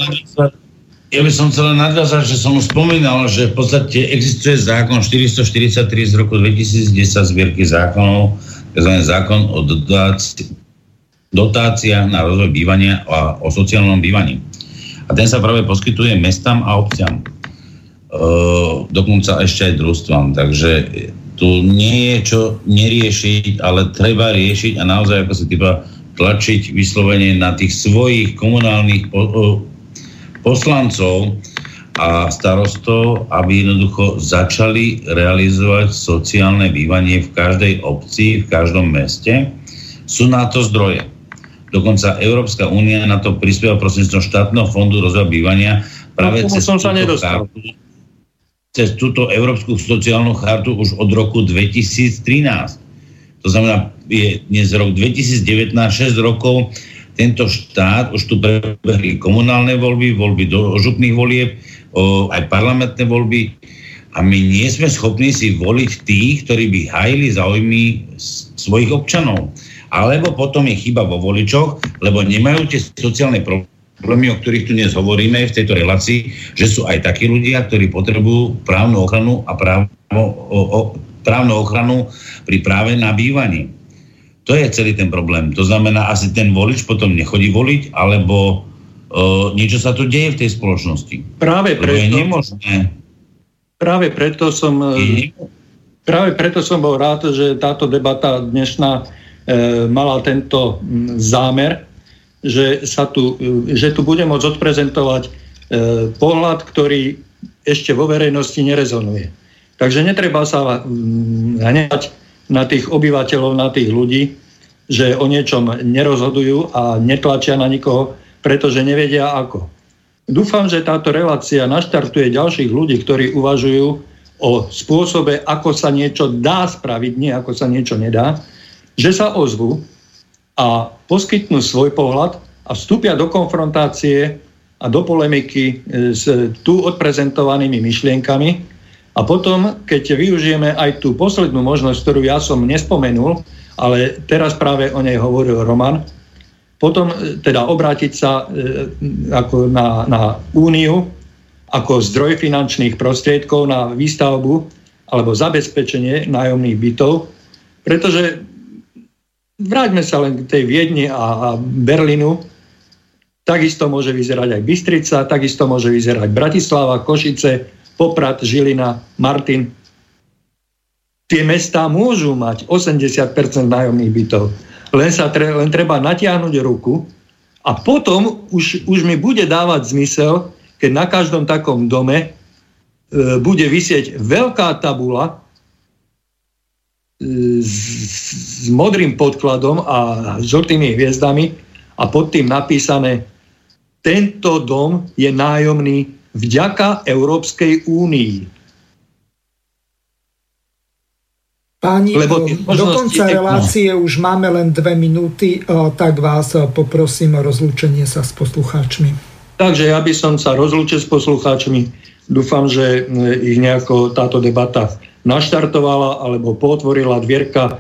ja by som chcel nadviazať, že som už spomínal, že v podstate existuje zákon 443 z roku 2010 zbierky zákonov, tzv. zákon o dotácii, dotáciách na rozvoj bývania a o sociálnom bývaní. A ten sa práve poskytuje mestám a obciam. E, dokonca ešte aj družstvám. Takže tu nie je čo neriešiť, ale treba riešiť a naozaj ako sa týba tlačiť vyslovene na tých svojich komunálnych poslancov a starostov, aby jednoducho začali realizovať sociálne bývanie v každej obci, v každom meste. Sú na to zdroje. Dokonca Európska únia na to prispieva prostredníctvom štátneho fondu rozvoja bývania práve no, cez, som sa chartu, cez túto Európsku sociálnu chartu už od roku 2013. To znamená, je dnes rok 2019, 6 rokov tento štát, už tu prebehli komunálne voľby, voľby do župných volieb, o, aj parlamentné voľby a my nie sme schopní si voliť tých, ktorí by hajili záujmy svojich občanov. Alebo potom je chyba vo voličoch, lebo nemajú tie sociálne problémy, o ktorých tu dnes hovoríme v tejto relácii, že sú aj takí ľudia, ktorí potrebujú právnu ochranu a právno, o, o, právnu ochranu pri práve na bývanie. To je celý ten problém. To znamená, asi ten volič potom nechodí voliť, alebo uh, niečo sa tu deje v tej spoločnosti. Práve preto, je nemožné. Práve preto som, e, je, práve preto som bol rád, že táto debata dnešná mala tento zámer, že, sa tu, že tu bude môcť odprezentovať pohľad, ktorý ešte vo verejnosti nerezonuje. Takže netreba sa hneď na tých obyvateľov, na tých ľudí, že o niečom nerozhodujú a netlačia na nikoho, pretože nevedia ako. Dúfam, že táto relácia naštartuje ďalších ľudí, ktorí uvažujú o spôsobe, ako sa niečo dá spraviť, nie ako sa niečo nedá, že sa ozvu a poskytnú svoj pohľad a vstúpia do konfrontácie a do polemiky s tu odprezentovanými myšlienkami, a potom, keď využijeme aj tú poslednú možnosť, ktorú ja som nespomenul, ale teraz práve o nej hovoril Roman, potom e, teda obrátiť sa e, ako na, na úniu ako zdroj finančných prostriedkov na výstavbu alebo zabezpečenie nájomných bytov, pretože vráťme sa len k tej Viedni a, a Berlínu, takisto môže vyzerať aj Bystrica, takisto môže vyzerať Bratislava, Košice, Poprad, Žilina, Martin. Tie mestá môžu mať 80% nájomných bytov. Len, sa tre, len treba natiahnuť ruku a potom už, už mi bude dávať zmysel, keď na každom takom dome e, bude vysieť veľká tabula s, s modrým podkladom a žltými hviezdami a pod tým napísané tento dom je nájomný vďaka Európskej únii. Páni, Lebo do konca relácie no. už máme len dve minúty, tak vás poprosím o rozlúčenie sa s poslucháčmi. Takže ja by som sa rozlúčil s poslucháčmi. Dúfam, že ich nejako táto debata naštartovala alebo potvorila dvierka, e,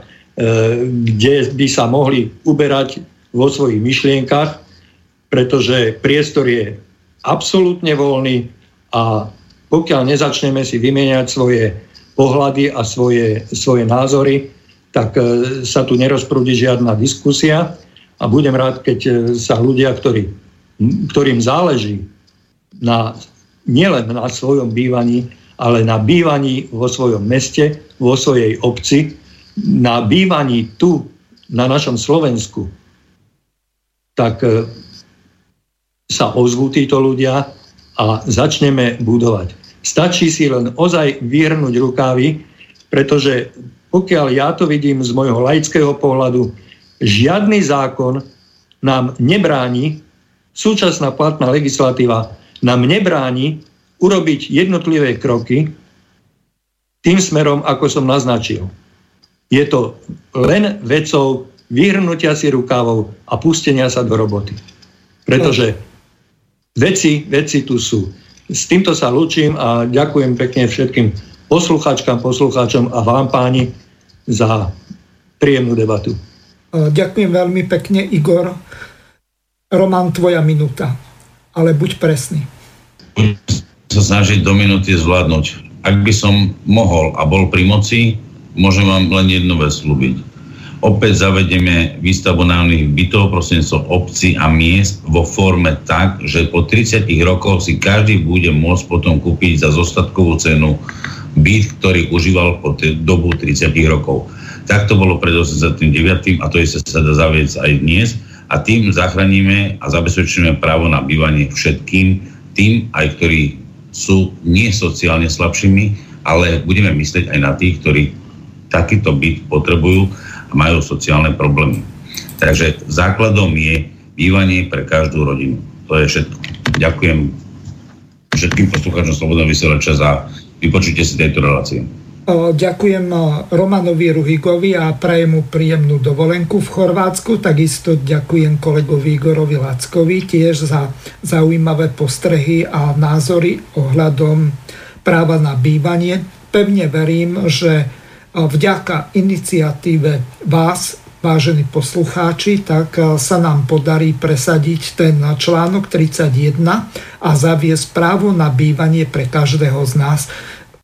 kde by sa mohli uberať vo svojich myšlienkach, pretože priestor je absolútne voľný a pokiaľ nezačneme si vymieňať svoje pohľady a svoje, svoje názory, tak e, sa tu nerozprúdi žiadna diskusia a budem rád, keď e, sa ľudia, ktorí, ktorým záleží na, nielen na svojom bývaní, ale na bývaní vo svojom meste, vo svojej obci, na bývaní tu, na našom Slovensku, tak e, sa ozvú títo ľudia a začneme budovať. Stačí si len ozaj vyhrnúť rukávy, pretože pokiaľ ja to vidím z môjho laického pohľadu, žiadny zákon nám nebráni, súčasná platná legislatíva nám nebráni urobiť jednotlivé kroky tým smerom, ako som naznačil. Je to len vecou vyhrnutia si rukávov a pustenia sa do roboty. Pretože Veci, veci tu sú. S týmto sa lúčim a ďakujem pekne všetkým poslucháčkam, poslucháčom a vám páni za príjemnú debatu. Ďakujem veľmi pekne, Igor. Roman, tvoja minúta. Ale buď presný. Sa snažiť do minúty zvládnuť. Ak by som mohol a bol pri moci, môžem vám len jednu vec slúbiť Opäť zavedeme výstavbu nájomných bytov prostredníctvom obci a miest vo forme tak, že po 30 rokoch si každý bude môcť potom kúpiť za zostatkovú cenu byt, ktorý užíval po dobu 30 rokov. Tak to bolo pred 89. a to je sa dá zaviesť aj dnes a tým zachránime a zabezpečíme právo na bývanie všetkým, tým aj ktorí sú nie sociálne slabšími, ale budeme myslieť aj na tých, ktorí takýto byt potrebujú a majú sociálne problémy. Takže základom je bývanie pre každú rodinu. To je všetko. Ďakujem všetkým poslucháčom Slobodného vysielača za vypočutie si tejto relácie. Ďakujem Romanovi Ruhigovi a prajem mu príjemnú dovolenku v Chorvátsku. Takisto ďakujem kolegovi Igorovi Lackovi tiež za zaujímavé postrehy a názory ohľadom práva na bývanie. Pevne verím, že vďaka iniciatíve vás, vážení poslucháči, tak sa nám podarí presadiť ten článok 31 a zaviesť právo na bývanie pre každého z nás.